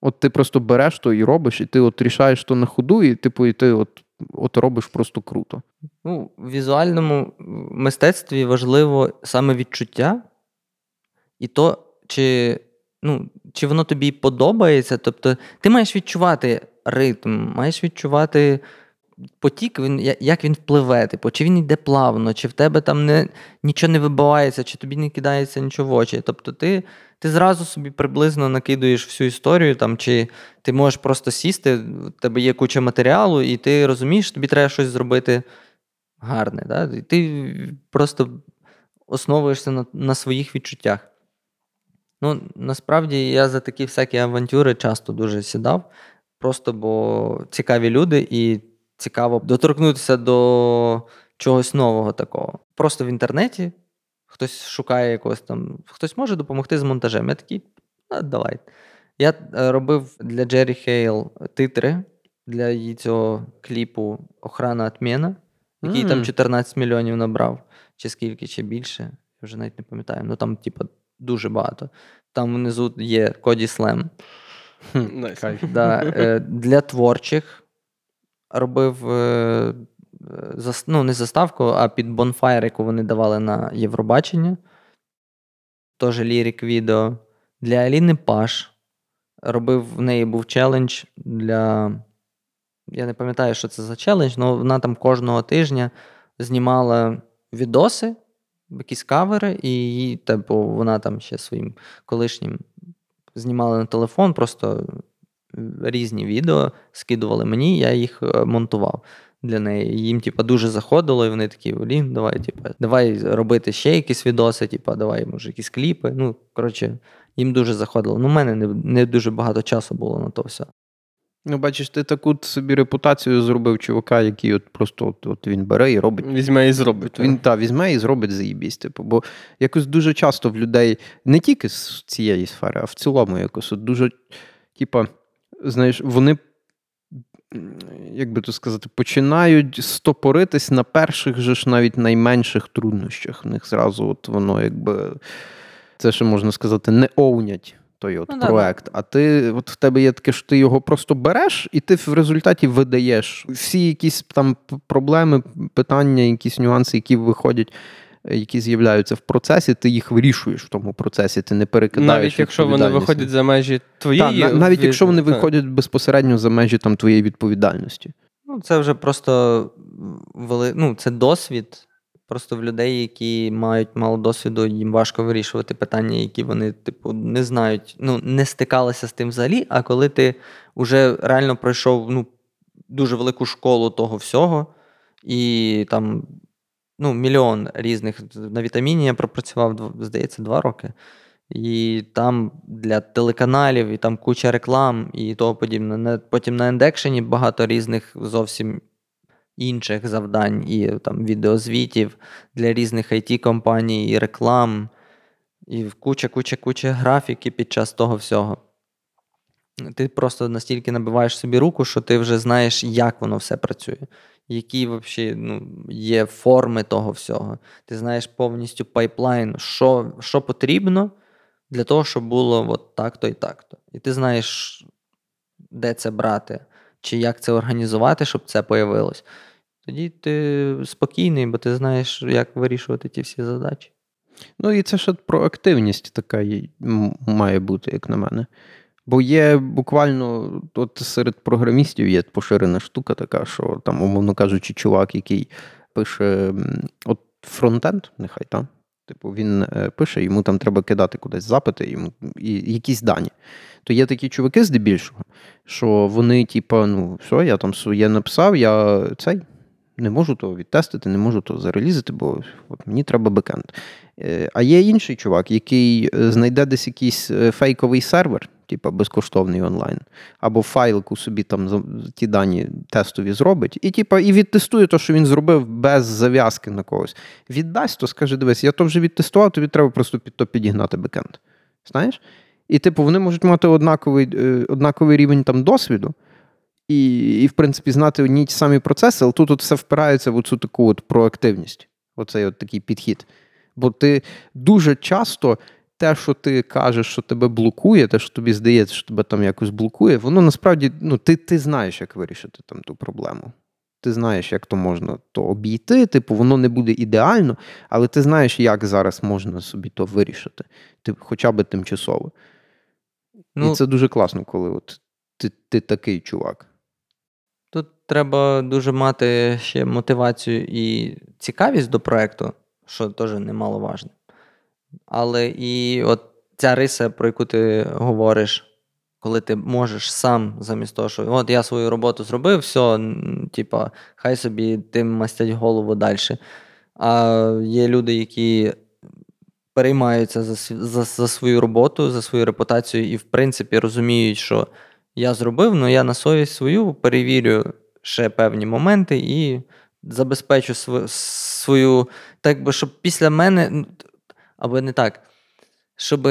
Speaker 1: От ти просто береш то і робиш, і ти от рішаєш то на ходу, і типу, і ти от, от робиш просто круто.
Speaker 2: Ну, в візуальному мистецтві важливо саме відчуття, і то, чи, ну, чи воно тобі подобається. Тобто, ти маєш відчувати ритм, маєш відчувати потік, він, як він впливе, типу, чи він йде плавно, чи в тебе там не, нічого не вибивається, чи тобі не кидається нічого в очі. Тобто, ти, ти зразу собі приблизно накидуєш всю історію, там, чи ти можеш просто сісти, в тебе є куча матеріалу, і ти розумієш, тобі треба щось зробити гарне. Да? І ти просто основуєшся на, на своїх відчуттях. Ну, насправді я за такі всякі авантюри часто дуже сідав, просто бо цікаві люди і цікаво доторкнутися до чогось нового такого. Просто в інтернеті хтось шукає якогось там, хтось може допомогти з монтажем. Я такий, а, давай. Я е, робив для Джері Хейл титри для її цього кліпу Охрана Атмена, який там 14 мільйонів набрав, чи скільки, чи більше. Я вже навіть не пам'ятаю. Ну там, типу, дуже багато. Там внизу є Коді Слем.
Speaker 3: Nice.
Speaker 2: Да, е, для творчих робив е, ну, не заставку, а під Bonfire, яку вони давали на Євробачення. Теж лірик відео. Для Аліни Паш. Робив в неї був челендж для. Я не пам'ятаю, що це за челендж, але вона там кожного тижня знімала відоси, якісь кавери, і її, типу, вона там ще своїм колишнім знімала на телефон, просто різні відео скидували мені, я їх е, монтував для неї. Їм, типу, дуже заходило, і вони такі, блін, давай, типу, давай робити ще якісь відоси, типу, давай, може, якісь кліпи. Ну, коротше, їм дуже заходило. Ну, у мене не, не дуже багато часу було на то все.
Speaker 1: Ну, бачиш, ти таку собі репутацію зробив чувака, який от просто от, от він бере і робить.
Speaker 3: Візьме і зробить.
Speaker 1: Він та візьме і зробить заїбість. Типу, бо якось дуже часто в людей не тільки з цієї сфери, а в цілому якось от дуже, типа, знаєш, вони. Як би то сказати, починають стопоритись на перших же ж навіть найменших труднощах. В них зразу от воно якби це ще можна сказати, не овнять той от
Speaker 2: Ну, да,
Speaker 1: проект. А ти от в тебе є таке, що ти його просто береш, і ти в результаті видаєш всі якісь там проблеми, питання, якісь нюанси, які виходять. Які з'являються в процесі, ти їх вирішуєш в тому процесі, ти не перекидаєш.
Speaker 3: Навіть якщо вони виходять за межі твоєї.
Speaker 1: Так, навіть
Speaker 3: від-
Speaker 1: якщо вони
Speaker 3: так.
Speaker 1: виходять безпосередньо за межі там твоєї відповідальності.
Speaker 2: Ну, це вже просто вели... ну, це досвід. Просто в людей, які мають мало досвіду, їм важко вирішувати питання, які вони, типу, не знають, ну, не стикалися з тим взагалі. А коли ти вже реально пройшов ну, дуже велику школу того всього, і там ну, мільйон різних на вітаміні я пропрацював, здається, два роки. І там для телеканалів, і там куча реклам і того подібне. Потім на індекшені багато різних зовсім інших завдань, і там відеозвітів для різних IT-компаній, і реклам, і куча, куча, куча графіки під час того всього. Ти просто настільки набиваєш собі руку, що ти вже знаєш, як воно все працює, які взагалі ну, є форми того всього. Ти знаєш повністю пайплайн, що, що потрібно для того, щоб було от так-то і так-то. І ти знаєш, де це брати, чи як це організувати, щоб це появилось. Тоді ти спокійний, бо ти знаєш, як вирішувати ті всі задачі.
Speaker 1: Ну і це ще проактивність така має бути, як на мене. Бо є буквально от серед програмістів є поширена штука така, що там, умовно кажучи, чувак, який пише от фронтенд, нехай там. Типу, він е, пише, йому там треба кидати кудись запити, йому і якісь дані. То є такі чуваки здебільшого, що вони, типу, ну, все, я там своє написав, я цей не можу того відтестити, не можу того зарелізити, бо от мені треба бекенд. Е, А є інший чувак, який е, знайде десь якийсь фейковий сервер, типу безкоштовний онлайн, або файлику собі там ті дані тестові зробить, і типу, і відтестує те, що він зробив без зав'язки на когось. Віддасть, то скаже: дивись, я то вже відтестував, тобі треба просто під то підігнати бекенд. Знаєш? І, типу, вони можуть мати однаковий, е, однаковий рівень там досвіду. І, і, в принципі, знати одні ті самі процеси, але тут от все впирається в цю таку от проактивність, оцей от такий підхід. Бо ти дуже часто те, що ти кажеш, що тебе блокує, те, що тобі здається, що тебе там якось блокує, воно насправді ну, ти, ти знаєш, як вирішити там ту проблему. Ти знаєш, як то можна то обійти, типу, воно не буде ідеально, але ти знаєш, як зараз можна собі то вирішити, ти, хоча б тимчасово.
Speaker 2: Ну,
Speaker 1: І це дуже класно, коли от ти, ти такий чувак.
Speaker 2: Тут треба дуже мати ще мотивацію і цікавість до проекту, що теж немаловажно. Але і от ця риса, про яку ти говориш, коли ти можеш сам, замість того, що от я свою роботу зробив, все, типа, хай собі тим мастять голову далі. А є люди, які переймаються за, за, за свою роботу, за свою репутацію, і, в принципі, розуміють, що я зробив, але я на совість свою перевірю ще певні моменти і забезпечу св- свою, так би, щоб після мене, ну, або не так, щоб,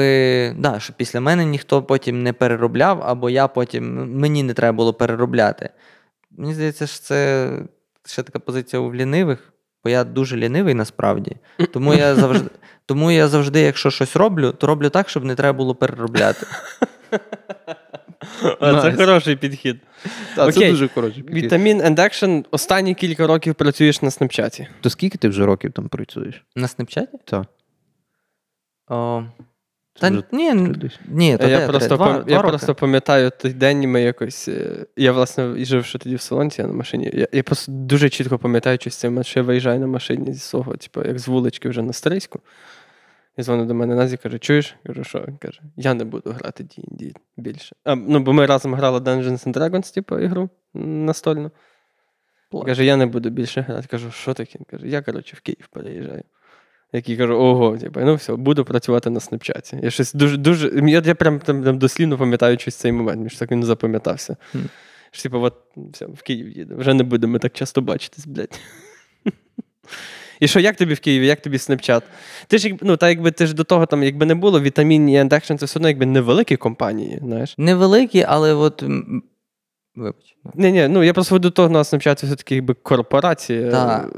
Speaker 2: да, щоб після мене ніхто потім не переробляв, або я потім мені не треба було переробляти. Мені здається, що це ще така позиція у лінивих, бо я дуже лінивий насправді. Тому я завжди, тому я завжди, якщо щось роблю, то роблю так, щоб не треба було переробляти.
Speaker 3: А, Це хороший підхід.
Speaker 1: Та,
Speaker 3: Окей.
Speaker 1: це дуже коротше. підхід.
Speaker 3: Вітамін and Action останні кілька років працюєш на снапчаті.
Speaker 1: То скільки ти вже років там працюєш?
Speaker 2: На снапчаті?
Speaker 1: Так.
Speaker 2: О, та
Speaker 1: вже
Speaker 2: ні, ні, та
Speaker 3: я
Speaker 2: де,
Speaker 3: просто,
Speaker 2: три- два,
Speaker 3: пам-
Speaker 2: два
Speaker 3: я просто пам'ятаю той день, ми якось. е, Я, власне, і жив ще тоді в Солонці, я на машині. Я, я просто дуже чітко пам'ятаю, що з цим, що я виїжджаю на машині зі свого, типу, як з вулички вже на Стрийську. І дзвонить до мене Назі, каже: чуєш? Кажу, що? Він каже, я не буду грати D&D більше. А, ну, бо ми разом грали Dungeons and Dragons, типу, ігру настольну. Каже, я не буду більше грати. Кажу, що таке? Він каже, я, коротше, в Київ переїжджаю. Який кажу, ого, типу, ну все, буду працювати на Snapchat-і. Я щось дуже, дуже. Я, я прям там, там дослівно пам'ятаю щось цей момент, мені ж так він запам'ятався. Що, типу, от, все, в Київ їде. Вже не будемо так часто бачитись, блядь. І що, як тобі в Києві, як тобі Snapchat? Ти ж, ну, та якби ти ж до того, там, якби не було, Вітамін і ND Action це все одно якби невеликі компанії, знаєш.
Speaker 2: Невеликі, але от. Вибач.
Speaker 3: Ні, ні, ну я просто до того на Snapchat це все-таки якби корпорація
Speaker 2: Та.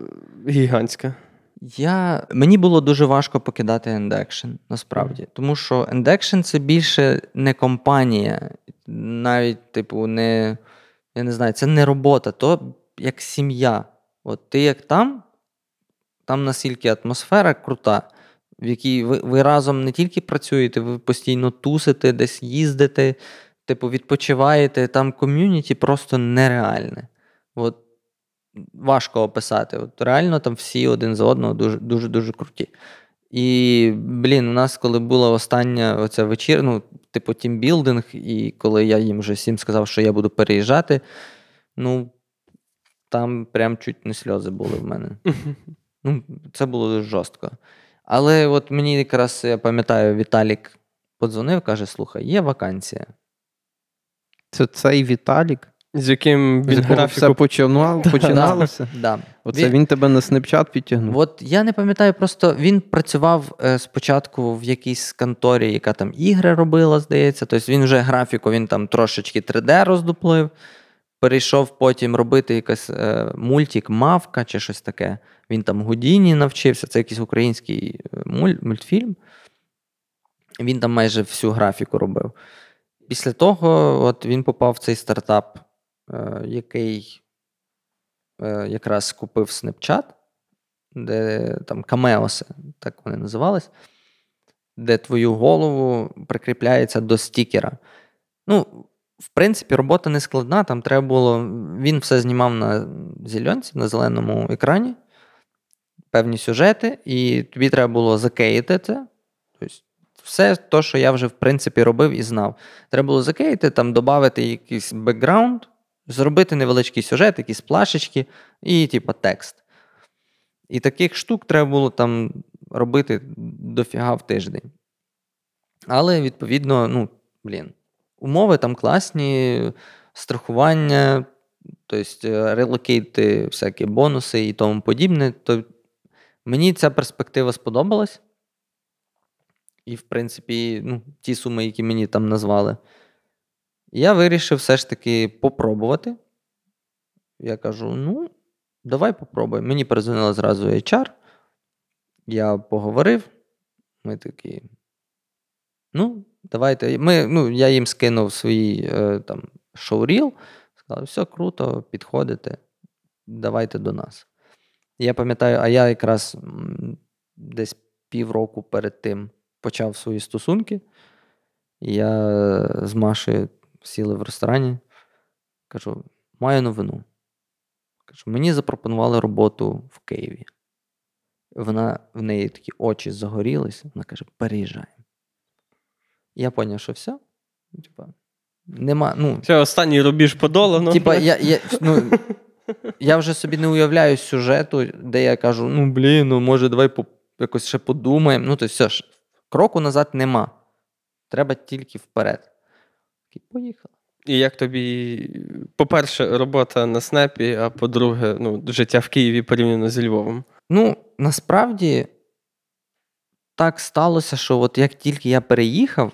Speaker 3: е, гігантська.
Speaker 2: Я... Мені було дуже важко покидати Endaction, насправді. Тому що Endaction це більше не компанія, навіть, типу, не. Я не знаю, це не робота, то як сім'я. От ти як там, там настільки атмосфера крута, в якій ви, ви разом не тільки працюєте, ви постійно тусите, десь їздите, типу, відпочиваєте. Там ком'юніті просто нереальне. От важко описати. От реально там всі один за одного дуже дуже дуже круті. І, блін, у нас, коли була остання оця вечір, ну, типу, тімбілдинг, і коли я їм вже всім сказав, що я буду переїжджати, ну, там прям чуть не сльози були в мене. Ну, це було дуже жорстко. Але от мені якраз, я пам'ятаю, Віталік подзвонив, каже: слухай, є вакансія.
Speaker 1: Це цей Віталік,
Speaker 3: З яким він
Speaker 1: все починало, починалося.
Speaker 2: Да.
Speaker 1: Оце він тебе на Snapchat підтягнув.
Speaker 2: От я не пам'ятаю, просто він працював е, спочатку в якійсь конторі, яка там ігри робила, здається. Тобто він вже графіку, він там трошечки 3D роздуплив. Перейшов потім робити якийсь е, мультик Мавка чи щось таке. Він там Гудіні навчився. Це якийсь український е, муль, мультфільм. Він там майже всю графіку робив. Після того от він попав в цей стартап, який е, якраз купив Snapchat, де там камеоси, так вони називались, де твою голову прикріпляється до стікера. Ну, в принципі, робота не складна, там треба було. Він все знімав на зеленці, на зеленому екрані, певні сюжети, і тобі треба було закеїти це. Тобто, все те, що я вже в принципі робив і знав. Треба було закеїти, там додати якийсь бекграунд, зробити невеличкий сюжет, якісь плашечки і, типу, текст. І таких штук треба було там робити дофіга в тиждень. Але, відповідно, ну, блін, умови там класні, страхування, тобто релокейти, всякі бонуси і тому подібне. То мені ця перспектива сподобалась. І, в принципі, ну, ті суми, які мені там назвали. Я вирішив все ж таки попробувати. Я кажу: ну, давай попробуємо. Мені перезвонила зразу HR. Я поговорив. Ми такі. Ну, давайте. Ми, ну, Я їм скинув свій е, там, шоуріл. Сказали, все круто, підходите, давайте до нас. Я пам'ятаю, а я якраз десь півроку перед тим почав свої стосунки. Я з Машею сіли в ресторані. Кажу, маю новину. Кажу, мені запропонували роботу в Києві. Вона в неї такі очі загорілись. Вона каже: переїжджаємо. Я зрозумів, що все. Типа, нема, ну,
Speaker 3: Це останній рубіж подолано.
Speaker 2: Типа, я, я, ну, я вже собі не уявляю сюжету, де я кажу: ну блін, ну може, давай по, якось ще подумаємо. Ну, то все ж, кроку назад нема. Треба тільки вперед. І поїхали.
Speaker 3: І як тобі, по-перше, робота на снепі, а по-друге, ну, життя в Києві порівняно зі Львовом.
Speaker 2: Ну, насправді так сталося, що от як тільки я переїхав,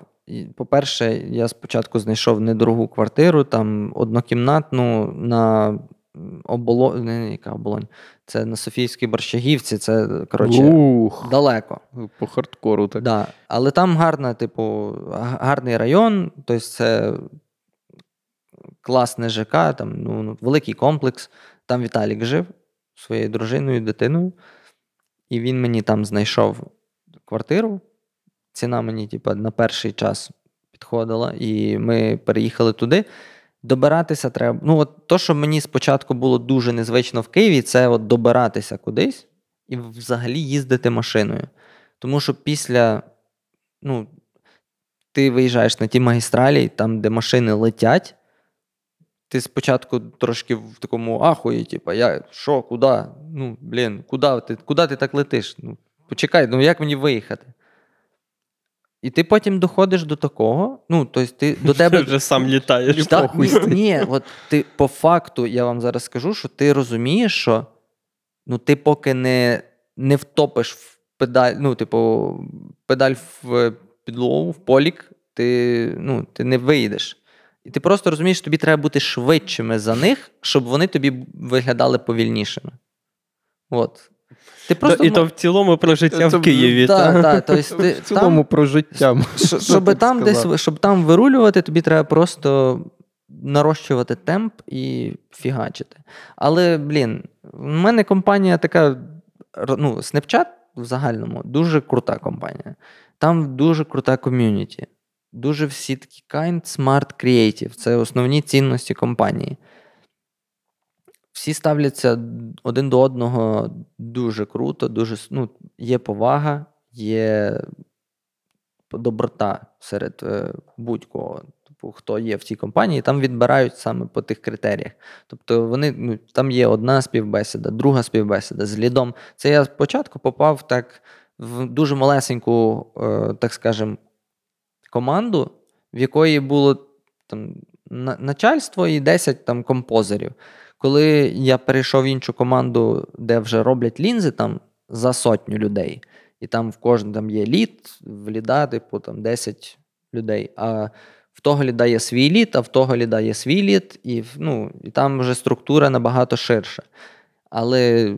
Speaker 2: по-перше, я спочатку знайшов недорогу квартиру, там однокімнатну на не, не, яка оболонь, це на Софійській Борщагівці, це, коротше,
Speaker 1: Ух,
Speaker 2: далеко.
Speaker 1: по хардкору так.
Speaker 2: Да. Але там гарна, типу, гарний район, тобто це класне ЖК, там ну, ну, великий комплекс. Там Віталік жив своєю дружиною, дитиною. І він мені там знайшов квартиру. Ціна мені, типу, на перший час підходила, і ми переїхали туди. Добиратися треба. Ну, от то, що мені спочатку було дуже незвично в Києві, це от добиратися кудись і взагалі їздити машиною. Тому що після, ну, ти виїжджаєш на ті магістралі, там, де машини летять, ти спочатку трошки в такому ахуї, типу, я що, куди? Ну, блін, куди ти, куди ти так летиш? Ну, почекай, ну як мені виїхати? І ти потім доходиш до такого, ну, тобто ти до тебе.
Speaker 3: вже сам літаєш.
Speaker 2: Та, ні, ні, от ти по факту, я вам зараз скажу, що ти розумієш, що ну, ти поки не, не втопиш в педаль, ну, типу, педаль в підлогу, в полік, ти, ну, ти не вийдеш. І ти просто розумієш, що тобі треба бути швидшими за них, щоб вони тобі виглядали повільнішими. От. Ти просто,
Speaker 3: І то в цілому про життя
Speaker 1: Це
Speaker 3: в Києві.
Speaker 2: та,
Speaker 3: та?
Speaker 2: та, тобто ти,
Speaker 1: В цілому про життя.
Speaker 2: Щ- щоб там десь щоб там вирулювати, тобі треба просто нарощувати темп і фігачити. Але, блін, в мене компанія така, ну, Snapchat в загальному дуже крута компанія. Там дуже крута ком'юніті. Дуже всі такі kind, smart, creative. Це основні цінності компанії. Всі ставляться один до одного дуже круто, дуже ну, є повага, є доброта серед е, будь-кого. Типу, хто є в цій компанії, там відбирають саме по тих критеріях. Тобто вони, ну, там є одна співбесіда, друга співбесіда з лідом. Це я спочатку попав так в дуже малесеньку, е, так скажем, команду, в якої було там начальство і 10 там композерів. Коли я перейшов в іншу команду, де вже роблять лінзи там за сотню людей, і там в кожному там є лід, в ліда, типу, там 10 людей. А в того ліда є свій лід, а в того ліда є свій лід, і, ну, і там вже структура набагато ширша. Але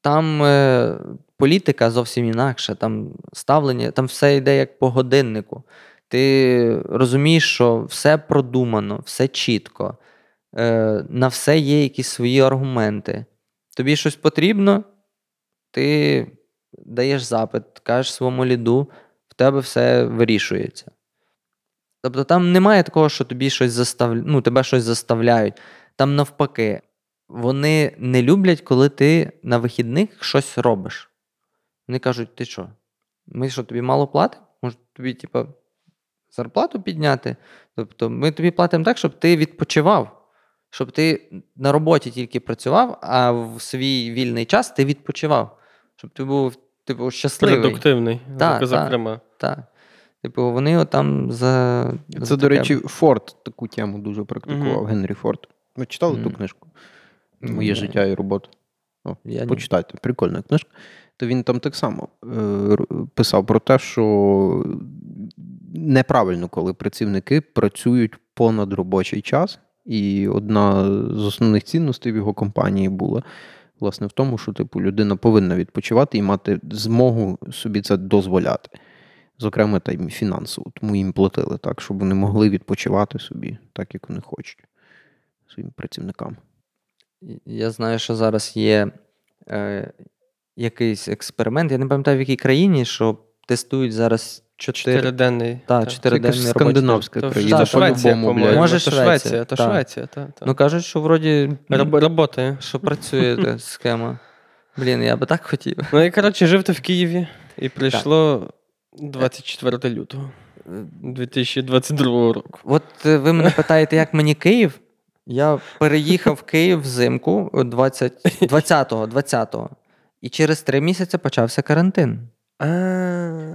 Speaker 2: там е, політика зовсім інакша, там ставлення, там все йде як по годиннику. Ти розумієш, що все продумано, все чітко, е, на все є якісь свої аргументи. Тобі щось потрібно, ти даєш запит, кажеш своєму ліду, в тебе все вирішується. Тобто там немає такого, що тобі щось застав... ну, тебе щось заставляють. Там навпаки, вони не люблять, коли ти на вихідних щось робиш. Вони кажуть: ти що? Ми що, тобі мало платимо? Може, тобі, типа, зарплату підняти? Тобто, ми тобі платимо так, щоб ти відпочивав. Щоб ти на роботі тільки працював, а в свій вільний час ти відпочивав. Щоб ти був, типу, щасливий.
Speaker 3: Продуктивний,
Speaker 2: Та, та.
Speaker 3: зокрема.
Speaker 2: Так. Типу, вони отам за.
Speaker 1: Це,
Speaker 2: за
Speaker 1: до речі, Форд таку тему дуже практикував,
Speaker 3: Мгм.
Speaker 1: Генрі Форд. Ви читали ту
Speaker 2: Мгм.
Speaker 1: книжку?
Speaker 2: Ні.
Speaker 1: Моє життя і робота. О,
Speaker 2: Я ні.
Speaker 1: почитайте, прикольна книжка. То він там так само е, писав про те, що неправильно, коли працівники працюють понад робочий час. І одна з основних цінностей в його компанії була власне в тому, що типу людина повинна відпочивати і мати змогу собі це дозволяти. Зокрема, та й фінансово. Тому їм платили так, щоб вони могли відпочивати собі так, як вони хочуть своїм працівникам.
Speaker 2: Я знаю, що зараз є е, якийсь експеримент. Я не пам'ятаю, в якій країні, що тестують зараз.
Speaker 3: Чотириденний.
Speaker 2: Та,
Speaker 3: та.
Speaker 2: чотириденний робочий
Speaker 1: скандинавська країна,
Speaker 2: та,
Speaker 3: Швеція, по-моєму.
Speaker 2: Може,
Speaker 3: то
Speaker 2: Швеція,
Speaker 3: то. Швеція, та, та.
Speaker 2: Ну кажуть, що вроді
Speaker 3: Роб- Роботає.
Speaker 2: що працює схема. Блін, я би так хотів.
Speaker 3: Ну і коротше, жив ти в Києві, і прийшло 24 лютого 2022 року.
Speaker 2: От е, ви мене питаєте, як мені Київ? Я переїхав в Київ взимку 20-го, 20-го. І через три місяці почався карантин.
Speaker 3: А,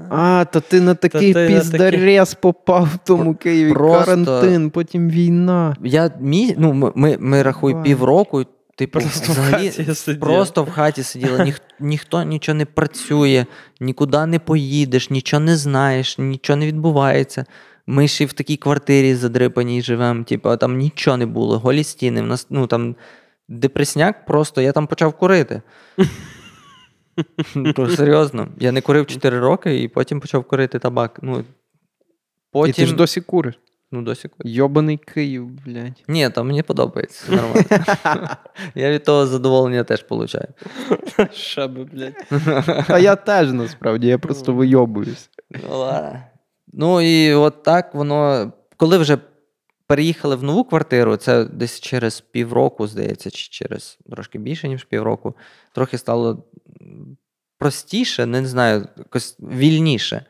Speaker 1: А, то ти на такий
Speaker 3: ти на
Speaker 1: піздарез попав в тому Києві.
Speaker 2: Просто-
Speaker 1: Карантин, потім війна.
Speaker 2: Я мі... ну, ми, рахуй півроку, типу,
Speaker 3: Просто в хаті сидів.
Speaker 2: просто в хаті сиділи, Ніх, ніхто нічого не працює, нікуди не поїдеш, нічого не знаєш, нічого не відбувається. Ми ще й в такій квартирі задрипаній живемо, типу, там нічого не було, голі стіни. В нас ну, там депресняк просто, я там почав курити. Серйозно, я не курив 4 роки і потім почав курити табак. Ну,
Speaker 1: І ти ж досі куриш.
Speaker 2: ну, досі курю.
Speaker 1: Йобаний Київ, блядь.
Speaker 2: Ні, там мені подобається. Нормально. Я від того задоволення теж получаю.
Speaker 3: Ще би, блядь.
Speaker 1: А я теж насправді, я просто вийобуюсь.
Speaker 2: Ну, ладно. Ну і от так воно. Коли вже переїхали в нову квартиру, це десь через півроку, здається, чи через трошки більше, ніж півроку, трохи стало простіше, не знаю, якось вільніше.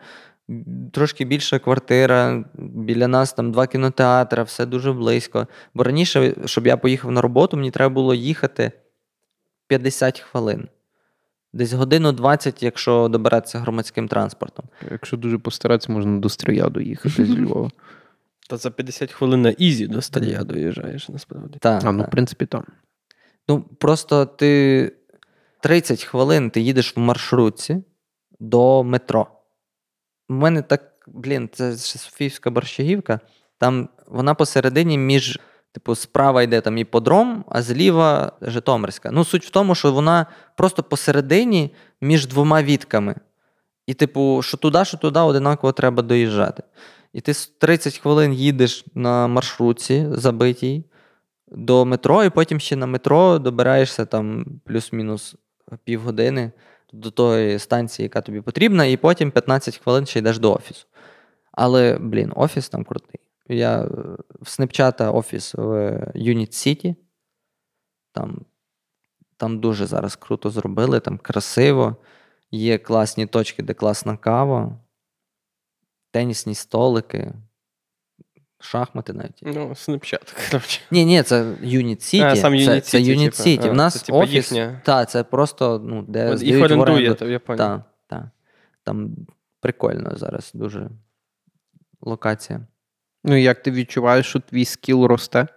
Speaker 2: Трошки більша квартира, біля нас там два кінотеатри, все дуже близько. Бо раніше, щоб я поїхав на роботу, мені треба було їхати 50 хвилин. Десь годину 20, якщо добиратися громадським транспортом.
Speaker 1: Якщо дуже постаратися, можна до Стрия доїхати з Львова.
Speaker 3: Та за 50 хвилин на Ізі до Старія доїжджаєш, насправді.
Speaker 2: Так,
Speaker 1: А, ну, в принципі, там.
Speaker 2: Ну, просто ти 30 хвилин ти їдеш в маршрутці до метро. У мене так, блін, це ж Софіївська борщагівка. Там вона посередині між, типу, справа йде там іподром, а зліва Житомирська. Ну, суть в тому, що вона просто посередині між двома вітками. І, типу, що туди, що туди одинаково треба доїжджати. І ти 30 хвилин їдеш на маршрутці забитій до метро, і потім ще на метро добираєшся там плюс-мінус півгодини до тої станції, яка тобі потрібна, і потім 15 хвилин ще йдеш до офісу. Але, блін, офіс там крутий. Я е, в Snapchat офіс в Unit City. Там, там дуже зараз круто зробили, там красиво. Є класні точки, де класна кава, тенісні столики, шахмати навіть.
Speaker 3: Ну, Snapchat, коротше.
Speaker 2: Ні, ні, це Unit City.
Speaker 3: А, сам
Speaker 2: це,
Speaker 3: Unit
Speaker 2: це
Speaker 3: City,
Speaker 2: Unit
Speaker 3: типу.
Speaker 2: City.
Speaker 3: А,
Speaker 2: В нас
Speaker 3: це, типу,
Speaker 2: офіс.
Speaker 3: їхня-
Speaker 2: Так, це просто, ну, де
Speaker 3: Їх
Speaker 2: здають в
Speaker 3: орендує,
Speaker 2: оренду.
Speaker 3: то я поняв.
Speaker 2: Так, так. Там прикольно зараз дуже локація.
Speaker 1: Ну, і як ти відчуваєш, що твій скіл росте,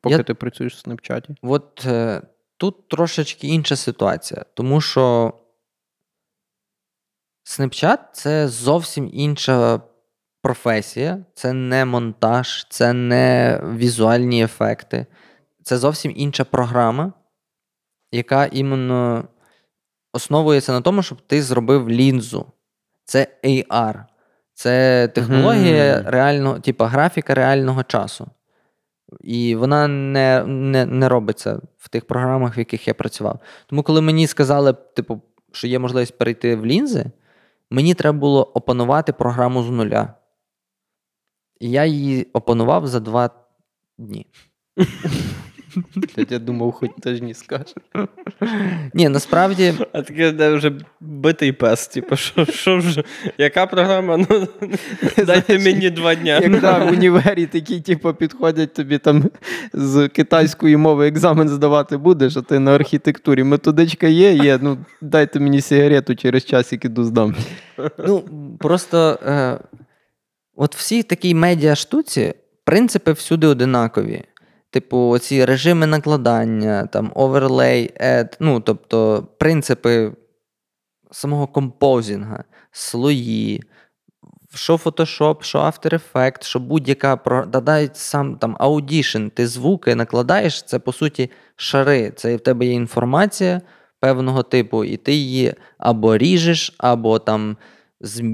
Speaker 1: поки
Speaker 2: Я-
Speaker 1: ти працюєш в Снапчаті?
Speaker 2: От е, тут трошечки інша ситуація, тому що Snapchat – це зовсім інша професія, це не монтаж, це не візуальні ефекти. Це зовсім інша програма, яка іменно основується на тому, щоб ти зробив лінзу. Це AR. Це технологія
Speaker 1: Мгм.
Speaker 2: реального, типа графіка реального часу. І вона не, не, не робиться в тих програмах, в яких я працював. Тому, коли мені сказали, типу, що є можливість перейти в лінзи, мені треба було опанувати програму з нуля. І я її опанував за два дні.
Speaker 1: Я думав, хоч тижні скажеш.
Speaker 2: Ні, насправді,
Speaker 3: А таке, де вже битий пес. Типу, що, що вже? Яка програма? Ну, дайте мені два дня.
Speaker 1: Як да, в універі такі, типу, підходять тобі там з китайської мови екзамен здавати будеш, а ти на архітектурі. Методичка є, є. Ну дайте мені сигарету через часик іду здам.
Speaker 2: ну, просто е, от всі такій медіа штуці, принципи всюди одинакові. Типу, оці режими накладання, там, оверлей, ед, ну, тобто принципи самого композінга, слої, що Photoshop, що After Effects, що будь-яка про да навіть сам там Audition, ти звуки накладаєш, це по суті шари. Це в тебе є інформація певного типу, і ти її або ріжеш, або там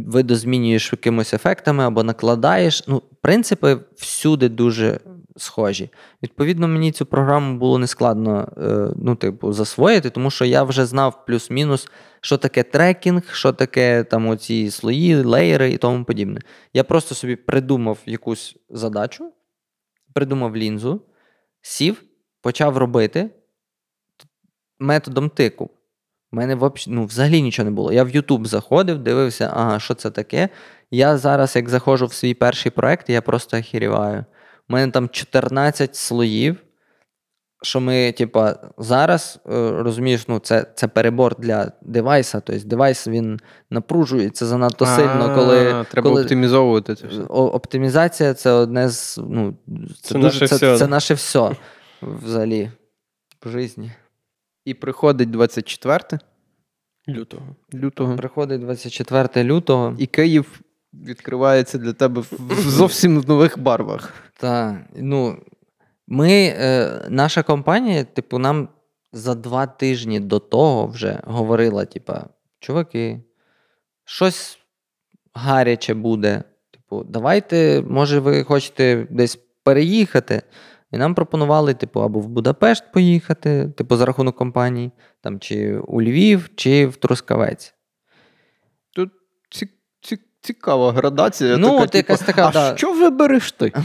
Speaker 2: видозмінюєш якимось ефектами, або накладаєш. Ну, принципи всюди дуже схожі. Відповідно, мені цю програму було нескладно е, ну, типу, засвоїти, тому що я вже знав плюс-мінус, що таке трекінг, що таке там оці слої, леєри і тому подібне. Я просто собі придумав якусь задачу, придумав лінзу, сів, почав робити методом тику. У мене вообще, ну, взагалі нічого не було. Я в YouTube заходив, дивився, ага, що це таке. Я зараз, як заходжу в свій перший проект, я просто охеріваю. У мене там 14 слоїв. Що ми, типа, зараз е, розумієш, ну, це, це перебор для девайса. Тобто девайс він напружується занадто сильно, коли.
Speaker 1: Треба
Speaker 2: коли...
Speaker 1: оптимізовувати це все.
Speaker 2: Оптимізація це одне з. Ну, це,
Speaker 3: Це
Speaker 2: дуже,
Speaker 3: наше
Speaker 2: це,
Speaker 3: всьо.
Speaker 2: це наше все взагалі в житті.
Speaker 1: І приходить 24
Speaker 3: Лютого.
Speaker 1: лютого.
Speaker 2: Приходить 24 лютого.
Speaker 1: І Київ відкривається для тебе в в нових барвах.
Speaker 2: Та, ну, ми, е, наша компанія, типу, нам за два тижні до того вже говорила: типа, чуваки, щось гаряче буде. Типу, давайте, може, ви хочете десь переїхати. І нам пропонували, типу, або в Будапешт поїхати, типу, за рахунок компанії, там, чи у Львів, чи в Трускавець.
Speaker 1: Тут ці, ці, цікава градація.
Speaker 2: Ну,
Speaker 1: така,
Speaker 2: от якась
Speaker 1: типу,
Speaker 2: така,
Speaker 1: А
Speaker 2: да.
Speaker 1: що вибереш ти?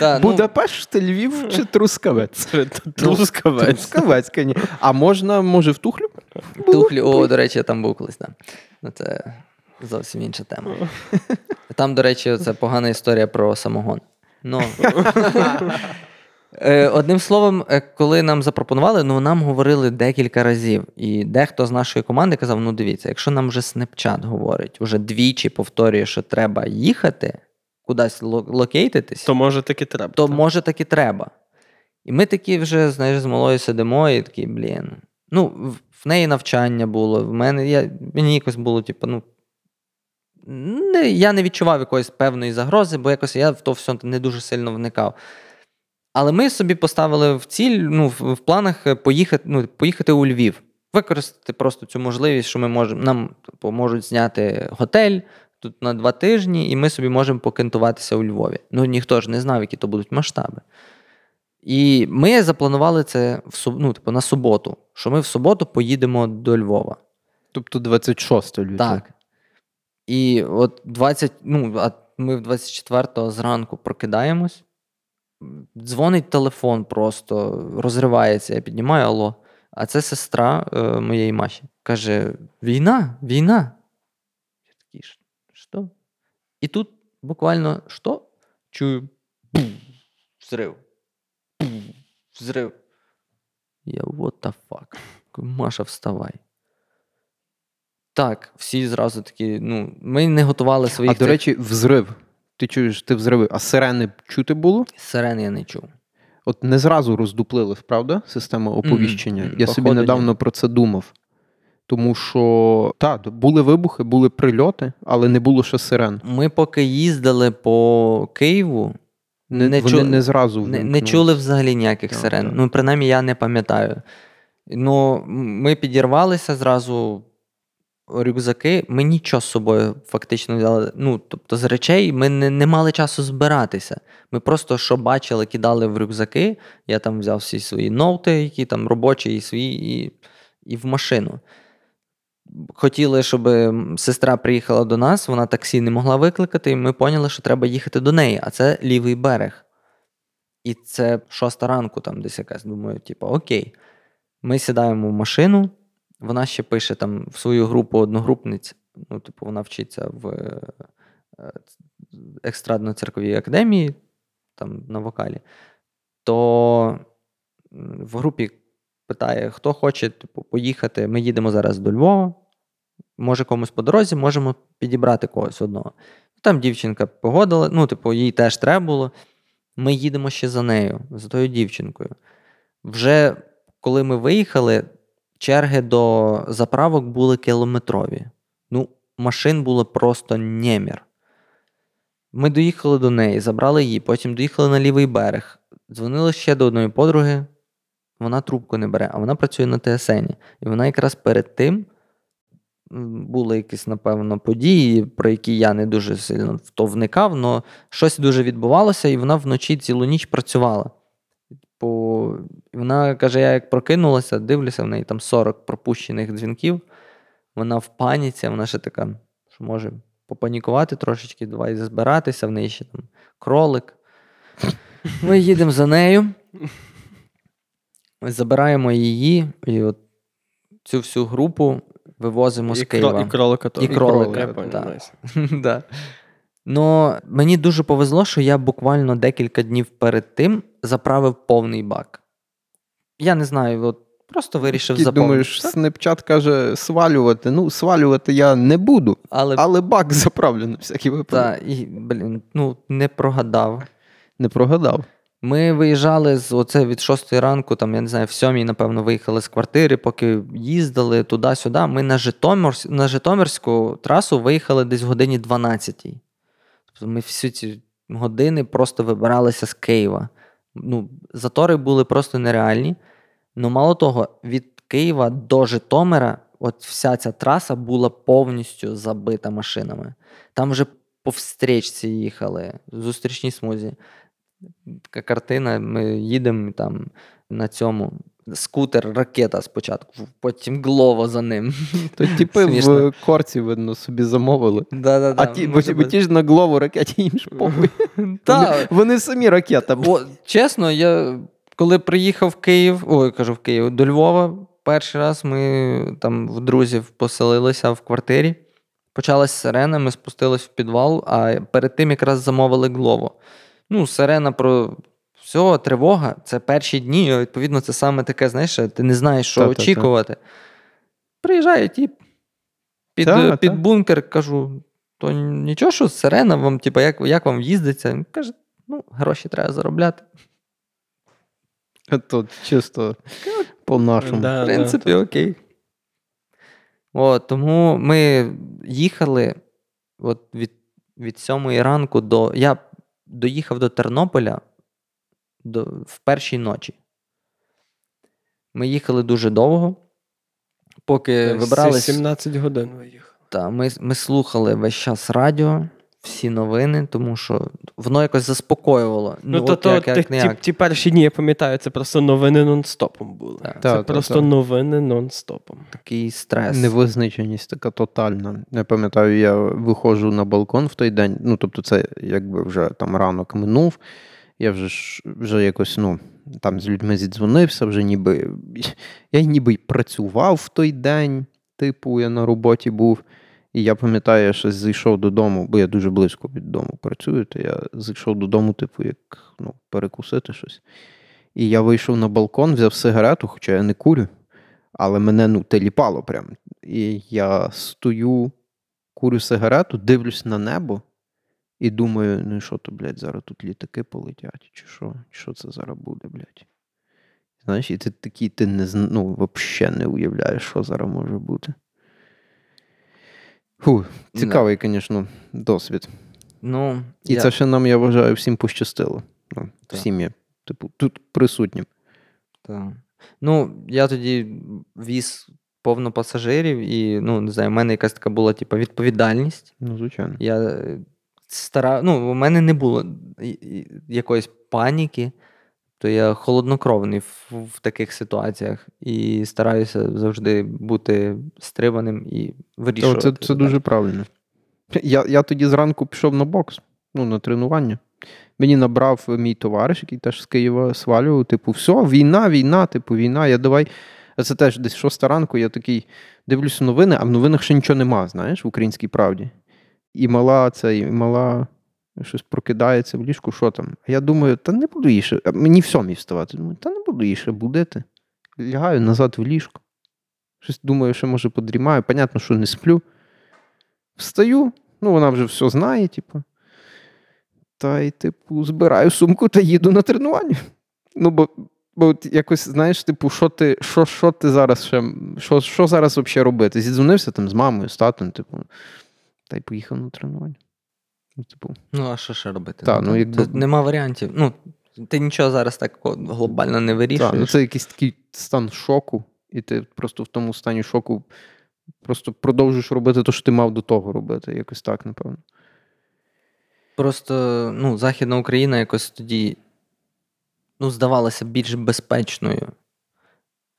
Speaker 2: Ну,
Speaker 1: Будапешт, Львів чи Трускавець?
Speaker 3: Трускавець.
Speaker 1: Трускавець, коні. А можна, може, в Тухлю?
Speaker 2: Тухлі, о, до речі, я там був колись. Да. Ну, це зовсім інша тема. Там, до речі, це погана історія про самогон. Ну, Одним словом, е, коли нам запропонували, ну нам говорили декілька разів. І дехто з нашої команди казав: ну дивіться, якщо нам вже Snapchat говорить, уже двічі повторює, що треба їхати, кудись ло- локейтитись,
Speaker 3: То може таки треба.
Speaker 2: то
Speaker 3: так.
Speaker 2: може так і треба. І ми такі вже, знаєш, з малою сидимо і такі, блін. Ну, в, в неї навчання було, в мене я, мені якось було, типу, ну. Не, я не відчував якоїсь певної загрози, бо якось я в то все не дуже сильно вникав. Але ми собі поставили в ціль, ну, в, планах е, поїхати, ну, поїхати у Львів. Використати просто цю можливість, що ми можемо, нам типу, можуть зняти готель тут на два тижні, і ми собі можемо покентуватися у Львові. Ну, ніхто ж не знав, які то будуть масштаби. І ми запланували це в, ну, типу, на суботу, що ми в суботу поїдемо до Львова.
Speaker 1: Тобто 26 лютого.
Speaker 2: Так. І от 20, ну, а ми в 24-го зранку прокидаємось. Дзвонить телефон просто, розривається. Я піднімаю алло. А це сестра е, моєї Маші. Каже: Війна, війна. Я такий, що? І тут буквально що? Чую. Пум, Взрив. Пум, Взрив. Я what the fuck? Маша, вставай. Так, всі зразу такі, ну, ми не готували своїх
Speaker 1: А до речі, взрив. Ти чуєш, ти взриви, а сирени чути було?
Speaker 2: сирен я не чув.
Speaker 1: От не зразу роздуплилась, правда, система оповіщення.
Speaker 2: Мгм.
Speaker 1: Я собі недавно
Speaker 2: ні.
Speaker 1: про це думав. Тому що так, були вибухи, були прильоти, але не було ще сирен.
Speaker 2: Ми поки їздили по Києву,
Speaker 1: Не,
Speaker 2: Не чу-
Speaker 1: не зразу
Speaker 2: не, не чули взагалі ніяких
Speaker 1: Так,
Speaker 2: сирен.
Speaker 1: так.
Speaker 2: Ну, принаймні, я не пам'ятаю. Ну, ми підірвалися зразу. Рюкзаки, ми нічого з собою фактично взяли. Ну, тобто, з речей ми не, не мали часу збиратися. Ми просто що бачили, кидали в рюкзаки. Я там взяв всі свої ноути, які там робочі, і свої, і, і в машину. Хотіли, щоб сестра приїхала до нас, вона таксі не могла викликати, і ми поняли, що треба їхати до неї, а це лівий берег. І це шоста ранку, там десь якась. Думаю, типу, окей. Ми сідаємо в машину, вона ще пише там в свою групу одногрупниць. Ну, типу, вона вчиться в е, е, естрадно-цирковій академії, там на вокалі. То в групі питає, хто хоче типу, поїхати. Ми їдемо зараз до Львова. Може, комусь по дорозі, можемо підібрати когось одного. Там дівчинка погодила, ну, типу, їй теж треба було. Ми їдемо ще за нею, за тою дівчинкою. Вже коли ми виїхали, черги до заправок були кілометрові. Ну, машин було просто немір. Ми доїхали до неї, забрали її, потім доїхали на лівий берег. Дзвонили ще до одної подруги, вона трубку не бере, а вона працює на ТСН. І вона якраз перед тим були якісь, напевно, події, про які я не дуже сильно в то вникав, але щось дуже відбувалося, і вона вночі цілу ніч працювала. По... Вона каже: я як прокинулася, дивлюся, в неї там 40 пропущених дзвінків. Вона в паніці, вона ще така, що може попанікувати трошечки, давай збиратися, в неї ще там кролик. Ми їдемо за нею, забираємо її, і от цю всю групу вивозимо з
Speaker 3: І,
Speaker 2: Києва.
Speaker 3: кро, і кролика то.
Speaker 2: І кролика,
Speaker 3: Я
Speaker 2: так. Ну, мені дуже повезло, що я буквально декілька днів перед тим заправив повний бак. Я не знаю, от просто вирішив
Speaker 1: Ти
Speaker 2: заповнити.
Speaker 1: думаєш, Snapchat каже свалювати. Ну, свалювати я не буду,
Speaker 2: але
Speaker 1: але бак заправлю на всякий випадок.
Speaker 2: та, і, блін, ну, не прогадав.
Speaker 1: Не прогадав.
Speaker 2: Ми виїжджали з оце від 6 ранку, там, я не знаю, в 7 напевно, виїхали з квартири, поки їздили туди-сюди. Ми на, Житомир, на Житомирську трасу виїхали десь в годині 12. Тобто ми всі ці години просто вибиралися з Києва. Ну, затори були просто нереальні. Ну, мало того, від Києва до Житомира, от вся ця траса була повністю забита машинами. Там вже по встрічці їхали, в зустрічній смузі. Така картина, ми їдемо там на цьому. Скутер, ракета спочатку, потім глово за ним.
Speaker 1: То типи в корці, видно, собі замовили. А ті, бо, ті ж на глову ракеті їм ж похуй. Вони, самі ракета.
Speaker 2: Чесно, я коли приїхав в Київ, ой, кажу в Київ, до Львова, перший раз ми там в друзів поселилися в квартирі. Почалась сирена, ми спустились в підвал, а перед тим якраз замовили Глово. Ну, сирена про все, тривога, це перші дні. Відповідно, це саме таке, знаєш, ти не знаєш, що
Speaker 1: Та-та-та.
Speaker 2: очікувати. Приїжджає тіп під,
Speaker 1: Та,
Speaker 2: під
Speaker 1: та.
Speaker 2: бункер, кажу: то нічого, що сирена вам, типу, як, як вам їздиться? Він каже, ну, гроші треба заробляти.
Speaker 1: Тут чисто по-нашому.
Speaker 3: Да,
Speaker 2: В
Speaker 3: да.
Speaker 2: принципі, окей. От, тому ми їхали от від, від сьомої ранку до. Я доїхав до Тернополя до, в першій ночі. Ми їхали дуже довго, поки
Speaker 3: Десь
Speaker 2: вибрались.
Speaker 3: 17 годин виїхав.
Speaker 2: Та, ми, ми слухали весь час радіо, всі новини, тому що воно якось заспокоювало.
Speaker 3: Ну, то,
Speaker 2: от
Speaker 3: то
Speaker 2: як-
Speaker 3: ті,
Speaker 2: як
Speaker 3: ті, ті перші дні, я пам'ятаю, це просто новини нон-стопом були.
Speaker 2: Так.
Speaker 3: Це
Speaker 1: Та, та,
Speaker 3: просто
Speaker 1: та.
Speaker 3: новини нон-стопом.
Speaker 2: такий стрес.
Speaker 1: Невизначеність така тотальна. Я пам'ятаю, я виходжу на балкон в той день. Ну, тобто, це якби вже там ранок минув. Я вже ж вже якось, ну, там з людьми зідзвонився, вже ніби. Я ніби й працював в той день. Типу, я на роботі був. І я пам'ятаю, я щось зайшов додому, бо я дуже близько від дому працюю, то я зайшов додому, типу, як ну, перекусити щось. І я вийшов на балкон, взяв сигарету, хоча я не курю, але мене ну, теліпало прям. І я стою, курю сигарету, дивлюсь на небо і думаю, ну і що то, блядь, зараз тут літаки полетять, чи що? Що це зараз буде, блядь? Знаєш, і ти такий, ти не ну, взагалі не уявляєш, що зараз може бути. Фу, цікавий, звісно, досвід.
Speaker 2: Ну,
Speaker 1: І
Speaker 2: я...
Speaker 1: це ще нам, я вважаю, всім пощастило. Ну, всім є, типу, тут присутнім.
Speaker 2: Так. Ну, я тоді віз повно пасажирів, і ну, не знаю, в мене якась така була типу, відповідальність.
Speaker 1: Ну, звичайно.
Speaker 2: Я стара... ну, у мене не було якоїсь паніки, то я холоднокровний в, в таких ситуаціях і стараюся завжди бути стриманим і вирішувати.
Speaker 1: це, це дуже правильно. Я, я тоді зранку пішов на бокс, ну, на тренування. Мені набрав мій товариш, який теж з Києва свалював, типу, все, війна, війна, типу, війна, я давай. Це теж десь шоста ранку, я такий дивлюся новини, а в новинах ще нічого нема, знаєш, в українській правді. І мала це, і мала щось прокидається в ліжку, що там. А я думаю, та не буду її ще. Мені в сьомій вставати. Думаю, та не буду її ще будити. Лягаю назад в ліжко. Щось думаю, що може подрімаю. Понятно, що не сплю. Встаю, ну вона вже все знає, типу. Та й, типу, збираю сумку та їду на тренування. Ну, бо, бо от якось, знаєш, типу, що ти, що, що ти зараз ще, що, що зараз взагалі робити? Зідзвонився там з мамою, з татом, типу, та й поїхав на тренування. Ну, типу,
Speaker 2: Ну, а що ще робити?
Speaker 1: Та, ну, якби-
Speaker 2: тут нема варіантів. Ну, ти нічого зараз так глобально не вирішуєш.
Speaker 1: так, ну, це якийсь такий стан шоку, і ти просто в тому стані шоку просто продовжуєш робити те, що ти мав до того робити. Якось так, напевно.
Speaker 2: Просто ну, Західна Україна якось тоді ну, здавалася більш безпечною.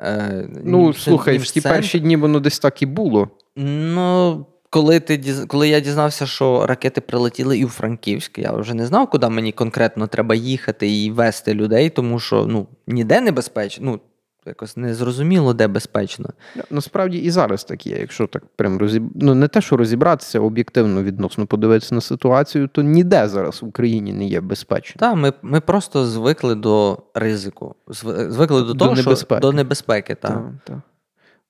Speaker 2: Е,
Speaker 1: Ну,
Speaker 2: ніж-
Speaker 1: слухай,
Speaker 2: ніж
Speaker 1: в ті
Speaker 2: центр.
Speaker 1: перші дні воно десь так і було.
Speaker 2: Ну, коли, ти, коли я дізнався, що ракети прилетіли і у Франківськ, я вже не знав, куди мені конкретно треба їхати і вести людей, тому що ну, ніде не безпечно. Ну, якось не зрозуміло, де безпечно.
Speaker 1: Насправді і зараз так є. Якщо так прям розіб... ну не те, що розібратися, об'єктивно відносно подивитися на ситуацію, то ніде зараз в Україні не є безпечно.
Speaker 2: Так, ми, ми просто звикли до ризику, звикли до
Speaker 1: До
Speaker 2: того, що
Speaker 1: небезпеки.
Speaker 2: до небезпеки. Так,
Speaker 1: так.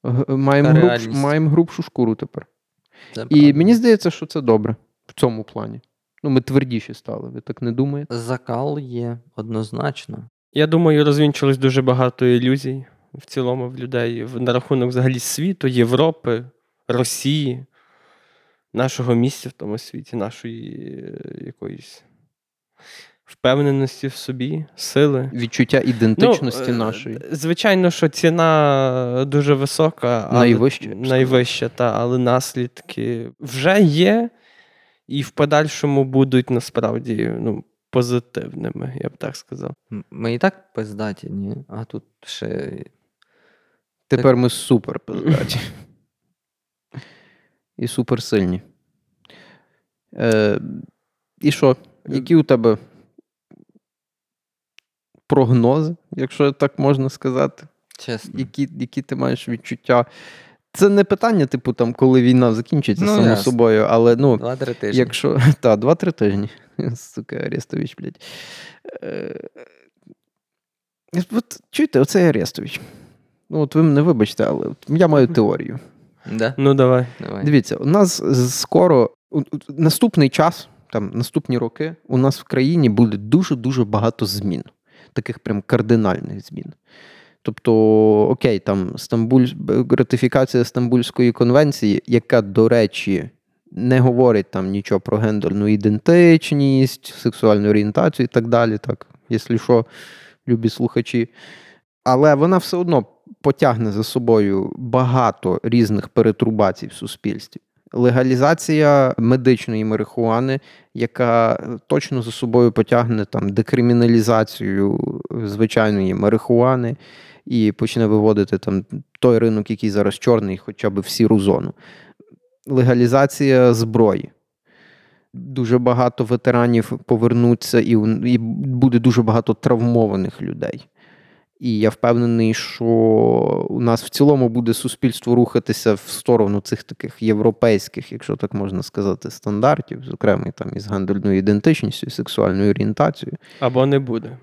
Speaker 1: Г- Маємо, груб... маємо грубшу шкуру тепер.
Speaker 2: Це
Speaker 1: І
Speaker 2: правда.
Speaker 1: мені здається, що це добре в цьому плані. Ну, ми твердіші стали, ви так не думаєте?
Speaker 2: Закал є однозначно.
Speaker 3: Я думаю, розвінчилось дуже багато ілюзій в цілому в людей на рахунок взагалі світу, Європи, Росії, нашого місця в тому світі, нашої е, якоїсь впевненості в собі, сили.
Speaker 1: Відчуття ідентичності
Speaker 3: Ну,
Speaker 1: нашої.
Speaker 3: Звичайно, що ціна дуже висока,
Speaker 1: Найвища, сказав.
Speaker 3: найвища, та, але наслідки вже є, і в подальшому будуть насправді ну, позитивними, я б так сказав.
Speaker 2: Ми і так пиздаті, ні? А тут ще.
Speaker 1: Тепер ми супер пиздаті. І супер сильні. Е, і що? Які у тебе прогнози, якщо так можна сказати?
Speaker 2: Чесно.
Speaker 1: Які, які ти маєш відчуття? Це не питання, типу, там, коли війна закінчиться,
Speaker 2: Ну,
Speaker 1: само
Speaker 2: ясно.
Speaker 1: собою, але ну,
Speaker 2: Два-три тижні.
Speaker 1: Якщо. Та, два-три тижні. Сука, Арестович, блядь. Е, От чуєте, оцей Арестович. Ну, от ви мене вибачте, але от я маю теорію.
Speaker 2: Да?
Speaker 3: Ну, давай.
Speaker 2: Давай.
Speaker 1: Дивіться, у нас скоро наступний час, там наступні роки, у нас в країні буде дуже-дуже багато змін, таких прям кардинальних змін. Тобто, окей, там Стамбуль, ратифікація Стамбульської конвенції, яка, до речі, не говорить там нічого про гендерну ідентичність, сексуальну орієнтацію і так далі, так, якщо що, любі слухачі. Але вона все одно потягне за собою багато різних перетрубацій в суспільстві. Легалізація медичної марихуани, яка точно за собою потягне там декриміналізацію звичайної марихуани і почне виводити там той ринок, який зараз чорний, хоча б в сіру зону. Легалізація зброї. Дуже багато ветеранів повернуться, і, і буде дуже багато травмованих людей. І я впевнений, що у нас в цілому буде суспільство рухатися в сторону цих таких європейських, якщо так можна сказати, стандартів, зокрема там із гендерною ідентичністю, сексуальною орієнтацією.
Speaker 3: Або не буде.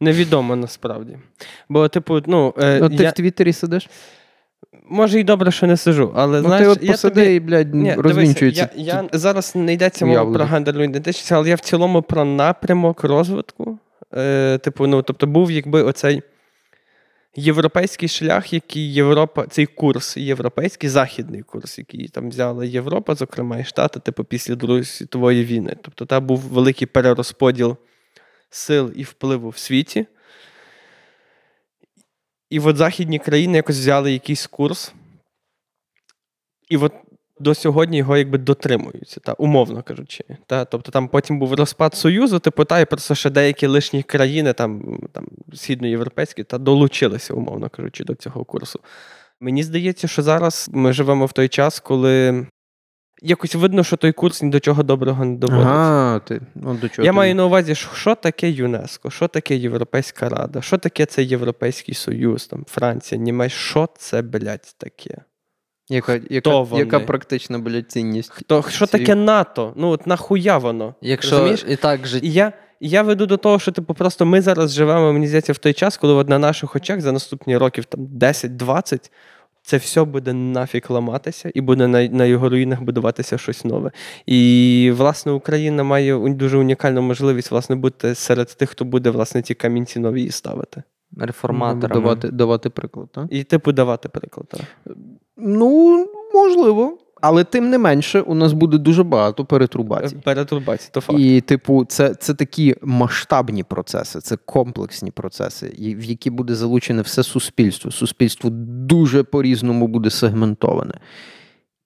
Speaker 3: Невідомо насправді. Бо, типу, ну, е,
Speaker 1: Ну, ти
Speaker 3: я,
Speaker 1: в Твіттері сидиш?
Speaker 3: може і добре, що не сижу, але
Speaker 1: Ну,
Speaker 3: знаєш,
Speaker 1: ти от
Speaker 3: я
Speaker 1: посиди
Speaker 3: тобі...
Speaker 1: і, блядь,
Speaker 3: Ні,
Speaker 1: розвінчується.
Speaker 3: дивися, я, я зараз не йдеться мова про гендерну ідентичність, але я в цілому про напрямок розвитку. Е, типу, ну, тобто був якби оцей європейський шлях, який Європа, цей курс, європейський західний курс, який там взяла Європа, зокрема і Штати, типу, після Другої світової війни. Тобто, там був великий перерозподіл сил і впливу в світі. І от західні країни якось взяли якийсь курс. І от до сьогодні його якби дотримуються, та, умовно кажучи. Та, тобто там потім був розпад Союзу, типу, та, і просто ще деякі лишні країни, там, там східноєвропейські, та долучилися, умовно кажучи, до цього курсу. Мені здається, що зараз ми живемо в той час, коли якось видно, що той курс ні до чого доброго не доводить.
Speaker 1: Ага, ти, ну, до чого
Speaker 3: Я
Speaker 1: ти?
Speaker 3: маю на увазі, що що таке ЮНЕСКО, що таке Європейська Рада, що таке цей Європейський Союз, там, Франція, Німеччина, що це, блядь, таке?
Speaker 1: Яка, яка,
Speaker 3: вони?
Speaker 1: яка практична, блядь, цінність?
Speaker 3: Хто, що
Speaker 1: Ці-
Speaker 3: таке НАТО? Ну, от нахуя воно?
Speaker 2: Якщо
Speaker 3: Розумієш?
Speaker 2: і так життя.
Speaker 3: І я, і я веду до того, що типу, просто ми зараз живемо, мені здається, в той час, коли от на наших очах за наступні років там, 10-20 це все буде нафіг ламатися, і буде на, на його руїнах будуватися щось нове. І, власне, Україна має дуже унікальну можливість власне, бути серед тих, хто буде власне, ті камінці нові ставити.
Speaker 2: Реформаторами.
Speaker 1: Давати, давати приклад, так?
Speaker 3: І типу давати приклад. так.
Speaker 1: Ну, можливо. Але тим не менше, у нас буде дуже багато перетрубацій.
Speaker 3: Перетурбації, то факт.
Speaker 1: І, типу, це, це такі масштабні процеси, це комплексні процеси, в які буде залучене все суспільство. Суспільство дуже по-різному буде сегментоване.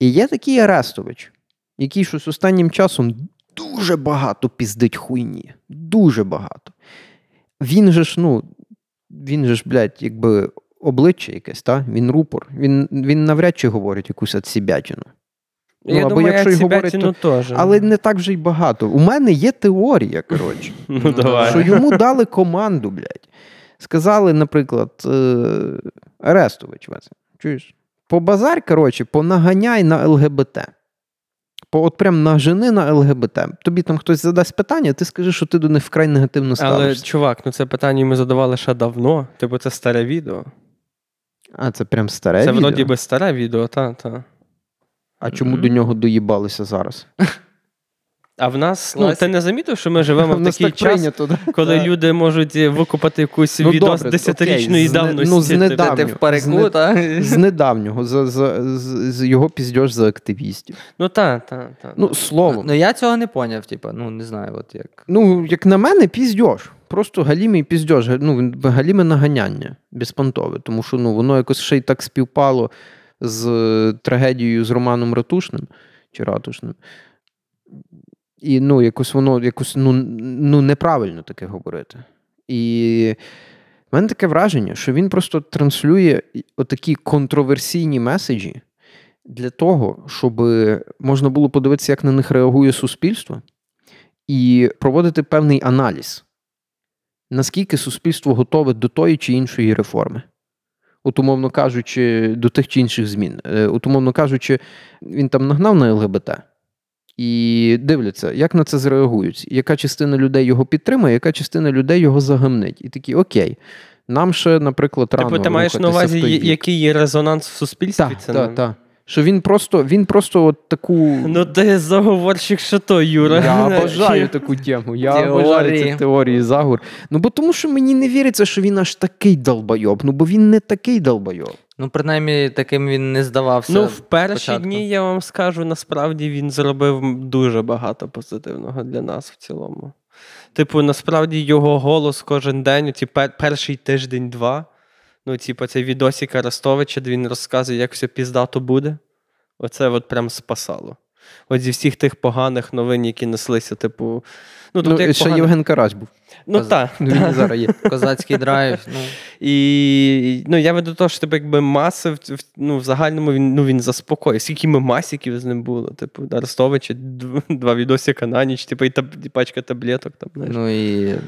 Speaker 1: І є такий Арестович, який щось останнім часом дуже багато піздить хуйні. Дуже багато. Він же ж, ну, він же ж, блядь, якби обличчя якесь, та? він рупор. Він, він навряд чи говорить якусь отсібячину. Ну,
Speaker 3: Я
Speaker 1: або
Speaker 3: думаю,
Speaker 1: якщо й говорить,
Speaker 3: говорить, теж.
Speaker 1: Але не так вже й багато. У мене є теорія, коротше,
Speaker 3: Ну, давай.
Speaker 1: що йому дали команду, блядь. Сказали, наприклад, е, Арестович, чуєш? По базар, коротше, понаганяй на ЛГБТ. По, от прям нажени на ЛГБТ. Тобі там хтось задасть питання, ти скажи, що ти до них вкрай негативно
Speaker 3: Але, чувак, ну це питання ми задавали ще давно. Типу, це старе відео.
Speaker 1: А це прям старе.
Speaker 3: Це
Speaker 1: відео?
Speaker 3: вроді би старе відео, та, та.
Speaker 1: А чому до нього доїбалися зараз?
Speaker 3: А в нас, ну, ти не замітив, що ми живемо
Speaker 1: В
Speaker 3: такий
Speaker 1: так
Speaker 3: час,
Speaker 1: прийнято, да?
Speaker 3: коли
Speaker 1: Так.
Speaker 3: люди можуть викупати якусь
Speaker 1: Ну,
Speaker 3: відос десятирічної
Speaker 1: з
Speaker 3: давності.
Speaker 1: ну, з
Speaker 3: типу.
Speaker 1: недавнього.
Speaker 2: Ти в парику, та?
Speaker 1: З недавнього, за, за, з, з його піздьош за активістів.
Speaker 3: Ну так, так, так.
Speaker 1: Ну, словом.
Speaker 2: Ну я цього не поняв, типу, ну не знаю, от як.
Speaker 1: Ну, як на мене, піздьош. Просто галімий піздьош, ну, галіме наганяння безпонтове, тому що ну, воно якось ще й так співпало з е, трагедією з Романом Ратушним чи Ратушним. І ну, якось воно якось ну, ну, неправильно таке говорити. І в мене таке враження, що він просто транслює отакі контроверсійні меседжі для того, щоб можна було подивитися, як на них реагує суспільство, і проводити певний аналіз, наскільки суспільство готове до тої чи іншої реформи. От, умовно кажучи, до тих чи інших змін. Е, От, умовно кажучи, він там нагнав на ЛГБТ. І дивляться, як на це зреагують. Яка частина людей його підтримує, яка частина людей його загамнить. І такі, окей. Нам ще, наприклад, рано
Speaker 3: Типу, ти маєш на увазі, який є резонанс в суспільстві?
Speaker 1: Так,
Speaker 3: це
Speaker 1: так, так. Що він просто, він просто от таку.
Speaker 3: Ну, ти заговорщик, що то, Юра.
Speaker 1: Я обожаю таку тему. Я
Speaker 2: Теорії.
Speaker 1: обожаю ці теорії заговор. Ну бо тому, що мені не віриться, що він аж такий долбойоб. Ну бо він не такий долбойоб.
Speaker 2: Ну, принаймні, таким він не здавався.
Speaker 3: Ну, в перші
Speaker 2: спочатку.
Speaker 3: дні я вам скажу, насправді він зробив дуже багато позитивного для нас в цілому. Типу, насправді його голос кожен день, ці пер- перший тиждень-два. Ну, типу, цей відосик Арестовича, де він розказує, як все піздато буде. Оце от прям спасало. От зі всіх тих поганих новин, які неслися, типу. Ну,
Speaker 1: Ну,
Speaker 3: як
Speaker 1: ще
Speaker 3: погано-
Speaker 1: Євген Карась був.
Speaker 3: Ну, так.
Speaker 1: Ну, Він і зараз є.
Speaker 2: Козацький драйв. Ну,
Speaker 3: І ну, я веду до того, що типу, якби маси в, в- ну, в загальному він, ну, він заспокоїв. Скільки ми масіків з ним було? Типу, Арестовича, два відосика на ніч, типу, і, таб, і пачка таблеток. Там, знаєш.
Speaker 2: ну і е,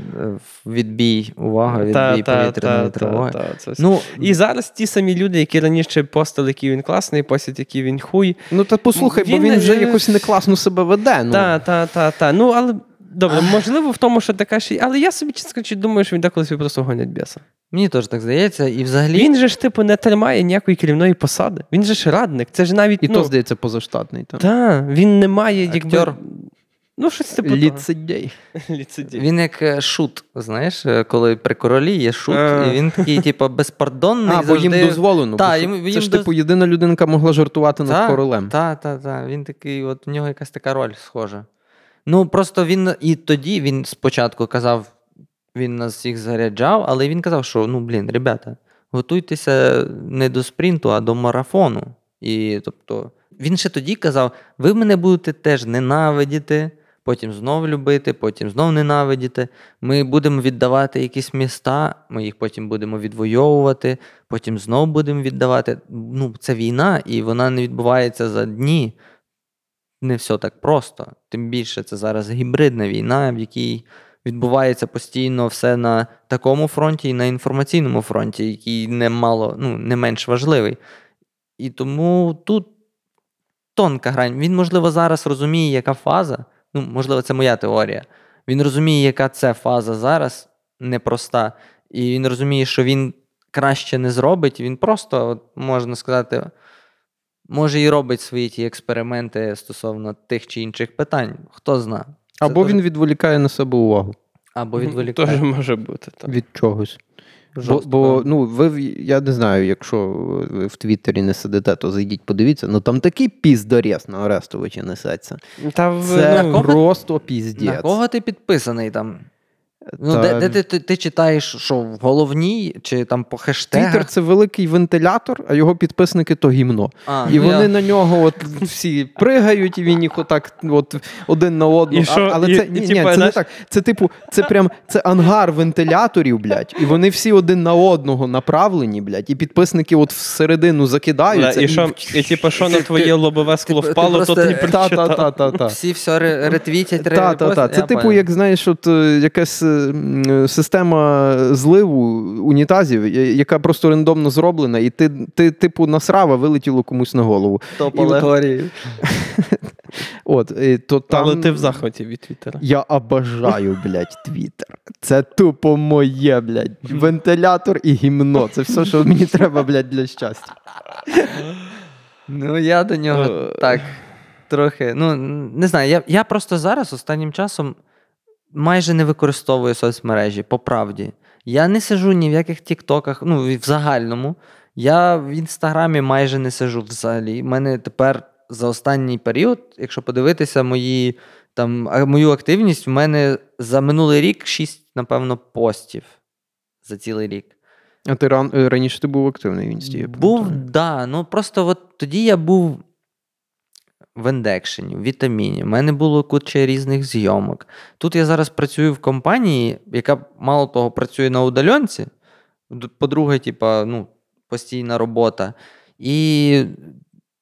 Speaker 2: відбій, увага, відбій
Speaker 3: Та, та,
Speaker 2: повітряної
Speaker 3: та,
Speaker 2: тривоги.
Speaker 3: та, та.
Speaker 2: Ну,
Speaker 3: І зараз ті самі люди, які раніше постили, який він класний, постять, який він хуй.
Speaker 1: Ну та послухай, бо
Speaker 3: Він,
Speaker 1: він вже
Speaker 3: е,
Speaker 1: якось не класно себе веде. Ну.
Speaker 3: Та, та, та, та. Ну, але добре, можливо, в тому, що така ще. Але я собі чесно кажучи, думаю, що він деколи собі просто гонять біса.
Speaker 2: мені теж так здається. І взагалі.
Speaker 3: Він же ж, типу, не тримає ніякої керівної посади. Він же ж радник. Це ж навіть.
Speaker 1: І
Speaker 3: ну,
Speaker 1: то, здається, позаштатний.
Speaker 3: Так, він не має якби. Ну, щось типу. того.
Speaker 1: Ліцедей.
Speaker 3: Ліцедій.
Speaker 2: Він як е, шут, знаєш, е, коли при королі є шут,
Speaker 3: А.
Speaker 2: і він такий, типу, безпардонний.
Speaker 1: А, бо їм дозволено.
Speaker 2: Та,
Speaker 1: бо
Speaker 2: їм-
Speaker 1: це
Speaker 2: їм
Speaker 1: ж,
Speaker 2: доз-
Speaker 1: типу, єдина людинка могла жартувати над королем.
Speaker 2: Так, так, так. Він такий, от в нього якась така роль схожа. Ну, просто він і тоді він спочатку казав, він нас всіх заряджав, але він казав, що ну, блін, ребята, готуйтеся не до спринту, а до марафону. І тобто, він ще тоді казав: ви мене будете теж ненавидіти, потім знов любити, потім знов ненавидіти. Ми будемо віддавати якісь міста, ми їх потім будемо відвоювати, потім знов будемо віддавати. Ну, це війна, і вона не відбувається за дні. Не все так просто. Тим більше це зараз гібридна війна, в якій відбувається постійно все на такому фронті і на інформаційному фронті, який не мало, ну, не менш важливий. І тому тут тонка грань. Він, можливо, зараз розуміє, яка фаза. Ну, можливо, це моя теорія. Він розуміє, яка це фаза зараз непроста. І він розуміє, що він краще не зробить. Він просто, можна сказати, може і робить свої ті експерименти стосовно тих чи інших питань. Хто зна. Це
Speaker 1: Або
Speaker 2: теж-
Speaker 1: він відволікає на себе увагу
Speaker 2: або
Speaker 3: Теж
Speaker 2: відволікає.
Speaker 3: може бути. Так.
Speaker 1: від чогось. Бо, бо ну, ви, в- я не знаю, якщо ви в Твіттері не сидите, то зайдіть, подивіться. Ну там такий піздорєс на Арестовича несеться.
Speaker 3: Та в,
Speaker 1: Це
Speaker 3: ну,
Speaker 2: кого-
Speaker 1: просто
Speaker 2: На
Speaker 1: піздець.
Speaker 2: кого ти підписаний там? Ну,
Speaker 1: Та-
Speaker 2: де, де ти, ти, ти читаєш, що в головній, чи там по хештегах?
Speaker 1: Твіттер це великий вентилятор, а його підписники то гімно.
Speaker 2: А,
Speaker 1: І
Speaker 2: ну,
Speaker 1: вони
Speaker 2: я-
Speaker 1: на нього от всі пригають, і він їх отак от один на одного.
Speaker 3: І що?
Speaker 1: Але
Speaker 3: І-
Speaker 1: це
Speaker 3: і,
Speaker 1: ні, ні, це не так. Це типу, це прям це ангар вентиляторів, блядь, і вони всі один на одного направлені, блядь, і підписники от всередину закидаються.
Speaker 3: і, що, і типу, що на твоє лобове скло
Speaker 2: ти- ти
Speaker 3: впало, то
Speaker 2: просто-
Speaker 3: ти
Speaker 2: та,
Speaker 3: прочитав.
Speaker 1: та, та, та.
Speaker 2: Всі все ре- ретвітять,
Speaker 1: Та, та, та. Це
Speaker 2: Я
Speaker 1: типу, як знаєш, от е, якась е, система зливу унітазів, яка просто рандомно зроблена, і ти, ти типу, насрав, а вилетіло комусь на голову.
Speaker 2: Топ алегорії.
Speaker 1: От, то там...
Speaker 3: Але ти в захваті від Твіттера.
Speaker 1: Я обожаю, блядь, Твіттер. Це тупо моє, блядь. Вентилятор і гімно. Це все, що мені треба, блядь, для щастя.
Speaker 2: Ну, я до нього
Speaker 1: Е.
Speaker 2: так трохи. Ну, не знаю, я, я просто зараз останнім часом майже не використовую соцмережі, по правді. Я не сижу ні в яких тіктоках, ну, в загальному. Я в інстаграмі майже не сижу взагалі. У мене тепер за останній період, якщо подивитися мої, там, мою активність, в мене за минулий рік 6, напевно, постів за цілий рік.
Speaker 1: А ти ран... раніше ти був активний в інсті.
Speaker 2: Був,
Speaker 1: пам'ятаю.
Speaker 2: да. Ну просто от тоді я був в індекшені, в вітаміні. У мене було куча різних зйомок. Тут я зараз працюю в компанії, яка мало того працює на удаленці. По-друге, типа, ну, постійна робота. І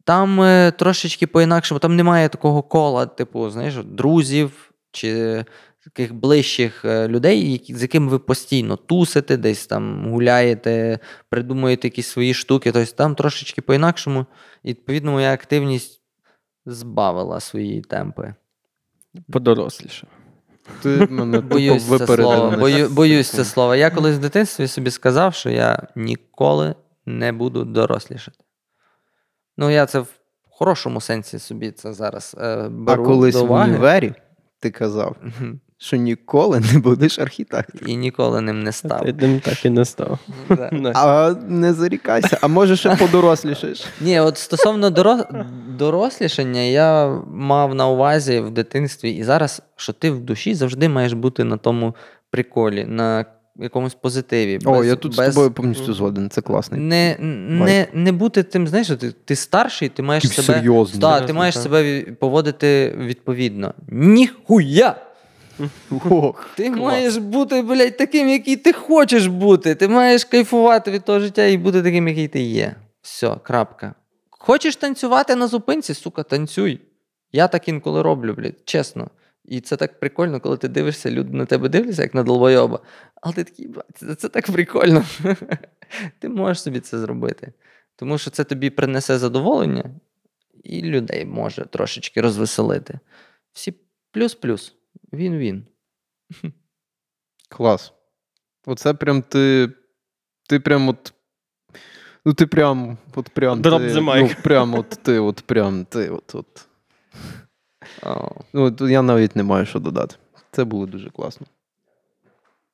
Speaker 2: там е, трошечки по-інакшому, там немає такого кола, типу, знаєш, друзів чи таких ближчих е, людей, з якими ви постійно тусите, десь там гуляєте, придумуєте якісь свої штуки. Тобто там трошечки по-інакшому. І відповідно моя активність збавила свої темпи.
Speaker 3: Подоросліше.
Speaker 1: Ти мене тупо
Speaker 2: Боюсь це слово. Бою, боюсь це слово. Я колись в дитинстві собі сказав, що я ніколи не буду дорослішати. Ну, я це в хорошому сенсі собі це зараз е,
Speaker 1: А колись
Speaker 2: до
Speaker 1: в
Speaker 2: уваги.
Speaker 1: універі ти казав. Що ніколи не будеш архітектором.
Speaker 2: І ніколи ним не став.
Speaker 3: Ти ним так і не став.
Speaker 1: А не зарікайся, а може ще подорослішаєш.
Speaker 2: Ні, от стосовно доро- дорослішання, я мав на увазі в дитинстві і зараз, що ти в душі завжди маєш бути на тому приколі, на якомусь позитиві.
Speaker 1: О,
Speaker 2: без-
Speaker 1: я тут з
Speaker 2: без-
Speaker 1: тобою повністю згоден, це класний.
Speaker 2: Не, не, не бути тим, знаєш, що ти, ти старший, ти маєш
Speaker 1: Такий
Speaker 2: себе.
Speaker 1: серйозний.
Speaker 2: Та, ти маєш
Speaker 3: так.
Speaker 2: себе поводити відповідно. Ніхуя!
Speaker 1: Ох,
Speaker 2: Ти
Speaker 1: клас.
Speaker 2: маєш бути, блядь, таким, який ти хочеш бути. Ти маєш кайфувати від того життя і бути таким, який ти є. Все, крапка. Хочеш танцювати на зупинці, сука, танцюй. Я так інколи роблю, блядь, чесно. І це так прикольно, коли ти дивишся, люди на тебе дивляться, як на долбойоба. Але ти такий, «Бать, це, це так прикольно. ти можеш собі це зробити. Тому що це тобі принесе задоволення, і людей може трошечки розвеселити. Всі плюс-плюс. Він-він.
Speaker 1: Клас. Оце прям ти. Ти прям от. Ну, ти прям, от прям.
Speaker 3: Drop
Speaker 1: ти,
Speaker 3: the mic.
Speaker 1: Ну, прям от ти, от прям ти, от. от.
Speaker 2: О.
Speaker 1: Ну, я навіть не маю що додати. Це було дуже класно.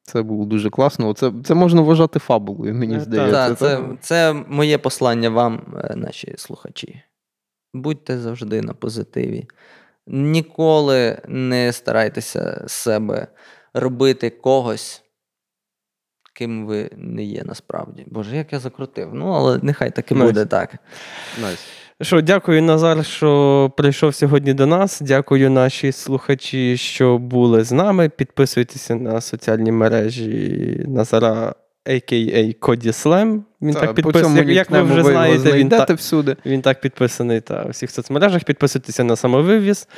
Speaker 1: Це було дуже класно. Це, це можна вважати фабулою, мені
Speaker 3: Е,
Speaker 1: здається.
Speaker 2: Так, це, це моє послання вам, е, наші слухачі. Будьте завжди на позитиві. Ніколи не старайтеся з себе робити когось, ким ви не є насправді. Боже, як я закрутив. Ну, але нехай так і
Speaker 3: Nice.
Speaker 2: буде так.
Speaker 1: Nice.
Speaker 3: Що, дякую, Назар, що прийшов сьогодні до нас. Дякую, наші слухачі, що були з нами. Підписуйтеся на соціальні мережі Назара, a.k.a. Коді Слем. Він
Speaker 1: Та,
Speaker 3: так підписаний. Як ви вже
Speaker 1: його
Speaker 3: знаєте, він, та,
Speaker 1: всюди.
Speaker 3: він так підписаний та, у всіх соцмережах. Підписуйтеся на самовивіз.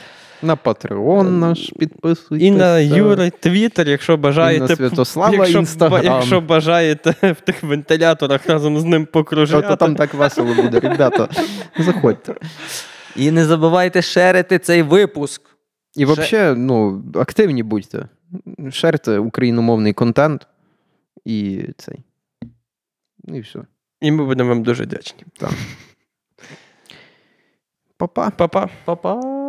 Speaker 1: На Patreon наш підписуйтесь.
Speaker 3: І на Юри Твіттер, якщо бажаєте.
Speaker 1: І на Святослава
Speaker 3: якщо,
Speaker 1: Інстаграм.
Speaker 3: якщо бажаєте в тих вентиляторах разом з ним покружляти.
Speaker 1: То там так весело буде, ребята. Заходьте.
Speaker 2: І не забувайте шерити цей випуск.
Speaker 1: І взагалі, ну, активні будьте. Шерте україномовний контент. І цей. Ну і все.
Speaker 3: І ми будемо вам дуже вдячні.
Speaker 1: Па-па.
Speaker 3: Па-па.
Speaker 2: Па-па.